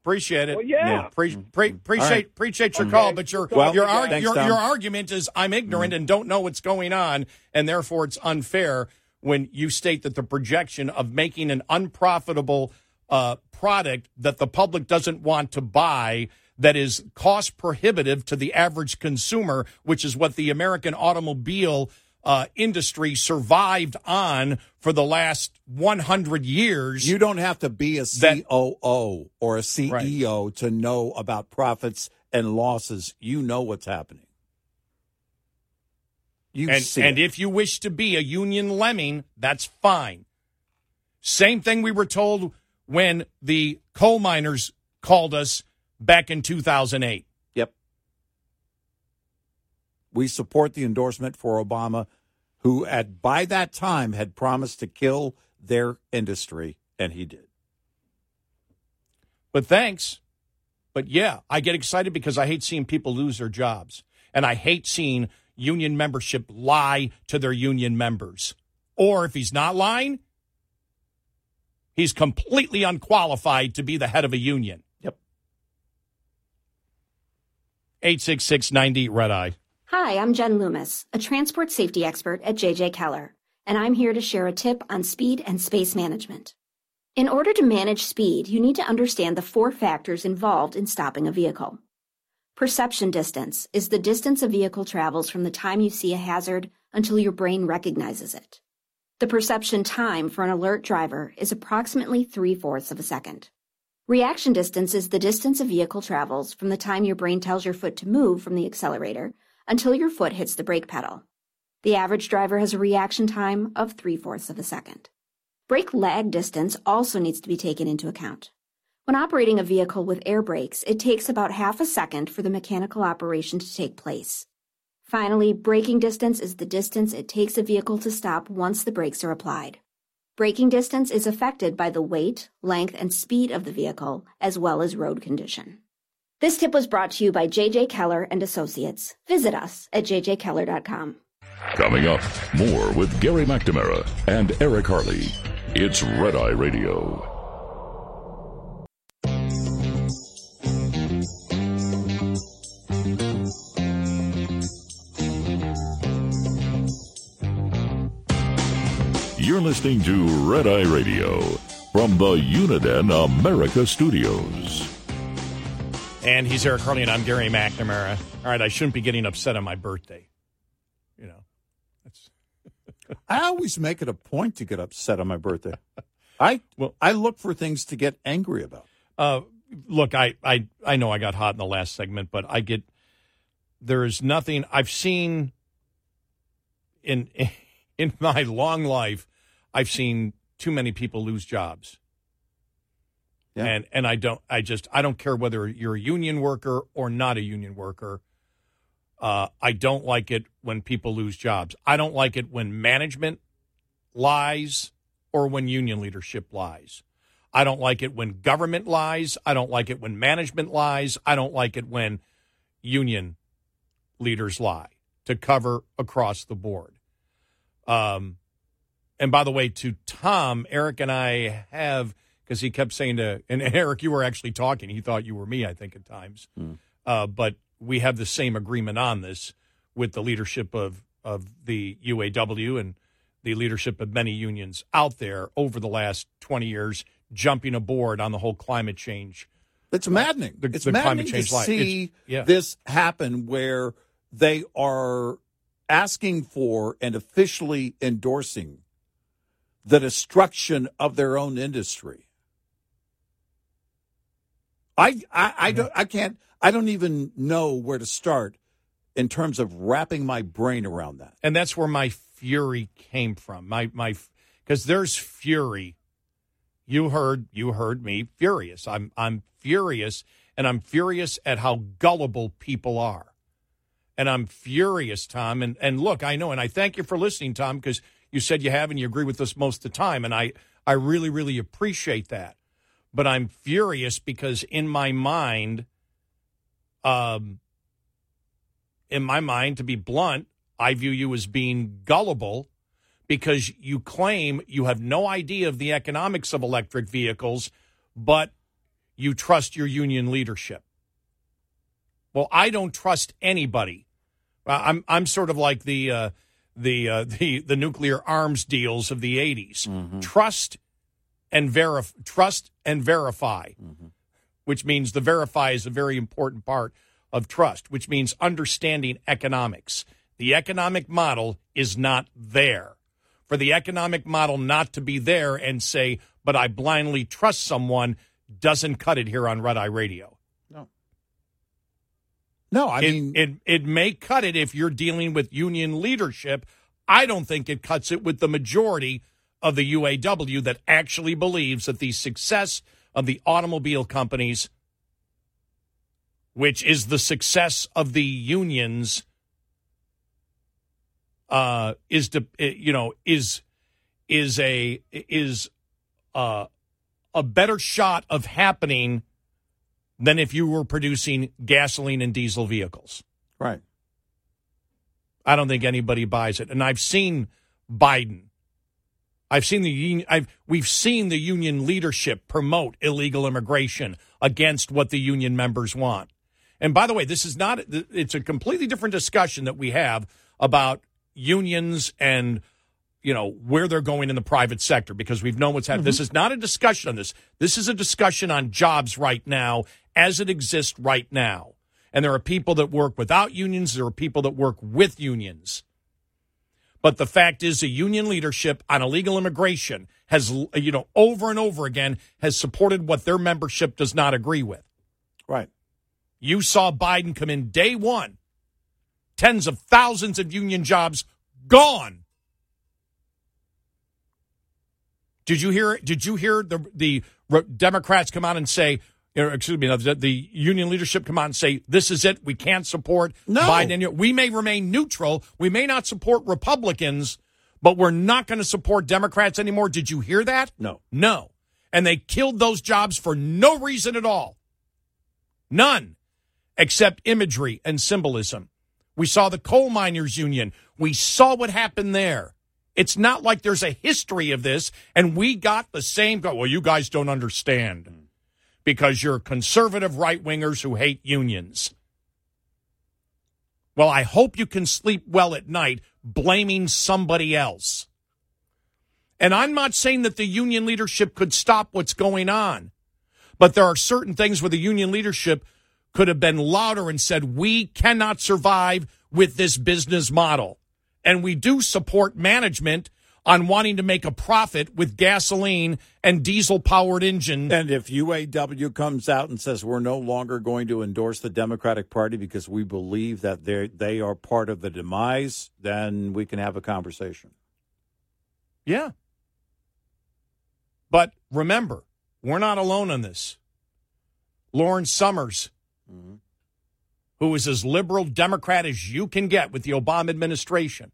Appreciate it. Well, yeah. Pre- pre- appreciate All right. appreciate your Okay. call, but your Well, your, arg- thanks, your, your argument is I'm ignorant and don't know what's going on, and therefore it's unfair when you state that the projection of making an unprofitable uh, product that the public doesn't want to buy that is cost prohibitive to the average consumer, which is what the American automobile uh, industry survived on for the last 100 years. you don't have to be a That- COO or a CEO to know about profits and losses. You know what's happening. You and, see and it. if you wish to be a union lemming, that's fine. Same thing we were told when the coal miners called us back in 2008. Yep. We support the endorsement for Obama, who at by that time had promised to kill their industry, and he did. But thanks. But yeah, I get excited because I hate seeing people lose their jobs. And I hate seeing union membership lie to their union members. Or if he's not lying, he's completely unqualified to be the head of a union. Yep. 86690 Red Eye. Hi, I'm Jen Loomis, a transport safety expert at JJ Keller. and I'm here to share a tip on speed and space management. In order to manage speed, you need to understand the four factors involved in stopping a vehicle. Perception distance is the distance a vehicle travels from the time you see a hazard until your brain recognizes it. The perception time for an alert driver is approximately three fourths of a second. Reaction distance is the distance a vehicle travels from the time your brain tells your foot to move from the accelerator until your foot hits the brake pedal. The average driver has a reaction time of three fourths of a second. Brake lag distance also needs to be taken into account. When operating a vehicle with air brakes, it takes about half a second for the mechanical operation to take place. Finally, braking distance is the distance it takes a vehicle to stop once the brakes are applied. Braking distance is affected by the weight, length, and speed of the vehicle, as well as road condition. This tip was brought to you by JJ Keller and Associates. Visit us at jjkeller.com. Coming up, more with Gary McNamara and Eric Harley. It's Red Eye Radio. You're listening to Red Eye Radio from the Uniden America Studios. And he's Eric Harley, and I'm Gary McNamara. All right, I shouldn't be getting upset on my birthday. You know, that's. *laughs* I always make it a point to get upset on my birthday. *laughs* I well, I look for things to get angry about. Uh, look, I, I I know I got hot in the last segment, but I get there is nothing I've seen in *laughs* in my long life. I've seen too many people lose jobs. Yeah. And and I don't I just I don't care whether you're a union worker or not a union worker. Uh, I don't like it when people lose jobs. I don't like it when management lies or when union leadership lies. I don't like it when government lies. I don't like it when management lies. I don't like it when union leaders lie to cover across the board. Um, and by the way, to Tom, Eric and I have because he kept saying to *laughs* and Eric, you were actually talking. He thought you were me, I think, at times. Uh, but we have the same agreement on this with the leadership of of the UAW and the leadership of many unions out there over the last twenty years, jumping aboard on the whole climate change. It's maddening. The, it's the maddening climate change to lie. see yeah. this happen where they are asking for and officially endorsing the destruction of their own industry. I I, I don't I can't I don't even know where to start in terms of wrapping my brain around that. and that's where my fury came from. My my because there's fury. You heard you heard me furious. I'm I'm furious, and I'm furious at how gullible people are. And I'm furious, Tom. And and look, I know, and I thank you for listening, Tom, because you said you have and you agree with us most of the time, and I I really really appreciate that. But I'm furious because in my mind, um, in my mind, to be blunt, I view you as being gullible because you claim you have no idea of the economics of electric vehicles, but you trust your union leadership. Well, I don't trust anybody. I'm I'm sort of like the uh, the uh, *laughs* the the nuclear arms deals of the 80s. Trust and verify. Trust and verify which means the verify is a very important part of trust, which means understanding economics. The economic model is not there. For the economic model not to be there and say, but I blindly trust someone doesn't cut it here on Red Eye Radio. No, I it, mean it it may cut it if you're dealing with union leadership. I don't think it cuts it with the majority of the UAW that actually believes that the success of the automobile companies, which is the success of the unions, uh, is to you know is is a is uh, a better shot of happening than if you were producing gasoline and diesel vehicles. Right. I don't think anybody buys it. And I've seen Biden. I've seen the union. I've we've seen the union leadership promote illegal immigration against what the union members want. And by the way, this is not. It's a completely different discussion that we have about unions and you know, where they're going in the private sector because we've known what's happening. This mm-hmm. is not a discussion on this. This is a discussion on jobs right now as it exists right now. And there are people that work without unions, there are people that work with unions. But the fact is, the union leadership on illegal immigration has, you know, over and over again has supported what their membership does not agree with. Right. You saw Biden come in day one, tens of thousands of union jobs gone. Did you hear? Did you hear the the Democrats come out and say, excuse me, the, the union leadership come out and say, "This is it. We can't support No. Biden. We may remain neutral. We may not support Republicans, but we're not going to support Democrats anymore." Did you hear that? No. No. And they killed those jobs for no reason at all. None, except imagery and symbolism. We saw the coal miners union. We saw what happened there. It's not like there's a history of this and we got the same. Well, you guys don't understand hmm. because you're conservative right wingers who hate unions. Well, I hope you can sleep well at night blaming somebody else. And I'm not saying that the union leadership could stop what's going on, but there are certain things where the union leadership could have been louder and said, we cannot survive with this business model. And we do support management on wanting to make a profit with gasoline and diesel powered engine. And if UAW comes out and says we're no longer going to endorse the Democratic Party because we believe that they they are part of the demise, then we can have a conversation. Yeah. But remember, we're not alone on this. Larry Summers, mm-hmm. Who is as liberal Democrat as you can get with the Obama administration,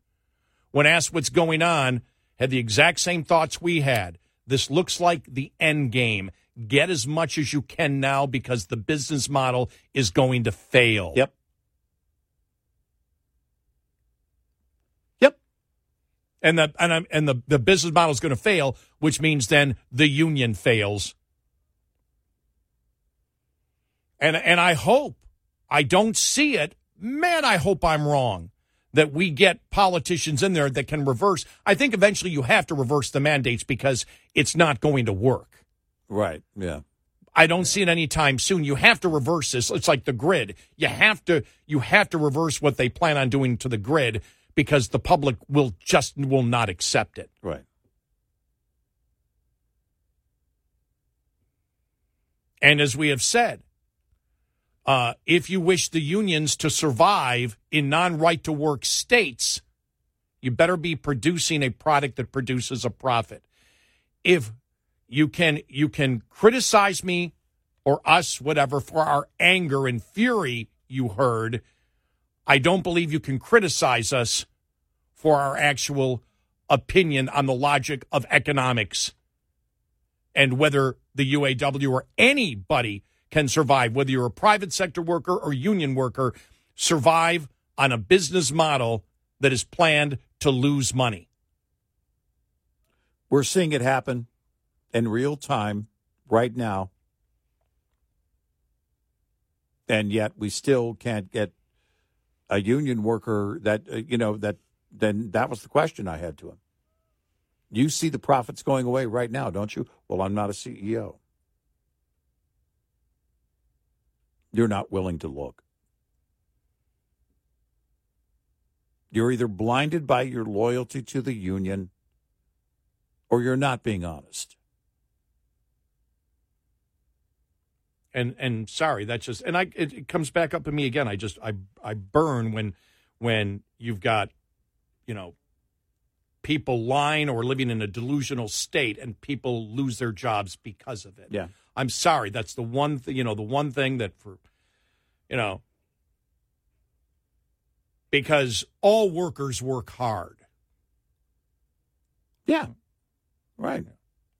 when asked what's going on, had the exact same thoughts we had. This looks like the end game. Get as much as you can now because the business model is going to fail. Yep. Yep. And the and I'm, and the the business model is going to fail, which means then the union fails. And and I hope I don't see it. Man, I hope I'm wrong that we get politicians in there that can reverse. I think eventually you have to reverse the mandates because it's not going to work. Right. Yeah. I don't see it anytime soon. You have to reverse this. It's like the grid. You have to you have to reverse what they plan on doing to the grid because the public will just will not accept it. Right. And as we have said, uh, if you wish the unions to survive in non right to work states, you better be producing a product that produces a profit. If you can you can criticize me or us, whatever, for our anger and fury you heard. I don't believe you can criticize us for our actual opinion on the logic of economics and whether the UAW or anybody can survive, whether you're a private sector worker or union worker, survive on a business model that is planned to lose money. We're seeing it happen in real time right now. And yet we still can't get a union worker that, uh, you know, that then that was the question I had to him. You see the profits going away right now, don't you? Well, I'm not a CEO. You're not willing to look. You're either blinded by your loyalty to the union or you're not being honest. and and sorry that's just and i it, it comes back up to me again i just i i burn when when you've got you know people lying or living in a delusional state and people lose their jobs because of it Yeah. I'm sorry that's the one thing you know the one thing that for you know because all workers work hard Yeah. Right.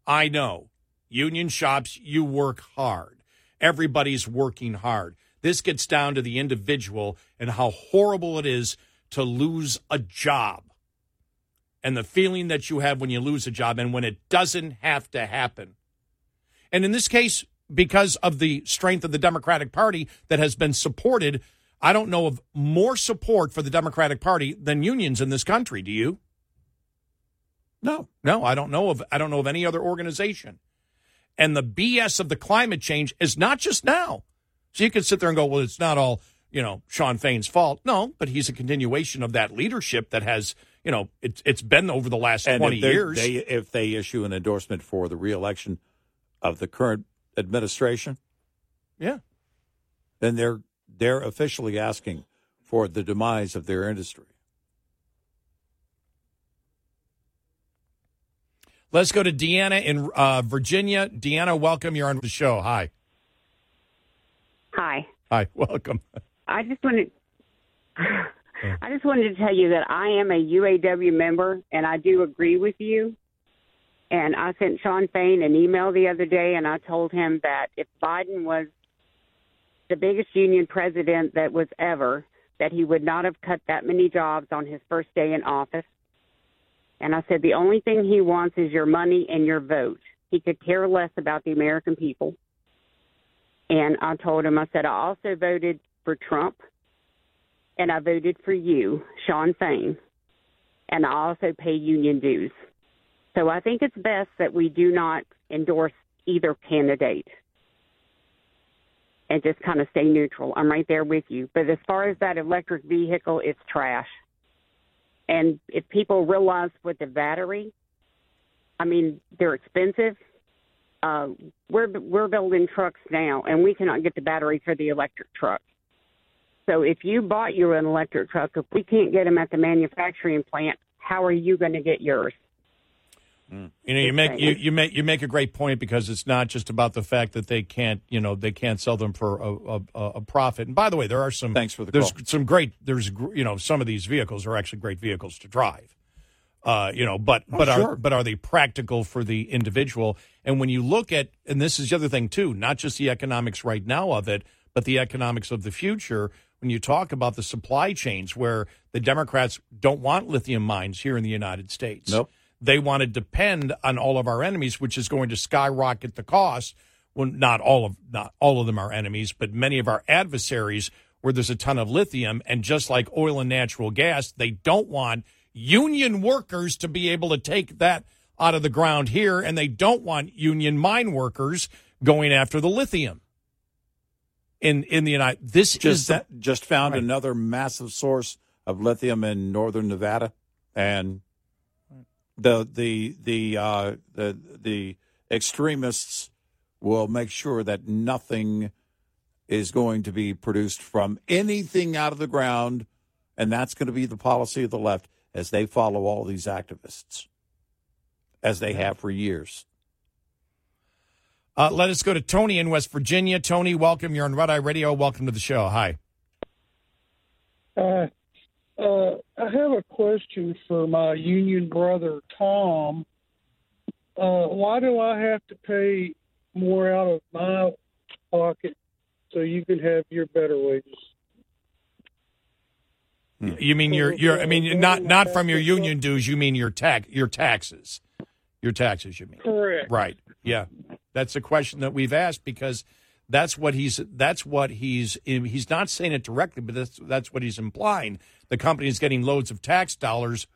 I know. Union shops, you work hard. Everybody's working hard. This gets down to the individual and how horrible it is to lose a job and the feeling that you have when you lose a job and when it doesn't have to happen. And in this case, because of the strength of the Democratic Party that has been supported, I don't know of more support for the Democratic Party than unions in this country. Do you? No, no, I don't know of. I don't know of any other organization. And the BS of the climate change is not just now. So you can sit there and go, well, it's not all you know Shawn Fain's fault. No, but he's a continuation of that leadership that has you know it's it's been over the last And twenty if years. They, if they issue an endorsement for the reelection of the current administration, yeah, then they're they're officially asking for the demise of their industry. Let's go to Deanna in uh, Virginia. Deanna, welcome. You're on the show. Hi. Hi. Hi. *laughs* Welcome. I just wanted *laughs* I just wanted to tell you that I am a UAW member and I do agree with you. And I sent Shawn Fain an email the other day and I told him that if Biden was the biggest union president that was ever, that he would not have cut that many jobs on his first day in office. And I said the only thing he wants is your money and your vote. He could care less about the American people. And I told him, I said, I also voted for Trump and I voted for you, Shawn Fain. And I also pay union dues. So I think it's best that we do not endorse either candidate and just kind of stay neutral. I'm right there with you. But as far as that electric vehicle, it's trash. And if people realize with the battery, I mean, they're expensive. Uh, we're we're building trucks now, and we cannot get the battery for the electric truck. So if you bought your an electric truck, if we can't get them at the manufacturing plant, how are you going to get yours? You know, you make you, you make you make a great point because it's not just about the fact that they can't, you know, they can't sell them for a, a, a profit. And by the way, there are some Thanks for the there's call. some great there's you know some of these vehicles are actually great vehicles to drive. Uh, you know, but Oh, but sure. are but are they practical for the individual? And when you look at and this is the other thing too, not just the economics right now of it, but the economics of the future. When you talk about the supply chains, where the Democrats don't want lithium mines here in the United States, Nope. They want to depend on all of our enemies, which is going to skyrocket the cost. Well, not all of not all of them are enemies, but many of our adversaries, where there's a ton of lithium, and just like oil and natural gas, they don't want union workers to be able to take that out of the ground here, and they don't want union mine workers going after the lithium in in the United. This is Just that just found Right. another massive source of lithium in northern Nevada, and the the the uh, the the extremists will make sure that nothing is going to be produced from anything out of the ground, and that's going to be the policy of the left as they follow all these activists, as they have for years. Uh, let us go to Tony in West Virginia. Tony, welcome. You're on Red Eye Radio. Welcome to the show. Hi. Uh, uh, I have a question for my union brother Tom. Uh, why do I have to pay more out of my pocket so you can have your better wages? You mean your your? I mean not not from your union dues. You mean your tax your taxes, your taxes. You mean Correct. right? Yeah, that's a question that we've asked because that's what he's that's what he's he's not saying it directly, but that's that's what he's implying. The company is getting loads of tax dollars.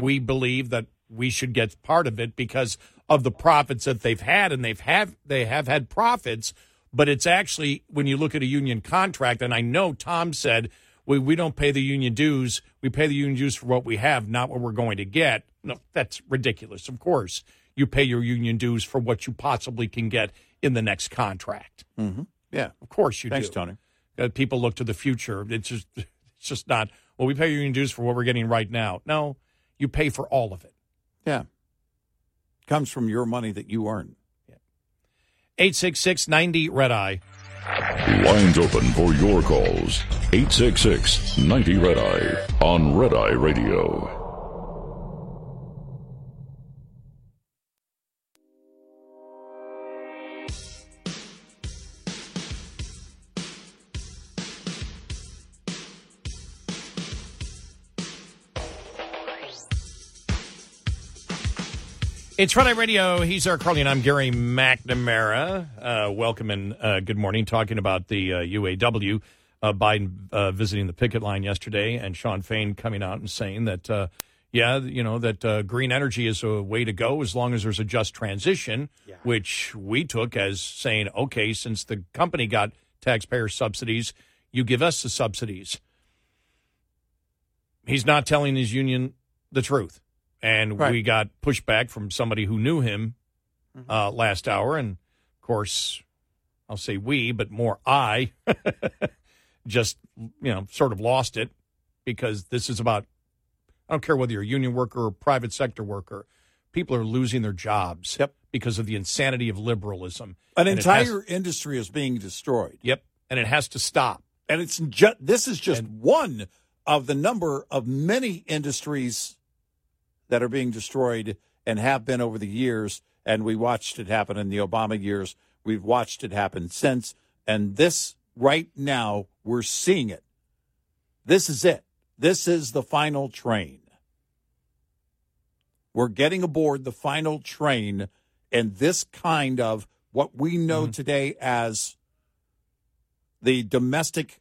We believe that we should get part of it because of the profits that they've had, and they've have they have had profits. But it's actually when you look at a union contract, and I know Tom said we, we don't pay the union dues. We pay the union dues for what we have, not what we're going to get. No, that's ridiculous. Of course, you pay your union dues for what you possibly can get in the next contract. Mm-hmm. Yeah, of course you Thanks, do. Tony. Uh, people look to the future. It's just *laughs* it's just not. Well, we pay union dues for what we're getting right now. No, you pay for all of it. Yeah, comes from your money that you earn. Eight six six ninety red eye. Lines open for your calls. 866 90 Red Eye on Red Eye Radio. It's Red Eye Radio. He's Eric Harley, and I'm Gary McNamara. Uh, welcome and uh, good morning. Talking about the uh, UAW, uh, Biden uh, visiting the picket line yesterday, and Shawn Fain coming out and saying that uh, yeah, you know, that uh, green energy is a way to go as long as there's a just transition, which we took as saying, okay, since the company got taxpayer subsidies, you give us the subsidies. He's not telling his union the truth. And Right. we got pushback from somebody who knew him uh, last hour. And of course, I'll say we, but more I *laughs* just, you know, sort of lost it because this is about, I don't care whether you're a union worker or private sector worker, people are losing their jobs because of the insanity of liberalism. An And it has- entire industry is being destroyed. Yep. And it has to stop. And it's just this is just one of the number of many industries that are being destroyed and have been over the years. And we watched it happen in the Obama years. We've watched it happen since. And this right now, we're seeing it. This is it. This is the final train. We're getting aboard the final train, and this kind of what we know mm-hmm. today as the domestic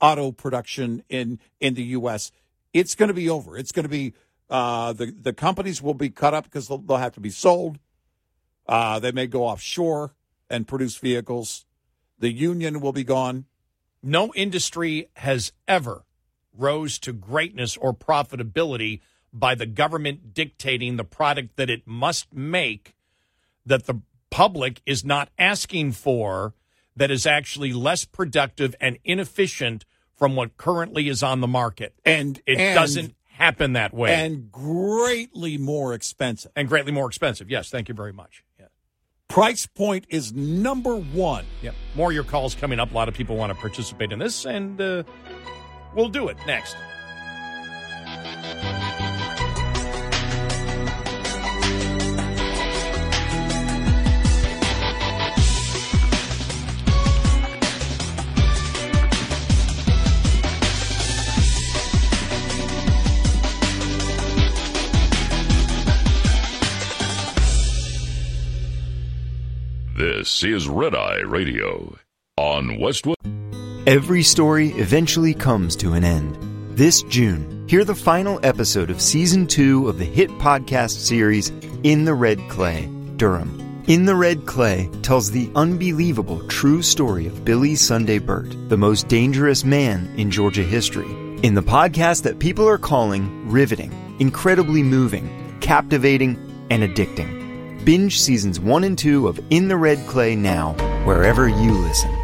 auto production in in the U.S. It's going to be over. It's going to be uh, the the companies will be cut up because they'll, they'll have to be sold. Uh, they may go offshore and produce vehicles. The union will be gone. No industry has ever rose to greatness or profitability by the government dictating the product that it must make that the public is not asking for that is actually less productive and inefficient from what currently is on the market. And it and- doesn't happen that way. and greatly more expensive. And greatly more expensive. Yes, thank you very much. Yeah. Price point is number one. Yep. More of your calls coming up. A lot of people want to participate in this, and uh, we'll do it next. This is Red Eye Radio on Westwood. Every story eventually comes to an end. This June, hear the final episode of season two of the hit podcast series In the Red Clay, Durham. In the Red Clay tells the unbelievable true story of Billy Sunday Birt, the most dangerous man in Georgia history. In the podcast that people are calling riveting, incredibly moving, captivating, and addicting. Binge seasons one and two of In the Red Clay now, wherever you listen.